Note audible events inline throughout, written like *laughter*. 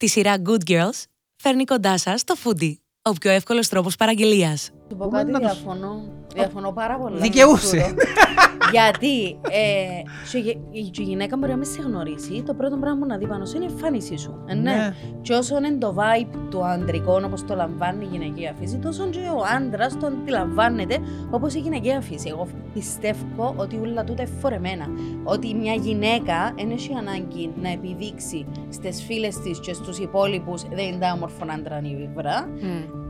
Τη σειρά Good Girls φέρνει κοντά σας το Foodie, ο πιο εύκολος τρόπος παραγγελίας. Του πω κάτι διαφωνώ. Διαφωνώ πάρα πολύ. Δικαιούσε. Γιατί ε, και η γε- και η γυναίκα μπορεί να μην σε γνωρίσει, το πρώτο πράγμα που να δει πάνω σου είναι η εμφάνισή σου. Ε, ναι. Ναι. Και όσο είναι το vibe του ανδρικού, όπως το λαμβάνει η γυναικεία φύση, τόσο και ο άντρας το αντιλαμβάνεται όπως η γυναικεία φύση. Εγώ πιστεύω ότι όλα τούτα είναι φορεμένα. Ότι μια γυναίκα δεν έχει ανάγκη να επιδείξει στις φίλες της και στους υπόλοιπους δεν είναι τα όμορφο άντρα η βρά.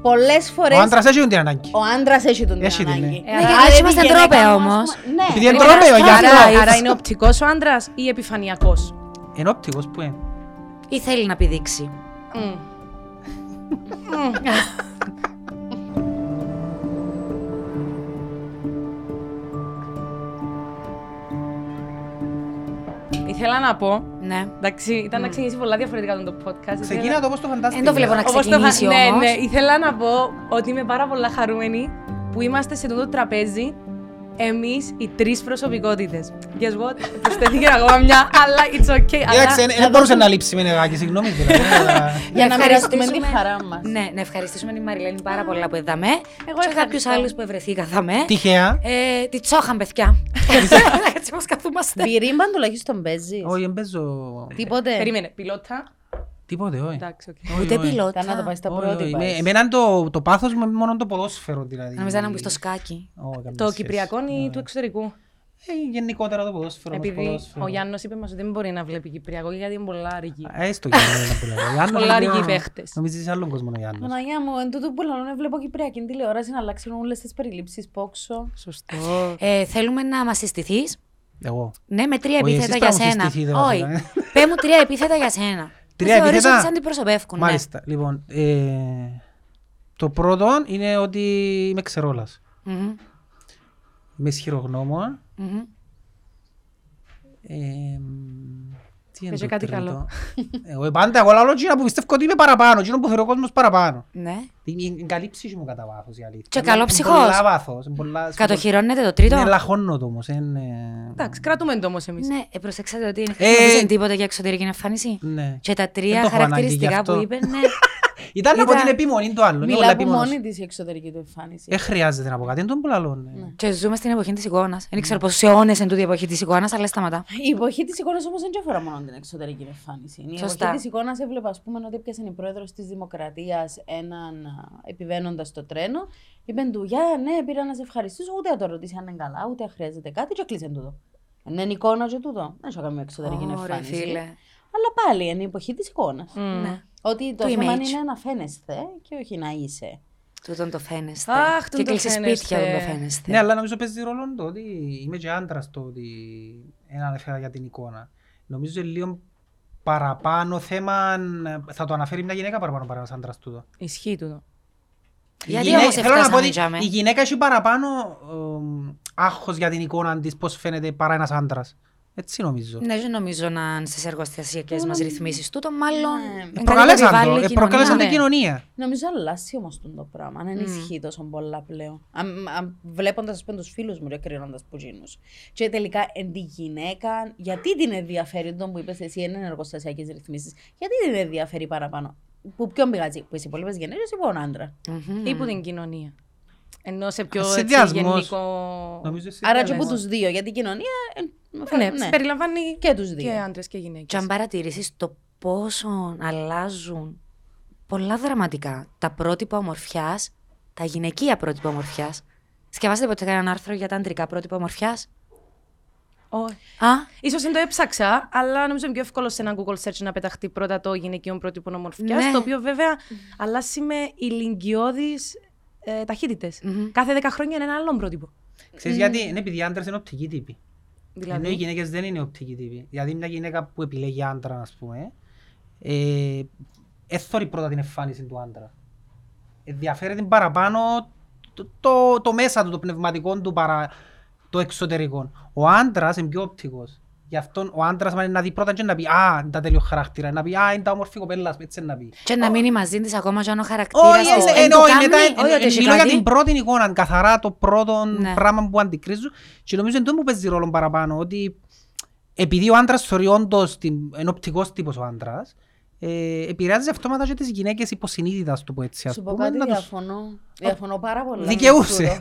Πολλές φορέ. Ο άντρας έχει την ανάγκη. Ο άντρας έχει τον την Έχει την, ανάγκη. ναι. Ε, Άρα γιατί δεν είμαστε η γυναίκα ντρόπαια μου, ας όμως. πούμε- Ναι. Επειδή είναι Λοιπόν, τρόπαιο, γι' άρα- αυτό. Άρα- Άρα είναι οπτικός ο άντρας ή επιφανειακός; Είναι όπτικος που είναι; Ή θέλει να πηδήξει. Ήθελα να πω. Ναι. Εντάξει, ήταν να ξεκινήσει πολλά διαφορετικά το podcast. Ξεκίνα το όπως το φαντάστηκα. Δεν το βλέπω να Όπως το ξεκινήσει φα- Ναι, όμως. ναι, ήθελα να πω ότι είμαι πάρα πολλά χαρούμενη που είμαστε σε αυτό το τραπέζι εμείς οι τρεις προσωπικότητες. Guess what? Προσθέθηκε ακόμα μια, αλλά it's okay. Εντάξει, αλλά- δεν μπορούσε να λείψει με νεγάκι, συγγνώμη δηλαδή. αλλά- *laughs* Για να μοιραστούμε τη ευχαριστήσουμε- χαρά μας. Ναι, να ευχαριστήσουμε την Μαριλένη πάρα πολλά που είδαμε. Εγώ και ευχαριστώ. κάποιους άλλους που ευρεθήκαμε. Τυχαία. Ε, τη τσόχαν, παιδιά. *laughs* Έτσι μας καθούμαστε. Μπυρίμπαν τουλάχιστον παίζεις. Όχι, δεν παίζω Τίποτε. Περίμενε, πιλότα. Τίποτε, όχι. Εντάξει, οκ. Όχι, Ούτε όχι. πιλότα. Καλά να το πάει στα Όχι, όχι. πρότυπα. Με- έτσι. Εμένα το, το πάθος μου είναι μόνο το ποδόσφαιρο δηλαδή. Νομίζω να μπει στο σκάκι. Όχι, καμία Το σχέση. κυπριακό ή Ναι. του εξωτερικού. Ε, γενικότερα το ποδόσφαιρο. μας Επειδή ποδόσφαιρο. ο Γιάννος είπε μας ότι δεν μπορεί να βλέπει κυπριακό γιατί είναι πολλά αργή. Ε, Έστω και αν είναι πολλά. Ο *laughs* Γιάννος Πολλά είναι αργοί πιο- παίχτες. Νομίζεις σε άλλον κόσμος ο Γιάννος. Παναγιά μου, εν τούτο που λέω, βλέπω Κυπριακή τηλεόραση να αλλάξουν όλες τις περιλήψεις πόξο. Σωστό. Ε, θέλουμε να μας συστηθείς. Εγώ. Ναι, με τρία Όχι, επίθετα εσείς για πρέπει να μου σένα. συστηθείτε, Όχι. βασικά. Πε μου τρία επίθετα για σένα. Τρία Θεωρείς επίθετα; ότι σε αντιπροσωπεύκουν. ναι. Μάλιστα. Λοιπόν, ε, το πρώτο είναι ότι είμαι ξερόλας. Μμμ, Είμαι ισχυρογνώμων. μμμ. Ε, τι είναι Πες το κάτι τρίτο; καλό. Εγώ πάντα εγώ λαλώ εκείνα που πιστεύω ότι είμαι παραπάνω, εκείνο που θεωρώ ο κόσμος παραπάνω. Ναι. Είναι είναι καλή ψυχή μου κατά βάθος η αλήθεια. Και Είναι- καλός είναι ψυχός. Πολλά βάθος. είναι πολλά- *laughs* Κατοχυρώνεται το τρίτο. Είναι λαχώνωτο όμως. είναι- Εντάξει, κρατούμε το όμως εμείς. Ναι, ε, προσέξατε ότι είναι. Ε, Νομίζετε τίποτα για εξωτερική εμφάνιση; Ναι. Και τα Δεν τρία το έχω ανάγκη γι' χαρακτηριστικά αυτό. που είπε, ναι. *laughs* Ήταν από Ήταν- την επιμονή του άλλου. είναι όλα Μιλά από επιμονής. μόνη της η εξωτερική του εμφάνιση. Δεν χρειάζεται να πω κάτι, δεν τον πουλαλώ. ναι. Και ζούμε στην εποχή της εικόνας. Δεν ξέρω πόσοι αιώνες είναι τούτη η εποχή της εικόνας, αλλά σταματά. Η εποχή της εικόνας όμως δεν αφορά μόνο την εξωτερική εμφάνιση. Η Σωστά. εποχή της εικόνας έβλεπα, ας πούμε, ότι έπιασε η πρόεδρος της Δημοκρατίας έναν επιβαίνοντας το τρένο. Είπε του, Για ναι, πήρα να σε ευχαριστήσω, ούτε να το ρωτήσει αν είναι καλά, ούτε αν χρειάζεται κάτι, και κλείσε τούτο. Είναι εικόνα και τούτο. Δεν έχω καμία εξωτερική Ωραία, εμφάνιση. φίλε. Αλλά πάλι είναι η εποχή της εικόνας. Ναι. Ότι το Το θέμα image. είναι να φαίνεστε και όχι να είσαι. Τούτον το φαίνεστε. Αχ, και τούτο κλείσει φαίνεστε. σπίτια δεν το φαίνεστε. Ναι, αλλά νομίζω παίζει ρόλο το ότι είμαι και άντρας το ότι ένα ανέφερα για την εικόνα. Νομίζω είναι λίγο παραπάνω θέμα, θα το αναφέρει μια γυναίκα παραπάνω παρά ένας άντρας τούτο. Ισχύει τούτο. Η Γιατί γυναίκα- όμως θέλω να πω έφτασαμε ότι τζάμε; η γυναίκα έχει παραπάνω εμ, άγχος για την εικόνα της, πώς φαίνεται παρά ένας άντρας. Έτσι νομίζω. Ναι, δεν νομίζω να είναι στις εργοστασιακές μας ρυθμίσεις τούτο. Μάλλον. Ναι. είναι κάτι που Προκαλέσαν επιβάλλει το, η ε, προκαλέσαν την κοινωνία. κοινωνία. Νομίζω αλλάσει όμως το πράγμα. Δεν ισχύει τόσο πολλά πλέον. Βλέποντας τους φίλους μου, κρίνοντας που γίνους. Και τελικά εν τη γυναίκα, γιατί την ενδιαφέρει τον που είπες εσύ, είναι εργοστασιακές ρυθμίσεις, γιατί την ενδιαφέρει παραπάνω; Που ποιον πηγάζει, που οι υπόλοιπες γενναίες ή που τον άντρα; Μμμ. Ή που την κοινωνία. Ενώ σε πιο έτσι, Συνδυασμός. γενικό. Νομίζω σε Άρα και διάλογο. από τους δύο, γιατί η κοινωνία. Ε, Ναι, ναι. περιλαμβάνει Και τους δύο. Και άντρες και γυναίκες. Και αν παρατηρήσεις το πόσο αλλάζουν πολλά δραματικά τα πρότυπα ομορφιάς, τα γυναικεία πρότυπα ομορφιάς. Σκεφάσατε ποτέ κανένα άρθρο για τα αντρικά πρότυπα ομορφιάς; Όχι. Α, Ίσως δεν το έψαξα, αλλά νομίζω είναι πιο εύκολο σε ένα Google search να πεταχτεί πρώτα το γυναικείο πρότυπο ομορφιάς. Ναι. Το οποίο βέβαια αλλάζει με ηλικιώδεις ε, ταχύτητες. Μμμ. Κάθε 10 χρόνια είναι ένα άλλο πρότυπο. Ξέρεις γιατί, είναι επειδή οι άντρες είναι οπτικοί τύποι. Ενώ οι Δηλαδή. γυναίκες δεν είναι οπτικοί τύποι. Δηλαδή μια γυναίκα που επιλέγει άντρα, ας πούμε, ε, εθώρει πρώτα την εμφάνιση του άντρα. Ενδιαφέρει την παραπάνω το, το, το μέσα του, το πνευματικό του παρά το εξωτερικό. Ο άντρας είναι πιο οπτικός. Γι' αυτό ο άντρας μάλλον να δει πρώτα και να πει «Α, είναι τα τέλειος χαρακτήρα», να πει «Α, είναι τα όμορφη κοπέλα», έτσι να πει. και να μείνει μαζί της ακόμα και αν ο χαρακτήρας. Όχι, ε, ε, ε, όχι, μετά, ε, Όχι, ότι ε, έχει μιλώ για κάτι. την πρώτη εικόνα, καθαρά το πρώτο Ναι. πράγμα που αντικρίζουν και νομίζω είναι το που παίζει ρόλο παραπάνω, ότι επειδή ο άντρας θεωρεί όντως την- είναι οπτικός τύπος ο άντρας, ε, επηρεάζει αυτόματα και τις γυναίκες υποσυνείδητας, ας το πω έτσι. ας Σου πω πούμε, κάτι, να τους- διαφωνώ. Διαφωνώ πάρα πολύ. Δικαιούσε. *laughs*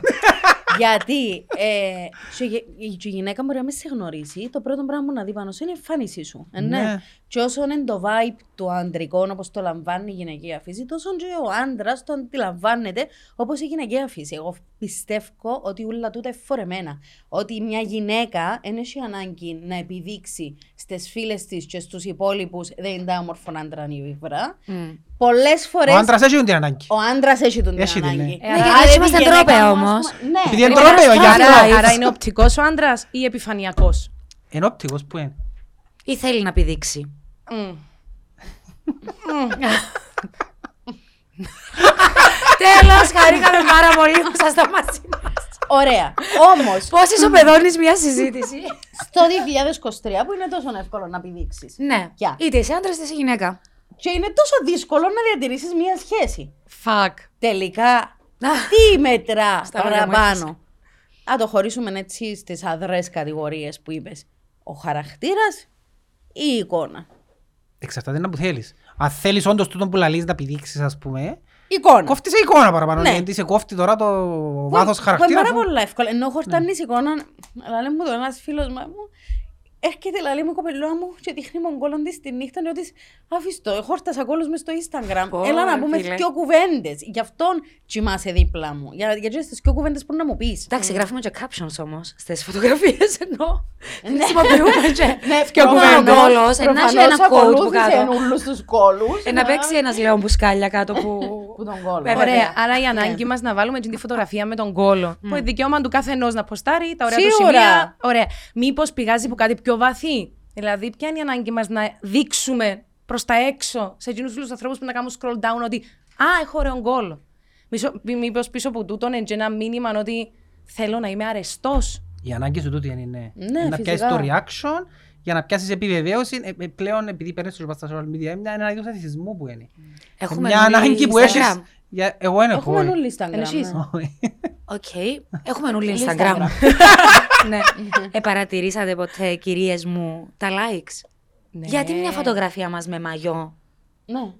με τούτο. Γιατί ε, και η- η και η γυναίκα μπορεί να μην σε γνωρίσει, το πρώτο πράγμα που να δει πάνω σου είναι η εμφάνισή σου. Ε, ναι. Ναι. Και όσο είναι το vibe του ανδρικό, όπως το λαμβάνει η γυναικεία φύση, τόσο και ο άντρας το αντιλαμβάνεται όπως η γυναικεία φύση. Εγώ πιστεύω ότι όλα τούτα είναι φορεμένα. Ότι μια γυναίκα δεν έχει ανάγκη να επιδείξει στι φίλες της και στους υπόλοιπους δεν είναι όμορφο άντρα η βίβρα. Μμ. Πολλές φορές Ο άντρας έχει την ανάγκη. ο άντρας έχει τον Έχει την, ανάγκη. ναι. Ε, γιατί έτσι είμαστε τρόπε όμως. Ναι, Επειδή είναι ναι. τρόπαιο, γι' Άρα, αυτό. άρα είναι οπτικός ο άντρας ή επιφανειακός; Εν όπτικος που είναι. Ή θέλει να πηδήξει. Τέλος, χαρήκαμε πάρα πολύ που ήσασταν μαζί μας. Ωραία. Όμω, Πώς ισοπεδώνεις μια συζήτηση; στο 2023 που είναι τόσο εύκολο να πηδήξει. ναι, Γεια. είτε είσαι άντρας είτε είσαι γυναίκα. Και είναι τόσο δύσκολο να διατηρήσεις μια σχέση. Fuck. Τελικά, τι μετρά Στα όρια μου παραπάνω. Να το χωρίσουμε έτσι στις αδρές κατηγορίες που είπες. Ο χαρακτήρας ή η εικόνα. Εξαρτάται να που θέλεις. Αν θέλεις όντως τούτο που λαλείς να πηδήξεις, ας πούμε, Εικόνα. κόφτεις εικόνα παραπάνω. Ναι. Γιατί σε κόφτει τώρα το βάθος Που χαρακτήρας. είναι πάρα αφού- πολύ εύκολο. Ενώ χορτάνεις εικόνα, αλλά λέει μου το ένας φίλος μου, έρχεται λέει μου κοπελούα μου και δείχνει μου κόλλον της τη νύχτα ότι αφήστε το, χόρτασα κόλλους μες στο Instagram. Πω, Έλα να ρε πούμε φίλε. δυο κουβέντες. Γι' αυτόν κοιμάσαι δίπλα μου. Για, για τις δυο κουβέντες που να μου πεις. Εντάξει, γράφουμε και captions όμως στις φωτογραφίες ενώ χρησιμοποιούμε και Ναι, και ο προφανώς- κόλος, να έχει προφανώς ένα quote που ακολούθησε κάτω. όλους τους κόλους. Ε, να παίξει ένας λέω μπουσκάλια κάτω που... Που τον κόλλο. Βέβαια. Ωραία, άρα η Ναι. ανάγκη μας να βάλουμε την τη φωτογραφία με τον κόλο. Που είναι δικαίωμα του καθενό να ποστάρει τα ωραία του Σίγουρα. σημεία. Ωραία. Μήπως πηγάζει από κάτι πιο βαθύ. Δηλαδή, ποια είναι η ανάγκη μας να δείξουμε προς τα έξω σε εκείνους τους ανθρώπους που να κάνουν scroll down ότι Α, έχω ωραίο κόλο. Μήπως πίσω από τούτον είναι και ένα μήνυμα ότι θέλω να είμαι αρεστός. Η ανάγκη σου τούτη είναι, ναι. Ναι, να πιάσεις το φυσικά. reaction για να πιάσεις επιβεβαίωση. Ε, ε, πλέον, επειδή παίρνεις το στα social media, είναι ένα είδος εθισμού που είναι. Έχουμε Μια ανάγκη που Instagram. Έχεις... Για, εγώ δεν έχω. Έχουμε όχι. όλοι Instagram. Εννοείς. ναι. Όχι. Οκ. Έχουμε όλοι Instagram. Instagram. *laughs* ναι. *laughs* Ε, παρατηρήσατε ποτέ, κυρίες μου, τα likes; Ναι. Γιατί μια φωτογραφία μας με μαγιό; Ναι.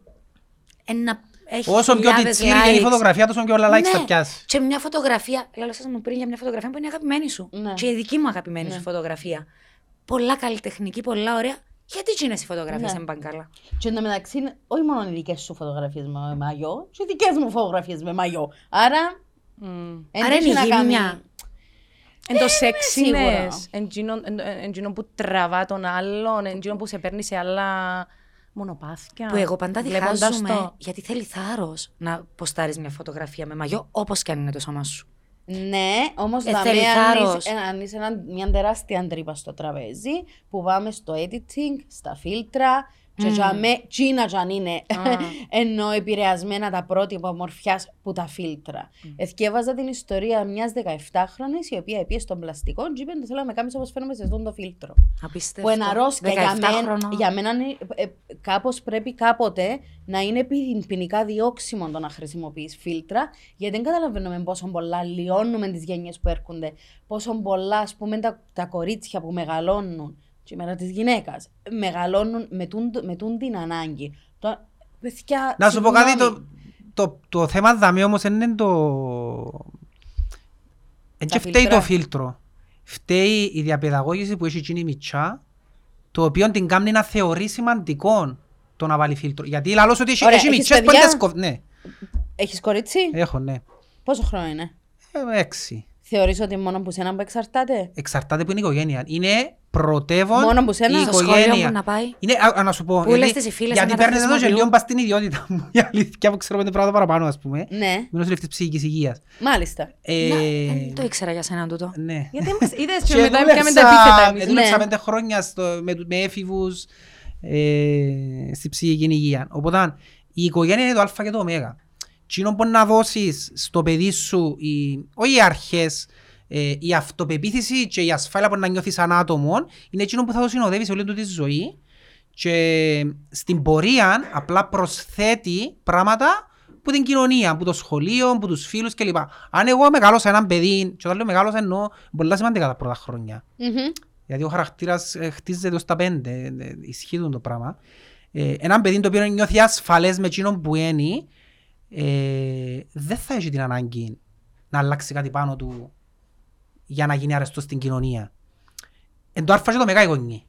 ένα, έχει Όσο πιο χιλιάδες τιτσίρι είναι η likes. φωτογραφία, τόσο πιο όλα likes Ναι. θα πιάσει. Και μια φωτογραφία, λέω σας μου πριν για μια φωτογραφία που είναι η αγαπημένη σου. Ναι. Και η δική μου αγαπημένη σου φωτογραφία. Πολλά καλλιτεχνική, πολλά ωραία. Γιατί τι είναι οι φωτογραφίες Ναι. δεν πάνε καλά. Και εν τω μεταξύ, είναι όχι μόνο οι δικές σου φωτογραφίες με μαγιό, και οι δικές μου φωτογραφίες με μαγιό. Άρα. εν Άρα έχει είναι να η κάνει- γύμνια. Εν το σίγουρα. sexiness, εντζίνο που τραβά τον άλλον, εντζίνο που σε παίρνει σε άλλα μονοπάθια. Που εγώ πάντα Βλέποντας διχάζομαι το. γιατί θέλει θάρρος να ποστάρεις μια φωτογραφία με μαγιό, όπως και αν είναι το σώμα σου. Ναι, όμως Ε, ε, θέλει αν θάρρος. είσαι, αν είσαι ένα- μια τεράστια τρύπα στο τραπέζι που πάμε στο editing, στα φίλτρα, και για με, τσίνα κι αν είναι, *laughs* ενώ επηρεασμένα τα πρότυπα ομορφιάς που τα φίλτρα. Εθιέβαζα την ιστορία μιας 17χρονη η οποία πήγε στον πλαστικό και είπε: Θέλω να με κάνεις όπως φαίνομαι σε αυτόν το φίλτρο. Απίστευτο. Που είναι αρρώστια. Για, 17 μένα, χρονών. για μένα είναι, ε, ε, κάπως πρέπει κάποτε να είναι ποι- ποινικά διώξιμο το να χρησιμοποιείς φίλτρα, γιατί δεν καταλαβαίνουμε πόσο πολλά λιώνουμε τις γενιές που έρχονται, πόσο πολλά, ας πούμε, τα, τα κορίτσια που μεγαλώνουν, και μέρα της γυναίκας, μεγαλώνουν με τούν, με τούν την ανάγκη. Το, παιδιά, Να σου πω κάτι, συγγνώμη. το, το, το θέμα δαμεί όμως δεν είναι το... Εν Τα και φταίει φίλτρα. το φίλτρο. Φταίει η διαπαιδαγώγηση που έχει εκείνη η μητσά, το οποίο την κάνει να θεωρεί σημαντικό το να βάλει φίλτρο. Γιατί λαλώς ότι έχει, Ωραία, έχει έχεις μητσές που παιδιά; δεν σκοφ... Ναι, Έχεις κορίτσι, έχω, ναι. πόσο χρόνο είναι; Ε, έξι. Θεωρείς ότι μόνο που σένα που εξαρτάται; Εξαρτάται που είναι η οικογένεια. Είναι πρωτεύον Μόνο που σένα; η Στο σχολείο οικογένεια. που να πάει. Είναι, α, α, να σου πω. Πού λες γιατί- τις οι φίλες Γιατί να τα παίρνετε εδώ και χρησιμοποιούν. λίγο πας στην ιδιότητα μου. *laughs* Η αλήθεια που ξέρω πέντε πράγματα παραπάνω, ας πούμε. Ναι, Μην νοσηλευτής ψυχικής υγείας. μάλιστα. Ε, Να, δεν το ήξερα για σένα τούτο. Ναι. Γιατί μας *laughs* είδες και Και μετά πιάμε τα δούλεψα- επίθετα ε, εμείς. Δούλεψα Ναι. πέντε χρόνια στο, με, με έφηβους ε, στη ψυχική υγεία. Οπότε η οικογένεια είναι το α και το ω. Τι είναι μπορεί να δώσεις στο παιδί σου, οι, όχι οι αρχές, ε, η αυτοπεποίθηση και η ασφάλεια που να νιώθεις σαν άτομο, είναι εκείνο που θα το συνοδεύεις σε όλη του τη ζωή και στην πορεία απλά προσθέτει πράγματα που την κοινωνία, που το σχολείο, που τους φίλους κλπ. Αν εγώ μεγάλωσα έναν παιδί, και όταν λέω μεγάλωσα εννοώ πολλά σημαντικά τα πρώτα χρόνια, Μμμ. γιατί ο χαρακτήρας ε, χτίζεται ως τα πέντε, ε, ε, ισχύει το πράγμα. Ε, έναν παιδί το οποίο νιώθει ασφαλές με εκείνον που είναι, ε, δεν θα έχει την ανάγκη να αλλάξει κάτι πάνω του για να γίνει αρεστός στην κοινωνία. Εν το άρφα και το μεγά η γονή.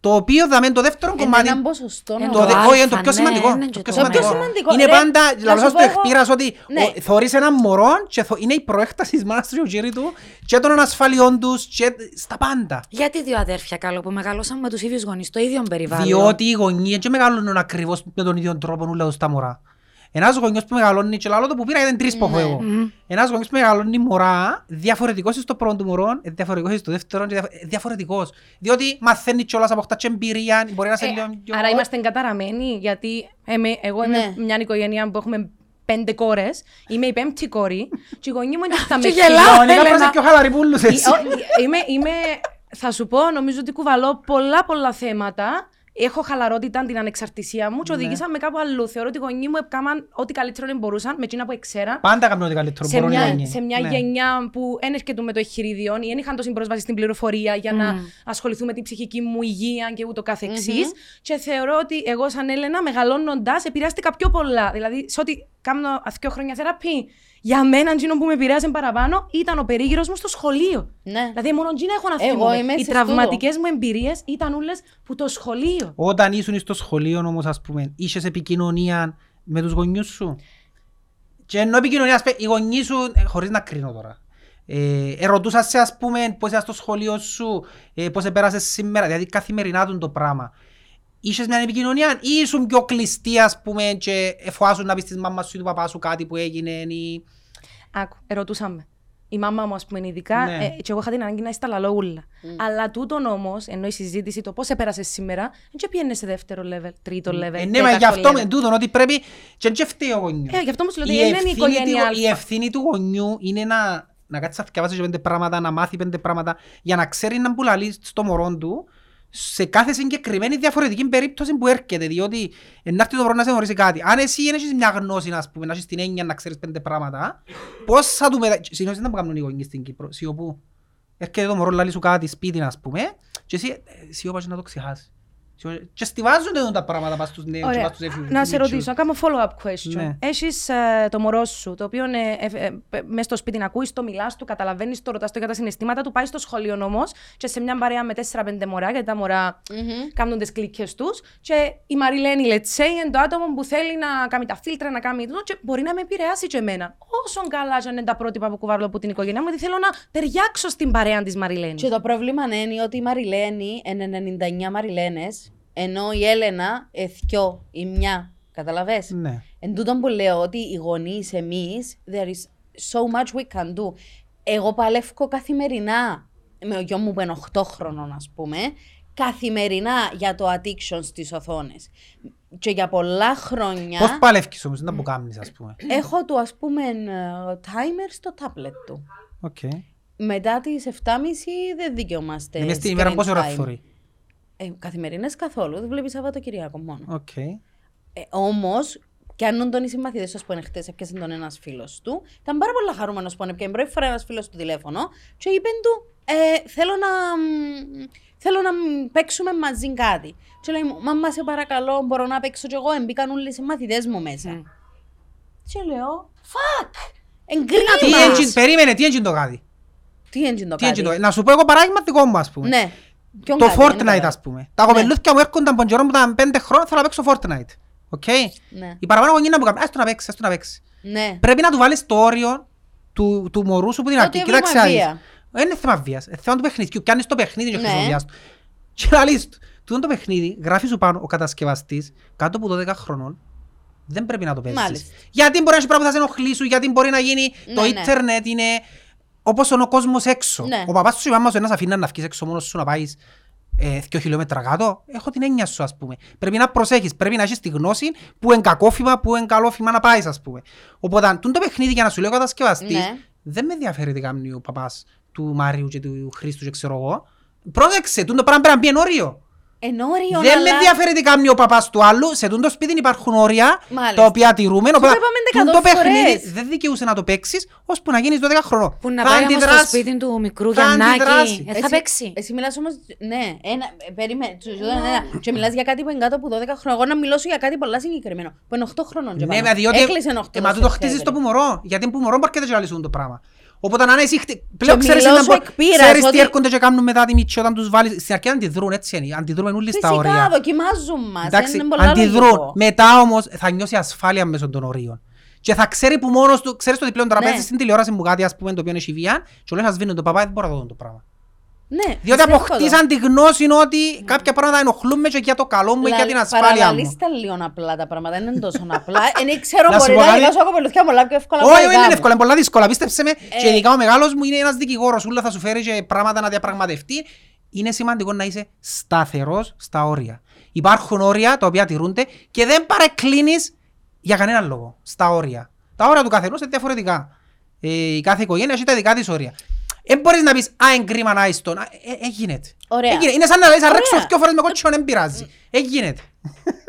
Το οποίο θα το δεύτερο Είναι κομμάτι... έναν ποσοστό Εν Το, να- δε- αλφα, όχι, είναι το πιο ναι, σημαντικό. είναι Το και πιο το- σημαντικό. Το πιο σημαντικό, Είναι ρε, πάντα, να λαλός σου στο πω εγώ- εκπείρας ότι Ναι. ο- θωρείς έναν μωρό και θω- είναι η προέκταση της μάνας του και ο γύρι του και των ανασφαλιών τους και στα πάντα. Γιατί δύο αδέρφια καλό που μεγαλώσαν με τους ίδιους γονείς, το ίδιο περιβάλλον; Διότι οι γονείς δεν μεγαλώνουν ακριβώς με τον ίδιο τρόπο όλα τους τα μωρά. Ένας γονιός που μεγαλώνει και λαλό το που πήρα ήταν τρεις που έχω Ναι. εγώ. Ένας γονιός που μεγαλώνει μωρά, διαφορετικός στο πρώτο του μωρό, ε, διαφορετικός στο δεύτερο, και διαφο- ε, διαφορετικός. Διότι μαθαίνεις κιόλας από αυτά και εμπειρία, μπορεί να σε Ε, λίγο πιο... άρα είμαστε εγκαταραμένοι, γιατί εμέ- εγώ είμαι Ναι. μια οικογένεια που έχουμε πέντε κόρες. Είμαι η πέμπτη κόρη. και οι γονεί μου είναι θα με Και χτυπήσουν. γελάω. Κανονικά Έλενα. πρέπει να είσαι πιο χαλαρή πουλούς Ε, εσύ. ο- είμαι, είμαι, θα σου πω, νομίζω ότι κουβαλώ πολλά πολλά θέματα. Έχω χαλαρότητα την ανεξαρτησία μου και Ναι. οδηγήσαν με κάπου αλλού. Θεωρώ ότι οι γονείς μου έκαναν ό,τι καλύτερο μπορούσαν με εκείνα που εξέραν. Πάντα κάνουν ό,τι καλύτερο Σε μπορούν οι μια, γονείς. σε μια Ναι. γενιά που δεν έρχεται με το εγχειρίδιο ή δεν είχαν τόση πρόσβαση στην πληροφορία για να ασχοληθούν με την ψυχική μου υγεία και ούτω καθεξής. Και θεωρώ ότι εγώ, σαν Έλενα, μεγαλώνοντας, επηρεάστηκα πιο πολλά. Δηλαδή, σε ό,τι κάνω δύο χρόνια θεραπεία, για μένα, εκείνο που με επηρέασε παραπάνω ήταν ο περίγυρος μου στο σχολείο. Ναι. Δηλαδή, μόνο εκείνα έχω να Εγώ θυμούμαι. είμαι Οι σε τραυματικές μου εμπειρίες ήταν όλες που το σχολείο. Όταν ήσουν στο σχολείο όμως ας πούμε, είχες επικοινωνία με τους γονιούς σου; Και ενώ επικοινωνίας, ας πούμε, οι γονείς σου, ε, χωρίς να κρίνω τώρα, ε, ερωτούσαν σε ας πούμε πώς είσαι στο σχολείο σου, ε, πώς επέρασες σήμερα, δηλαδή καθημερινά του το πράγμα. Είχες μια επικοινωνία ή ήσουν πιο κλειστή ας πούμε και εφοάσουν να πεις της μάμας σου ή του παπάς σου κάτι που έγινε ή... Άκου, ερωτούσαμε. Η μάμα μου, ας πούμε, ειδικά, Ναι. ε, και εγώ είχα την ανάγκη να είσαι τα λαλόγουλα. Αλλά τούτον όμως, ενώ η συζήτηση, το πώς έπερασε σήμερα, δεν πιένε σε δεύτερο level, τρίτο level. Ε, ναι, μα γι' τέταρτο αυτό level. με τούτον ότι πρέπει και δεν φταίει ο γονιός. Ε, γι' αυτό όμως λέω ότι Η δεν είναι η ευθύνη οικογένεια του- Η Α. ευθύνη του γονιού είναι να, να κάτσεις να διαβάσει πέντε πράγματα, να μάθεις πέντε πράγματα, για να ξέρεις να μπουλαλείς στο μωρό του σε κάθε συγκεκριμένη διαφορετική περίπτωση που έρχεται, διότι να έρθει το μωρό να σε γνωρίσει κάτι. Αν εσύ δεν έχεις μια γνώση, ας πούμε, να έχεις την έννοια να ξέρεις πέντε πράγματα, πώς θα του μετα... Συνήθως δεν τα κάνουν οι γονείς στην Κύπρο, σιωπού. Έρχεται το μωρό, λαλεί σου κάτι σπίτι, ας πούμε, και εσύ ε, σιωπάς να το ξεχάσεις. Σιωπά- Και στιβάζονται εδώ τα πράγματα πας στους νέους και Ωραία. πας στους εφήβους. Να σε μίτσους. ρωτήσω, να κάνω follow-up question. Ναι. Έχεις το μωρό σου, το οποίο μέσα στο σπίτι να ακούεις, το μιλάς του, καταλαβαίνεις το, ρωτάς το για τα συναισθήματα του, πάει στο σχολείο όμως και σε μια παρέα με 4-5 μωρά, γιατί τα μωρά κάνουν τις κλίκε τους. Και η Μαριλένη, let's say, είναι το άτομο που θέλει να κάνει τα φίλτρα, να κάνει το, και μπορεί να με επηρεάσει και εμένα. Όσο καλά και αν είναι τα πρότυπα που κουβάρω από την οικογένειά μου, γιατί θέλω να ταιριάξω στην παρέα της Μαριλένης. Και το πρόβλημα είναι ότι η Μαριλένη είναι 99 Μαριλένες, ενώ η Έλενα εθιό, η μια. Καταλαβες; Ναι. Εν τούτον που λέω ότι οι γονείς εμείς, there is so much we can do. Εγώ παλεύω καθημερινά με ο γιο μου που είναι 8 χρονών ας πούμε, καθημερινά για το addiction στις οθόνες. Και για πολλά χρόνια Πώς παλεύκεις όμως, δεν τα που κάνεις, ας πούμε. έχω του ας πούμε ε, timer στο tablet του. Οκ. Μετά τις 7.30 δεν δικαιούμαστε. Δηλαδή στην ημέρα screen πόση ώρα time. Θωρεί. Ε, καθημερινές καθόλου, δεν βλέπεις Σαββατοκυριακό μόνο. Οκ. Ε, Όμως, κι αν τον οι συμμαθητές σας που είναι χτες, έπιασε τον ένας φίλος του, ήταν πάρα πολύ χαρούμενος που έπιασε πρώτη φορά ένας φίλος του τηλέφωνο και είπε του, ε, θέλω να. μ, Θέλω να μ, παίξουμε μαζί κάτι. Και λέει μου, Μαμά, σε παρακαλώ, μπορώ να παίξω κι εγώ. Εμπήκαν όλοι οι συμμαθητές μου μέσα. Και λέω, Fuck! Τι Εγκρίνα! engine, περίμενε, τι engine το κάτι; Τι έγινε το Τι engine το κάτι. Να σου πω εγώ παράδειγμα δικό μου, ας πούμε. Ναι. Ποιον Το κάτι, δεν Fortnite, καταλαβαίνω. ας πούμε. Τα κοπελούθια μου έρχονταν από καιρό που ήταν πέντε χρόνια, θέλω να παίξω Fortnite. Οκ; Ναι. Η παραπάνω γονιοί να μου κάνουν, ας το να παίξεις, ας το να παίξεις. Ναι. Πρέπει να του βάλεις το όριο του, του μωρού σου που την Ότι αρχή. έβλεπα Κοίταξε να δεις. βία. Δεν είναι θέμα βίας, είναι θέμα του παιχνιδιού. Πιάνεις το παιχνίδι και Ναι. χρησιμοποιάς το. Και λαλείς του, τούτο το παιχνίδι γράφει σου πάνω ο κατασκευαστής κάτω από 12 χρονών δεν πρέπει να το παίζεις. Μάλιστα. Γιατί μπορεί να έχει πράγματα που θα σε ενοχλήσουν, γιατί μπορεί να γίνει το Ναι, ναι. ίντερνετ είναι όπως είναι ο κόσμος έξω. Ναι. Ο παπάς σου ή η μάμα σου ένας αφήνει να βγεις έξω μόνος σου να πάεις ε, δύο χιλιόμετρα κάτω. Έχω την έννοια σου ας πούμε. Πρέπει να προσέχεις, πρέπει να έχεις τη γνώση που είναι κακόφημα, που είναι καλό φήμα να πάεις ας πούμε. Οπότε αν το παιχνίδι για να σου λέει ο κατασκευαστής Ναι. δεν με ενδιαφέρει τι κάνει ο παπάς του Μάριου και του Χρήστου και ξέρω εγώ. Πρόσεξε, τούτο πράγμα πρέπει να μπει εν όριο. Εν όριο, Δεν με αλλά- ενδιαφέρει τι κάνει ο παπάς του άλλου, σε τούτο σπίτι υπάρχουν όρια Μάλιστα. τα οποία τηρούμε. Σου Οπότε το είπαμε τούτο δεκατό παιχνίδι φορές. δεν δικαιούσε να το παίξεις ώσπου να γίνεις 12 χρονών. Που να Θα πάει όμως στο αντιδράσεις. σπίτι του μικρού Θα Γιαννάκη. αντιδράσεις. Ε, θα Εσύ- παίξει. Εσύ μιλάς όμως, ναι, ένα, ε, περίμενε, σου- σου δίνω ένα. και μιλάς για κάτι που είναι κάτω από 12 χρόνια. Εγώ να μιλώσω για κάτι πολλά συγκεκριμένο, που είναι 8 χρονών και Ναι, πάνω. μα διότι Έκλεισε 8 ε, μα τούτο χτίζεις το που μωρό. Γιατί που μωρό μπορείτε να λύσουν το πράγμα. Οπότε να είναι εσύ χτε- πλέον Και ξέρεις, μιλώ να σου μπο- εκ πείρας ξέρεις τι ότι- έρχονται και κάνουν μετά τη μίτσι όταν τους βάλεις. Στην αρχή αντιδρούν έτσι είναι. Αντιδρούμε όλοι στα Φυσικά, όρια. δοκιμάζουν μας. Εντάξει, είναι πολλά αντιδρούν. λογικό. Μετά όμως θα νιώσει ασφάλεια μέσω των ορίων. Και θα ξέρει που μόνος του, ξέρεις ότι πλέον τώρα Ναι. παίζεις στην τηλεόραση μου κάτι ας πούμε το οποίο είναι βία και λέει να σβήνουν το παπά, δεν μπορώ να το δω το πράγμα. Ναι, Διότι πιστεύω το. αποκτήσαν τη γνώση ότι κάποια πράγματα ενοχλούν με και για το καλό μου ή για την ασφάλεια μου. Παραλαλείς τα λίγο απλά τα πράγματα, δεν είναι τόσο απλά. *laughs* Δεν ξέρω, Να σου μπορεί πω να κάτι. διαβάσω κοπελούθια πολλά πιο εύκολα. από Όχι, τα δεν δικά είναι μου. εύκολο, είναι πολλά δύσκολα. Πίστεψε με, και Ε. ειδικά ο μεγάλος μου είναι ένας δικηγόρος, ούλα θα σου φέρει και πράγματα να διαπραγματευτεί. Είναι σημαντικό να είσαι σταθερός στα όρια. Υπάρχουν όρια τα οποία τηρούνται και δεν παρεκκλίνεις για κανέναν λόγο στα όρια. Τα όρια του καθενός είναι διαφορετικά. Ε, η κάθε οικογένεια έχει τα δικά της όρια. Δεν μπορείς να πεις «Α, είναι κρίμα να είσαι τον». Ε, ε, γίνεται. Ωραία. Ε, γίνεται. Είναι σαν να λες «Αν Ωραία. ρέξω δυο φορές με κότσιο, δεν πειράζει». Ε, γίνεται.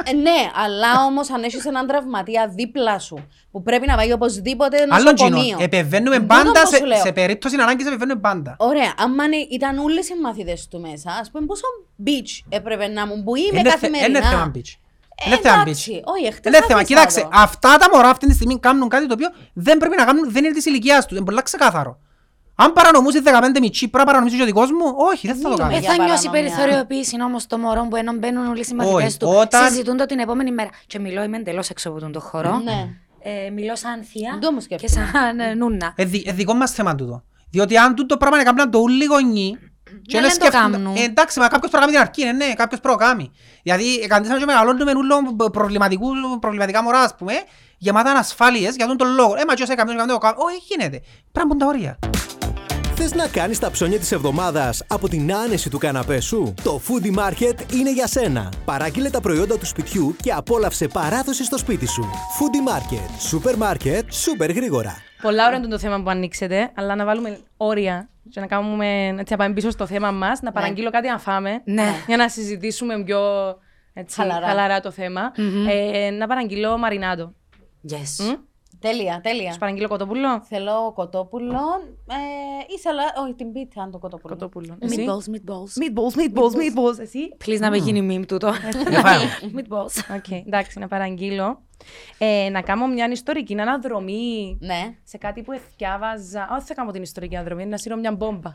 Ε, ναι, αλλά όμως αν έχεις έναν τραυματία δίπλα σου που πρέπει να πάει οπωσδήποτε Άλλον νοσοκομείο. κοινό. Επεβαίνουμε Τούτο πάντα που σε, σου λέω. σε περίπτωση ανάγκης επεβαίνουμε πάντα. Ωραία, άμα είναι- ήταν όλες οι μαθητές του μέσα, ας πούμε, πόσο beach έπρεπε να μου που είμαι Είναι θε- καθημερινά; Είναι θέμα beach. Ε, Είναι θέμα εντάξει, beach. όχι, εχθές Είναι θέμα. άφησα Κοίταξε, το. αυτά τα μωρά αυτή τη στιγμή κάνουν κάτι το οποίο δεν πρέπει να κάνουν, δεν είναι της ηλικίας τους. Είναι πολλά ξεκάθαρο. Αν παρανομούσε 15 μητσί, πρέπει να παρανομήσει και ο δικός μου, όχι, δεν θα το Μιλούμε κάνω. Ε, για θα νιώσει παρανομιά. περιθωριοποίηση όμως το μωρό που ενώ μπαίνουν όλοι οι συμμαθητές Όχι, του. όταν- Συζητούν το την επόμενη μέρα. Και μιλώ, είμαι εντελώς έξω από τον το χώρο. Ναι. Ε, μιλώ σαν θεία Δεν το μου και σκέφτομαι. σαν ε, νούνα. Ε, δι- ε, δικό μας θέμα τούτο. Διότι αν τούτο πράγμα είναι κάποιο το ούλοι γονεί, και Ναι, δεν δεν το σκέφτονται- κάνουν. Ε, εντάξει, μα κάποιος πρέπει να κάνει την αρκή, ναι, ναι, κάποιος πρέπει να κάνει. Δηλαδή, εκαντήσαμε και μεγαλώνουμε ούλο προβληματικού- προβληματικά μωρά, ας πούμε, γεμάτα ανασφάλειες για τον τον λόγο. Ε, μα και όσοι κάποιος κάνει το κάνω, όχι, γίνεται. Πρέπει να μπουν τα όρια. Θες να κάνεις τα ψώνια της εβδομάδας από την άνεση του καναπέ σου; Το Foodie Market είναι για σένα. Παράγγειλε τα προϊόντα του σπιτιού και απόλαυσε παράδοση στο σπίτι σου. Foodie Market. Σούπερ μάρκετ, σούπερ γρήγορα. Πολλά ωραία είναι το θέμα που ανοίξετε, αλλά να βάλουμε όρια και να κάνουμε έτσι να πάμε πίσω στο θέμα μας, να παραγγείλω κάτι να φάμε. Ναι. Για να συζητήσουμε πιο έτσι, Χαλαρά. χαλαρά. το θεμα Ε, να παραγγείλω μαρινάντο. Yes. Μμ; Τέλεια, τέλεια. Σου παραγγείλω κοτόπουλο. Θέλω κοτόπουλο ε, ή σαλά... Όχι, την πίτα, αν το κοτόπουλο. Κοτόπουλο. Εσύ; Meatballs, meatballs. Meatballs, meatballs, meatballs. Εσύ. Please να με γίνει meme τούτο. Για φάω. Meatballs. Οκ, εντάξει, να παραγγείλω. Ε, να κάνω μια ιστορική αναδρομή Ναι, σε κάτι που εθιάβαζα. Όχι, θα κάνω την ιστορική αναδρομή, να σύρω μια μπόμπα.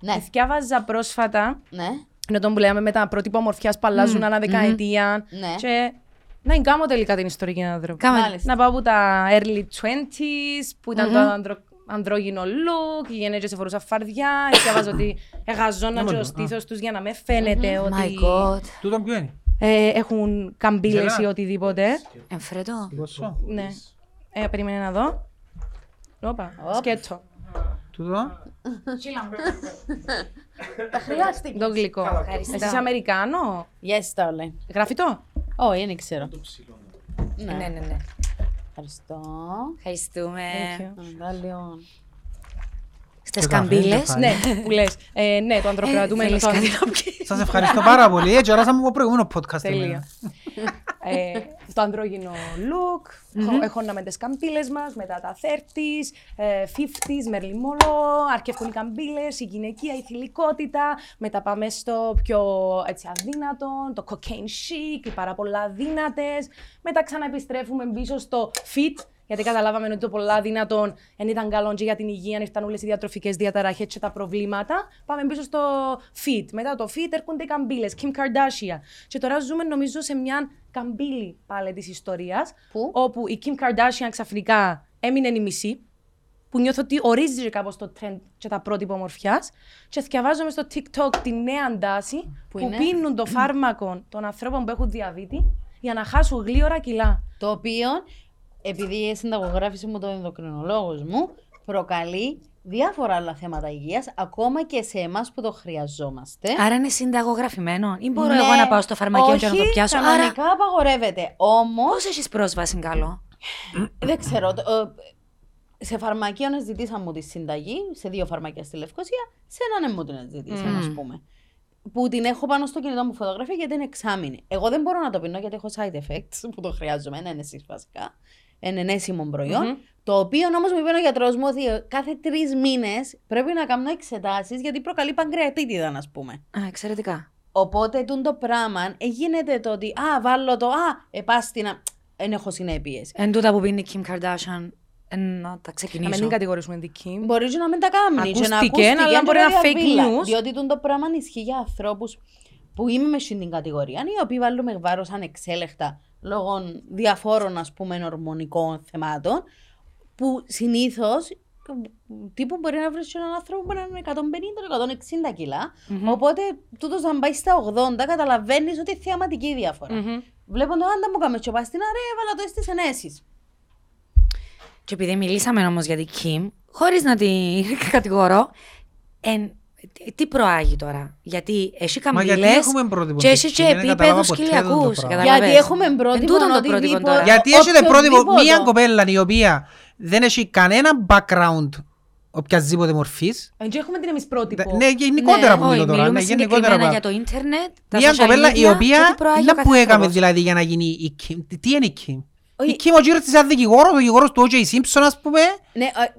ναι, Εθιάβαζα πρόσφατα ναι. Είναι το που λέμε με τα πρότυπα ομορφιάς που αλλάζουν ανά δεκαετία. Ναι. Και να κάνω τελικά την ιστορική αναδρομή. Κάμε. Μάλιστα. Να πάω από τα early 20s που ήταν το ανδρο... ανδρόγυνο look, οι γενέτρες φορούσα φαρδιά, διαβάζω ότι εγαζώναν και ο στήθος τους για να με φαίνεται My ότι god. Τούτο ποιο είναι; ε, έχουν καμπύλες Ζελά. ή οτιδήποτε. Εμφρέτο. Δικό σου. ναι. Ε, περίμενε να δω. Όπα, Οπ. σκέτσο. Τούτο. Τα χρειάστηκε. Το γλυκό. Ευχαριστώ. Εσύ είσαι Αμερικάνο; Yes, τα όλα. Γράφει το. Όχι, δεν ξέρω. Ναι, ναι, ναι. Ευχαριστώ. Ευχαριστούμε. Thank you. Να λίγο. Στι Και καφέ, καμπύλες; καφέ. Ναι, που λες. Ε, ναι, το ανδροκρατούμενο. Θέλεις το κάτι ανδρο- να πεις; Σας ευχαριστώ πάρα πολύ. Έτσι, οράσαμε από προηγούμενο podcast. Τέλεια. εμένα. ε, το ανδρόγυνο look, mm-hmm. έχοναμε τις καμπύλες μας, μετά τα 30s, ε, 50s, Merlin Monroe, αρκεύκουν οι καμπύλες, η γυναικεία, η θηλυκότητα, μετά πάμε στο πιο έτσι αδύνατο, το cocaine chic, οι πάρα πολλά αδύνατες, μετά ξαναεπιστρέφουμε πίσω στο fit, γιατί καταλάβαμε ότι το πολλά δυνατόν δεν ήταν καλό και για την υγεία, ήρθαν όλες οι διατροφικές διαταραχές και τα προβλήματα. Πάμε πίσω στο fit. Μετά το fit έρχονται οι καμπύλες, Kim Kardashian. Και τώρα ζούμε νομίζω σε μια καμπύλη πάλι της ιστορίας. Πού; Όπου η Kim Kardashian ξαφνικά έμεινε η μισή. Που νιώθω ότι ορίζει και κάπως το trend και τα πρότυπα ομορφιάς. Και διαβάζουμε στο TikTok τη νέα τάση που, είναι; πίνουν το φάρμακο των ανθρώπων που έχουν διαβήτη για να χάσουν γλύωρα κιλά. Το οποίο, επειδή συνταγογράφησε μου το ενδοκρινολόγο μου, προκαλεί διάφορα άλλα θέματα υγείας, ακόμα και σε εμάς που το χρειαζόμαστε. Άρα είναι συνταγογραφημένο; Ή μπορώ Ναι, εγώ να πάω στο φαρμακείο και να το όχι, πιάσω; Άρα, κανονικά απαγορεύεται. Όμως, πώς έχεις πρόσβαση, καλό. δεν ξέρω, το- ε, σε φαρμακείο να ζητήσαν μου τη συνταγή, σε δύο φαρμακεία στη Λευκοσία, σε έναν δεν μου την ζητήσαν, ας πούμε. που την έχω πάνω στο κινητό μου φωτογραφία γιατί είναι εξάμεινη. Εγώ δεν μπορώ να το πίνω γιατί έχω side effects που το χρειάζομαι, είναι ενέσεις βασικά. Είναι ενέσιμο προϊόν. Μμμ. Το οποίο όμως μου είπε ο γιατρός μου ότι κάθε τρεις μήνες πρέπει να κάνω εξετάσεις γιατί προκαλεί παγκρεατίτιδα, α πούμε. Α, εξαιρετικά. Οπότε τούν το πράγμα ε, γίνεται το ότι Α, βάλω το Α, επάστηνα. Δεν έχω συνέπειες. Εν τούτα που πίνει η Kim Kardashian, εν να τα Να μην ξεκινήσω. την κατηγορήσουμε την Kim. Μπορείς και να μην τα κάνεις. και να Ακούστηκε, ακούστηκε αλλά και μπορεί να fake διαβίλα. news. Διότι τούν το πράγμα ισχύει για ανθρώπους που είμαι μες στην κατηγορία, οι οποίοι βάλουμε βάρος ανεξέλεκτα λόγω διαφόρων ας πούμε ορμονικών θεμάτων, που συνήθως τύπου μπορεί να βρεις έναν άνθρωπο που να είναι 150-160 κιλά. Οπότε τούτος αν πάει στα 80, καταλαβαίνεις ότι είναι θεαματική διαφορά. Μμμ. Βλέπω το άντα μου κάμε τσοπά στην αρέα, έβαλα το στι ενέσεις. Και επειδή μιλήσαμε όμως για την Kim, χωρίς να την *laughs* κατηγορώ, εν, τι- τι προάγει τώρα; Γιατί έχει Μα γιατί καμπύλες έχουμε πρότυπο και στην έχει και Kim, δεν καταλάβα επίπεδου ποτέ αυτό το χιλιακού. πράγμα. Γιατί έχουμε πρότυπο τούτο το ότι πρότυπο δίπο- τώρα. Γιατί έχετε πρότυπο οποιοδήποτε. μία κοπέλα η οποία δεν έχει κανένα background οποιασδήποτε μορφής. Εν και έχουμε την εμείς πρότυπο. Ναι, γενικότερα που Όχι, μιλώ τώρα. μιλούμε Ναι, γενικότερα συγκεκριμένα πράγμα. για το ίντερνετ, τα Μια social κοπέλα media η και οποία τι προάγει ο δεν κάθε που έκαμε άνθρωπος. δηλαδή για να γίνει η Kim. Τι- Τι είναι η Kim; Όχι. Η Kim ο κύριος της ήταν δικηγόρος, ο δικηγόρος του O.J. Simpson ας πούμε Ναι, ε, εν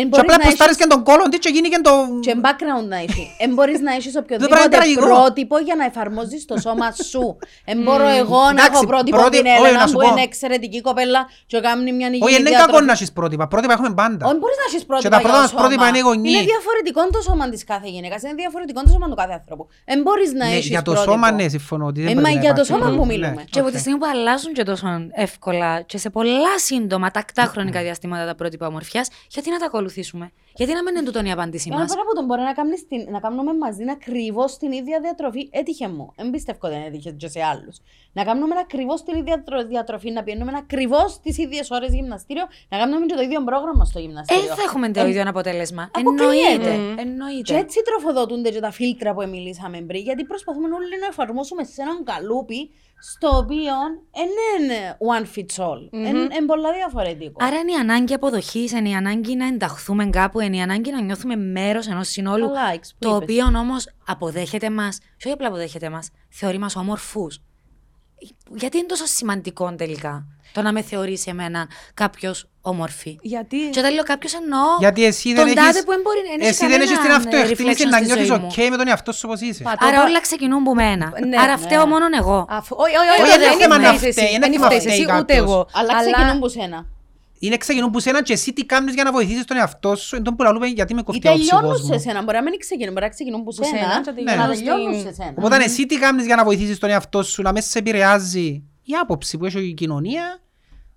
και μπορείς απλά να προστάρεις έχεις- και τον κόλλον της και γίνει και το... Και background να έχει. Εν μπορείς να έχεις πράγμα είναι οποιοδήποτε τραγικό. πρότυπο για να εφαρμόζεις το σώμα σου. Εν μπορώ εγώ να Εντάξει, έχω πρότυπο πρώτη- την όχι, Έλενα να σου που πω. είναι εξαιρετική κοπέλα και κάνει μια υγιεινή Όχι, είναι διατροφή. κακό να έχεις πρότυπα. Πρότυπα έχουμε πάντα. Όχι, μπορείς να έχεις πρότυπα τα για πρώτα το μας πρότυπα σώμα. είναι οι γονείς. Είναι διαφορετικό το σώμα της κάθε γυναίκας, είναι διαφορετικό το σώμα του κάθε ανθρώπου. Εν μπορείς να Ναι, έχεις Για το πρότυπο. σώμα ναι, συμφωνώ ότι δεν Ε, πρέπει μα να για το υπάρξει. σώμα Ναι, που ναι, μιλούμε. Και από οκ. τη στιγμή που αλλάζουν και τόσο εύκολα και σε πολλά σύντομα, τακτά χρονικά διαστήματα τα πρότυπα ομορφιάς, γιατί να τα ακολουθήσουμε. Γιατί να μην είναι τούτον η απάντησή Ένα μας; πράγμα που τον μπορεί να, κάνεις την, να κάνουμε μαζί ακριβώς την ίδια διατροφή. Έτυχε μου. Δεν πιστεύω δεν έτυχε και σε άλλους. Να κάνουμε ακριβώς την ίδια τρο- διατροφή, να πηγαίνουμε ακριβώς τις ίδιες ώρες γυμναστήριο, να κάνουμε και το ίδιο πρόγραμμα στο Ε, γυμναστήριο. θα έχουμε το Ε, ίδιο αποτέλεσμα. αποκλείεται. Εννοείται. Και Εννοείται. έτσι τροφοδοτούνται και τα φίλτρα που μιλήσαμε πριν, γιατί προσπαθούμε όλοι να εφαρμόσουμε σε έναν καλούπι στο οποίο δεν είναι one fits all. Είναι πολλά διαφορετικό. Άρα είναι η ανάγκη αποδοχής, είναι η ανάγκη να ενταχθούμε κάπου, είναι η ανάγκη να νιώθουμε μέρος ενός συνόλου. Καλά, εξ που Το είπες. οποίο όμως αποδέχεται μας, όχι απλά αποδέχεται μας, θεωρεί μας όμορφους. Γιατί είναι τόσο σημαντικό τελικά το να με θεωρήσει εμένα κάποιος όμορφη. Γιατί... Και όταν λέω κάποιος εννοώ. Γιατί εσύ τον δεν τάδε έχεις, που δεν μπορεί να εσύ δεν έχεις την κανέναν, ε, αυτοεκτίμηση reflection να στη νιώθεις ζωή μου. ok με τον εαυτό σου όπως είσαι. Πα- το Άρα είπα- όλα ξεκινούν από μένα. Ναι, Άρα ναι. φταίω μόνο εγώ. Αφού- Όχι, όχι, όχι, Όχι, δεν είναι θέμα να φταίεις φταίει, εσύ, είναι δεν θέμα φταίεις φταίει εσύ, ούτε κάποιος. εγώ. Αλλά ξεκινούν που σένα. Είναι ξεκινούν που σένα και εσύ τι κάνεις για να βοηθήσεις τον εαυτό σου. Εντός που λαλούμε γιατί με Ή κοφτεί ο τελειώνουν σε ψυχός σένα. Μπορεί να μην ξεκινούν, μπορεί να ξεκινούν που Που σένα. σένα, και Ναι. Να τελειώνουν τελειώνουν στην- σε σένα. Οπότε εσύ τι κάνεις για να βοηθήσεις τον εαυτό σου να μέσα σε επηρεάζει η άποψη που έχει η κοινωνία.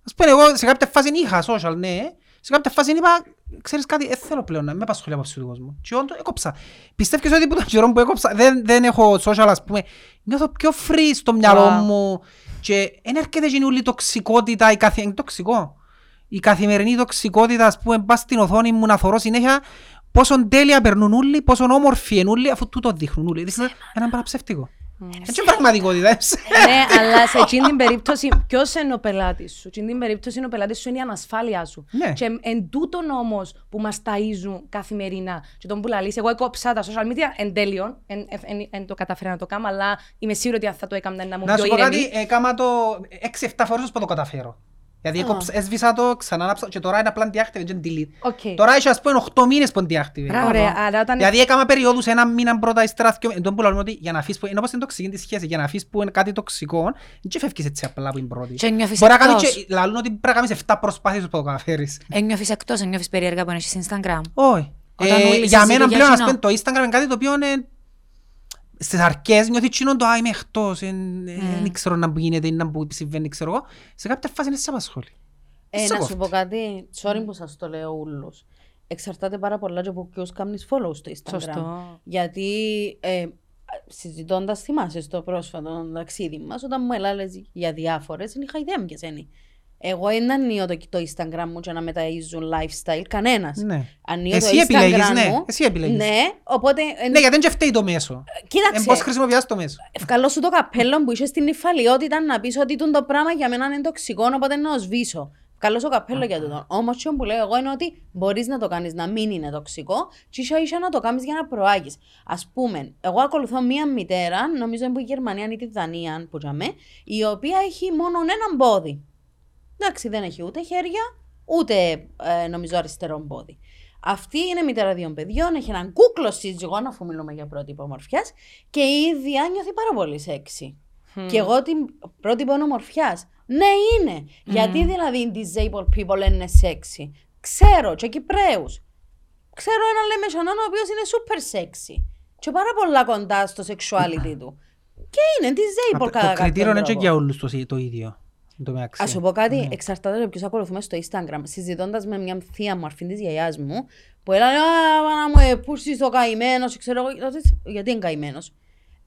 Ας πούμε εγώ σε κάποια φάση είχα social, ναι. Σε κάποια φάση είπα, ξέρεις κάτι, δεν θέλω πλέον να με απασχολεί η άποψη του κόσμου. Και όντως έκοψα. Πιστεύεις ότι από τον καιρό που έκοψα, δεν, δεν έχω social ας πούμε, νιώθω πιο free στο μυαλό Wow. μου και δεν έρχεται και όλη η τοξικότητα, η καθη... είναι τοξικό. Η καθημερινή τοξικότητα, ας πούμε, πας στην οθόνη μου να θωρώ συνέχεια πόσο τέλεια περνούν όλοι, πόσο όμορφοι είναι όλοι, αφού τούτο δείχνουν όλοι. Δείχνουν έναν παραψεύτικο. Έτσι είναι πραγματικότητα. ε. Ναι, αλλά σε εκείνη την περίπτωση, ποιος είναι ο πελάτης σου; Σε εκείνη την περίπτωση, ο πελάτης σου είναι η ανασφάλειά σου. Ναι. Και εν τούτον όμως που μας ταΐζουν καθημερινά. Και τον που λαλείς, εγώ έκοψα τα social media εν τέλειον, εν, εν, εν το καταφέρω να το κάνω, αλλά είμαι σίγουρη ότι αν θα το έκανα να ήμουν Να πιο σου πω ήρεμη. κάτι, έκανα το 6-7 φορές που το καταφέρω. Δηλαδή έκοψα- έσβησα το, ξανά ανάψα και τώρα είναι απλά deactivate και delete. Οκ. Τώρα έχει ας πούμε 8 μήνες που είναι deactivate. Μπράβο. Ωραία, άρα όταν. Δηλαδή έκανα περιόδους ένα μήνα πρώτα ύστερα και εντός που λέμε ότι για να αφήσεις που είναι όπως είναι τοξική τη σχέση, για να αφήσεις που είναι κάτι τοξικό, δεν φεύγεις έτσι απλά που είναι πρώτη. Και νιώθεις Μπορεί να κάνεις εκτός. και λαλούν ότι πρέπει να κάνεις 7 προσπάθειες που το καταφέρεις. Ένιωθεις εκτός, ένιωθεις περίεργα που έχεις Instagram. Όχι. Όταν Ε, όλοι για συζητούν μένα για πλέον ας κοινό. πούμε, το Instagram είναι κάτι το οποίο είναι στις αρχές νιώθει τσίνο το «Α, είμαι εκτός, εν- δεν ξέρω να που γίνεται ή να που συμβαίνει, ξέρω εγώ». Σε κάποια φάση είναι σε απασχόλη. Ε, Σε να κόφτει. σου πω κάτι, sorry που σας το λέω ούλους. Εξαρτάται πάρα πολλά και από ποιους κάνεις follow στο Instagram. Σωστό. Γιατί ε, συζητώντας, θυμάσαι στο πρόσφατο ταξίδι μας, όταν μου έλαλες για διάφορες, είναι χαϊδέμ και σένη. Εγώ δεν ανοίγω το, το Instagram μου και να μεταΐζουν lifestyle, κανένας. Ναι. Ανοίγω Εσύ το επιλέγεις, Instagram ναι. μου. Εσύ επιλέγεις. Ναι, οπότε... ε, Ναι, γιατί δεν φταίει το μέσο. Εν Κοίταξε, πώς χρησιμοποιάς το μέσο. ευκαλώ σου το καπέλο που είσαι στην υφαλιότητα να πεις ότι τούν το πράγμα για μένα είναι τοξικό, οπότε να το σβήσω. Καλό ο καπέλο για τούτο. Όμως, τι που λέω εγώ είναι ότι μπορείς να το κάνεις να μην είναι τοξικό, και ίσα ίσα να το κάνεις για να προάγεις. Α πούμε, εγώ ακολουθώ μία μητέρα, νομίζω είναι που η Γερμανία ή τη Δανία, που τζαμέ, η οποία έχει μόνο έναν πόδι. Εντάξει, δεν έχει ούτε χέρια, ούτε ε, νομίζω αριστερό πόδι. Αυτή είναι μητέρα δύο παιδιών, έχει έναν κούκλο σύζυγο, αφού μιλούμε για πρότυπο ομορφιά, και η ίδια νιώθει πάρα πολύ σεξy. Και εγώ την πρότυπο ομορφιά. Ναι, είναι. Γιατί δηλαδή οι disabled people είναι sexy. Ξέρω, και Κυπρέους. Ξέρω έναν λεμεσονόν ο οποίος είναι super sexy. Και πάρα πολλά κοντά στο sexuality του. Και είναι disabled Το κατά κριτήριο κάποιον είναι και τρόπο. για όλους το, το ίδιο. Εν τω μεταξύ. Α σου πω κάτι, Ναι. εξαρτάται από ποιου ακολουθούμε στο Instagram. Συζητώντας με μια θεία μου, αρφή της γιαγιάς μου, που έλεγε Α, μάνα μου, ε, πού είσαι ο καημένος, ξέρω εγώ. Λέω, «Τι- Γιατί είναι καημένος.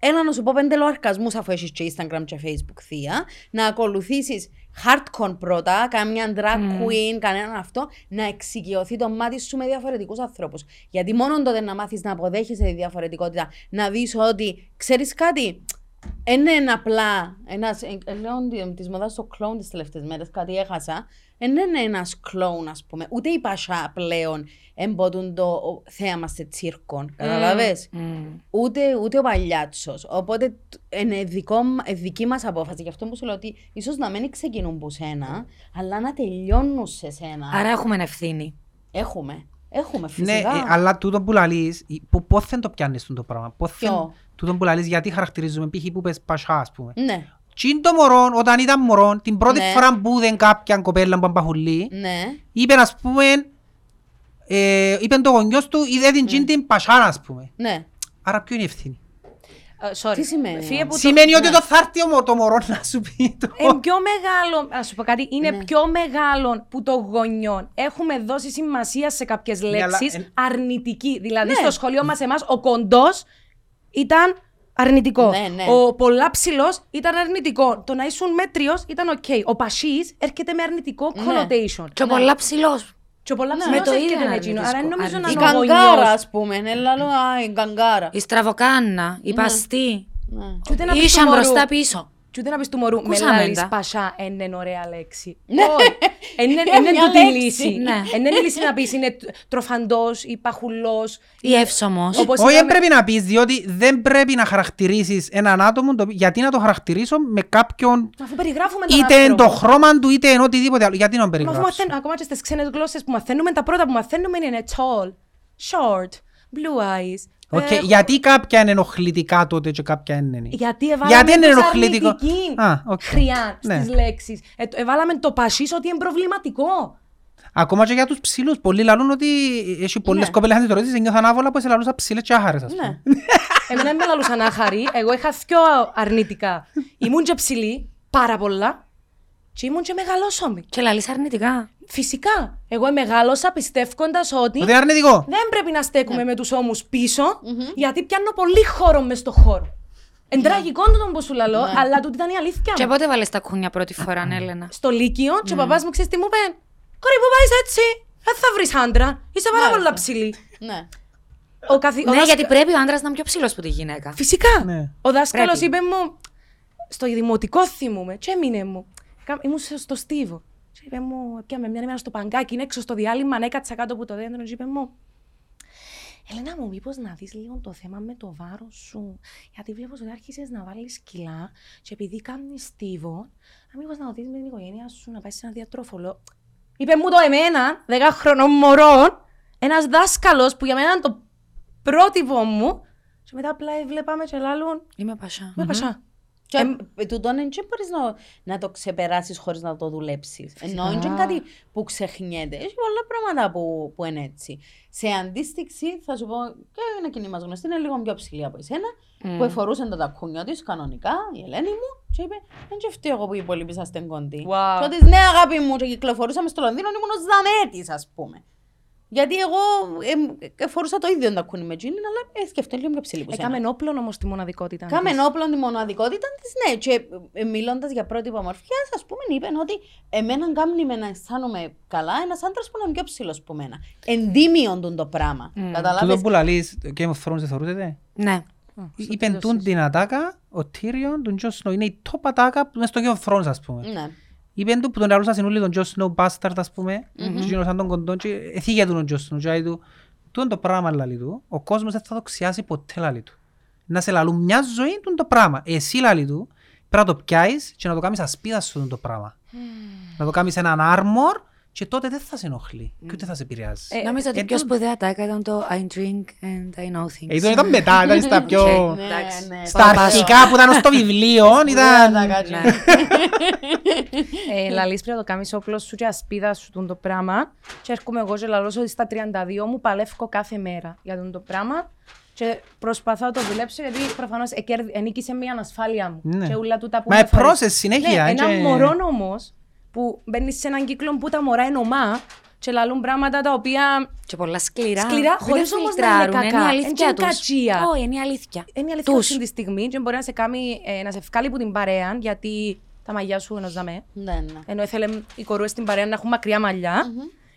Έλα να σου πω πέντε λοαρκασμούς αφού έχεις και Instagram και Facebook θεία, να ακολουθήσεις hardcore πρώτα, καμιά drag queen, κανέναν αυτό, να εξοικειωθεί το μάτι σου με διαφορετικούς ανθρώπους. Γιατί μόνο τότε να μάθεις να αποδέχεσαι τη διαφορετικότητα, να δεις ότι ξέρεις κάτι, δεν είναι απλά ένας, ε, ε, λέω της μοδά στο κλόουν τις τελευταίες μέρες, κάτι έχασα. Δεν είναι ένας κλόουν, ας πούμε. Ούτε η Πασά πλέον εμποτούν το ο, θέαμα σε τσίρκο. Καταλαβέ. Ούτε, ούτε ο παλιάτσος. Οπότε τ- είναι δικό, μ- ε, δική μας απόφαση. Γι' αυτό που σου λέω ότι ίσως να μην ξεκινούν που σένα, αλλά να τελειώνουν σε σένα. Άρα έχουμε ευθύνη. Έχουμε. Έχουμε Ναι, φυσικά. ε, αλλά τούτο που λαλείς, ε, πο- πώς δεν το πιάνεις το πράγμα; Πώς δεν- Ποιο; Τούτο που λαλείς, γιατί χαρακτηρίζουμε π.χ. που πες πασά, ας πούμε. Ναι, Τι είναι το μωρό, όταν ήταν μωρό, την πρώτη Ναι. φορά που είδε κάποια κοπέλα που αμπαχουλεί, ναι. είπε, ας πούμε, ε, είπε το γονιός του, είδε την τζιν την πασά, ας πούμε. ναι. Άρα ποιο είναι η ευθύνη; Ε, sorry. Τι σημαίνει Φύγε όμως; που το- Σημαίνει ότι ναι. το θα έρθει ο μω- το μωρό να σου πει το. Είναι πιο μεγάλο, να σου πω κάτι, είναι Ναι. πιο μεγάλο που το γονιό. Έχουμε δώσει σημασία σε κάποιες Ναι, αλλά λέξεις εν- αρνητική. Δηλαδή, Ναι. στο σχολείο μας, εμάς, ο κοντός ήταν αρνητικό. Ναι, ναι. Ο πολλά ψηλός ήταν αρνητικό. Το να ήσουν μέτριος ήταν οκ. Ο πασίς έρχεται με αρνητικό Ναι. connotation. Και ο πολλά ψηλός. Και ο πολλά Με ψηλός το ίδιο έρχεται είναι με εκείνο. Άρα αρνητικό. δεν νομίζω να Η είναι ο καγκάρα, γονιός. ας πούμε. Ναι, λαλό, α, η καγκάρα. Η στραβοκάννα, η παστή. Ναι. Και ούτε να πεις του Ήσαν μωρού- μπροστά πίσω. Και ούτε να πεις του μωρού, με Ακούσαμε λάλης τα. πασά, είναι ωραία λέξη. *laughs* Ναι. Όχι. Είναι Είναι είναι μια τούτη η λέξη. λύση. Ναι. Είναι η λύση να πεις είναι τροφαντός ή παχουλός. Ή εύσωμος. Όπως Όχι, δεν είπαμε- πρέπει να πεις, διότι δεν πρέπει να χαρακτηρίσεις έναν άτομο, το- γιατί να το χαρακτηρίσω με κάποιον, Μα Αφού περιγράφουμε τον είτε εν άνθρωπο. το χρώμα του, είτε εν οτιδήποτε άλλο. Γιατί να τον Μα αφού περιγράψω. μαθαίνουμε, ακόμα και στις ξένες γλώσσες που μαθαίνουμε, τα πρώτα που μαθαίνουμε είναι tall, short, blue eyes. Οκ, ε, γιατί κάποια είναι ενοχλητικά τότε και κάποια είναι. Γιατί εβάλαμε Γιατί είναι τους ενοχλητικό; αρνητική Α, οκ. χροιά Ναι. στις λέξεις. Ε, το- εβάλαμε το πασύς ότι είναι προβληματικό. Ακόμα και για τους ψηλούς. Πολλοί λαλούν ότι έχει πολλές Ναι. κοπέλες αν τις ρωτήσεις, νιώθαν άβολα που σε λαλούν σαν ψηλές και άχαρες, ας πούμε. Ναι. Εμένα δεν με λαλούσαν άχαρη. Εγώ είχα πιο αρνητικά. *laughs* Ήμουν και ψηλή, πάρα πολλά. Και ήμουν και μεγαλόσωμη. Και λαλείς αρνητικά. Φυσικά. Εγώ μεγάλωσα πιστεύοντα ότι Ότι είναι αρνητικό. δεν πρέπει να στέκουμε με τους ώμους πίσω, γιατί πιάνω πολύ χώρο μες στο χώρο. Εν τραγικό το τον που σου λαλώ, αλλά τούτη ήταν η αλήθεια. Και μου. πότε βάλες τα κούνια πρώτη φορά, Έλενα; Στο Λύκειο, και ο παπάς μου ξέρεις τι μου είπε; Κόρη, πού πάεις έτσι; Δεν θα βρεις άντρα. Είσαι πάρα Μάλιστα. πολύ ψηλή. Ναι. Ο καθη... ο Ναι, δάσκα- γιατί πρέπει ο άντρας να είναι πιο ψηλός που τη γυναίκα. Φυσικά. Ναι. Ο δάσκαλος Πρέπει. είπε μου, στο δημοτικό θυμούμαι, και έμεινε μου. Κα- Ήμουν στο στίβο. Και είπε μου, πιάμε μια ημέρα στο παγκάκι, είναι έξω στο διάλειμμα, ανέκατσα κάτω από το δέντρο. Και είπε μου, Ελένα μου, μήπως να δεις λίγο το θέμα με το βάρος σου; Γιατί βλέπω ότι άρχισες να βάλεις κιλά και επειδή κάνεις στίβο, να μήπως να το δεις με την οικογένεια σου, να πάει σε ένα διατροφολό. Είπε μου το εμένα, 10 χρονών μωρών, ένας δάσκαλος που για μένα είναι το πρότυπο μου και μετά απλά βλέπαμε και λάλλον, Είμαι πασά. με πασά. Και Εμ- ε, τούτον δεν μπορείς να, να το ξεπεράσεις χωρίς να το δουλέψεις. Ενώ είναι και κάτι που ξεχνιέται. Έχει πολλά πράγματα που, που είναι έτσι. Σε αντίστοιξη θα σου πω και είναι κοινή μας γνωστή, είναι λίγο πιο ψηλή από εσένα, που εφορούσε το τακούνιο της κανονικά, η Ελένη μου, και είπε «Δεν και φταίω εγώ που οι υπόλοιποι είσαστε κοντοί». Wow. Και ότι «Ναι αγάπη μου» και κυκλοφορούσαμε στο Λονδίνο, ήμουν ως δαμέτης ας πούμε. Γιατί εγώ ε, ε, φορούσα το ίδιο τακούνι με τζίνιν, αλλά ε, σκεφτώ λίγο πιο ψηλή που σένα. Έκαμε όπλον όμως τη μοναδικότητα. Κάμε της. όπλον τη μοναδικότητα της, ναι. Και ε, μιλώντα για πρότυπο ομορφιάς, ας πούμε, είπε ότι εμένα κάνει με να αισθάνομαι καλά ένας άντρας που είναι πιο ψηλός από μένα. Εντίμιον του το πράγμα. Τούτο Καταλάβεις; που λαλείς, Game of Thrones δεν θεωρούσετε; Ναι. Είπεν τούν την ατάκα, ο Tyrion, τον Jon Snow. Είναι η top ατάκα μες στο Game of Thrones, ας πούμε. Ναι. Είπεν του που τον αρούσαν όλοι τον Jon Snow Bastard, ας πούμε, και εκείνος σαν τον κοντόν και εθίγε του τον Jon Snow και λέει του, τούτο το πράγμα λαλεί του, ο κόσμος δεν θα το ξιάσει ποτέ λαλεί του. Να σε λαλούν μια ζωή τούτο το πράγμα. Εσύ λαλεί του, πρέπει να το πιάσεις και να το κάνεις ασπίδα σου τούτο το πράγμα. Να το κάνεις έναν armor και τότε δεν θα σε ενοχλεί και ούτε θα σε επηρεάζει. Ε, Νομίζω ότι ε, η πιο το- σπουδαία ατάκα ήταν το I drink and I know things. Ε, ήταν- ήταν μετά, ήταν στα πιο... Οκ. Ναι, Εντάξει. ναι. Στα αρχικά που ήταν στο βιβλίο ήταν... τα κάτω. Ναι. *laughs* Ε, λαλείς πρέπει να το κάνεις όπλο σου και ασπίδα σου τούτο το πράγμα και έρχομαι εγώ και λαλώ ότι στα 32 μου παλεύω κάθε μέρα για τούτο το πράγμα και προσπαθώ να το δουλέψω γιατί προφανώς εκέρδη- ενίκησε μια ανασφάλεια μου Ναι. και όλα τούτα που Μα με ε, φορεί- process συνέχεια, Ναι, ένα και- μωρό όμως που μπαίνεις σε έναν κύκλο που τα μωρά είναι ομά και λαλούν πράγματα τα οποία Και πολλά σκληρά. Σκληρά, Δεν χωρίς τα όμως να είναι φιλτράρουν, κακά. Είναι η Εν αλήθεια και τους. κατσία. Όχι, είναι η αλήθεια. είναι η αλήθεια Τους. αυτή τη στιγμή και μπορεί να σε κάνει ε, να σε βγάλει από την παρέα γιατί τα μαλλιά σου ενός δαμέ. Ναι, ναι. Ενώ ήθελε οι κορούες στην παρέα να έχουν μακριά μαλλιά.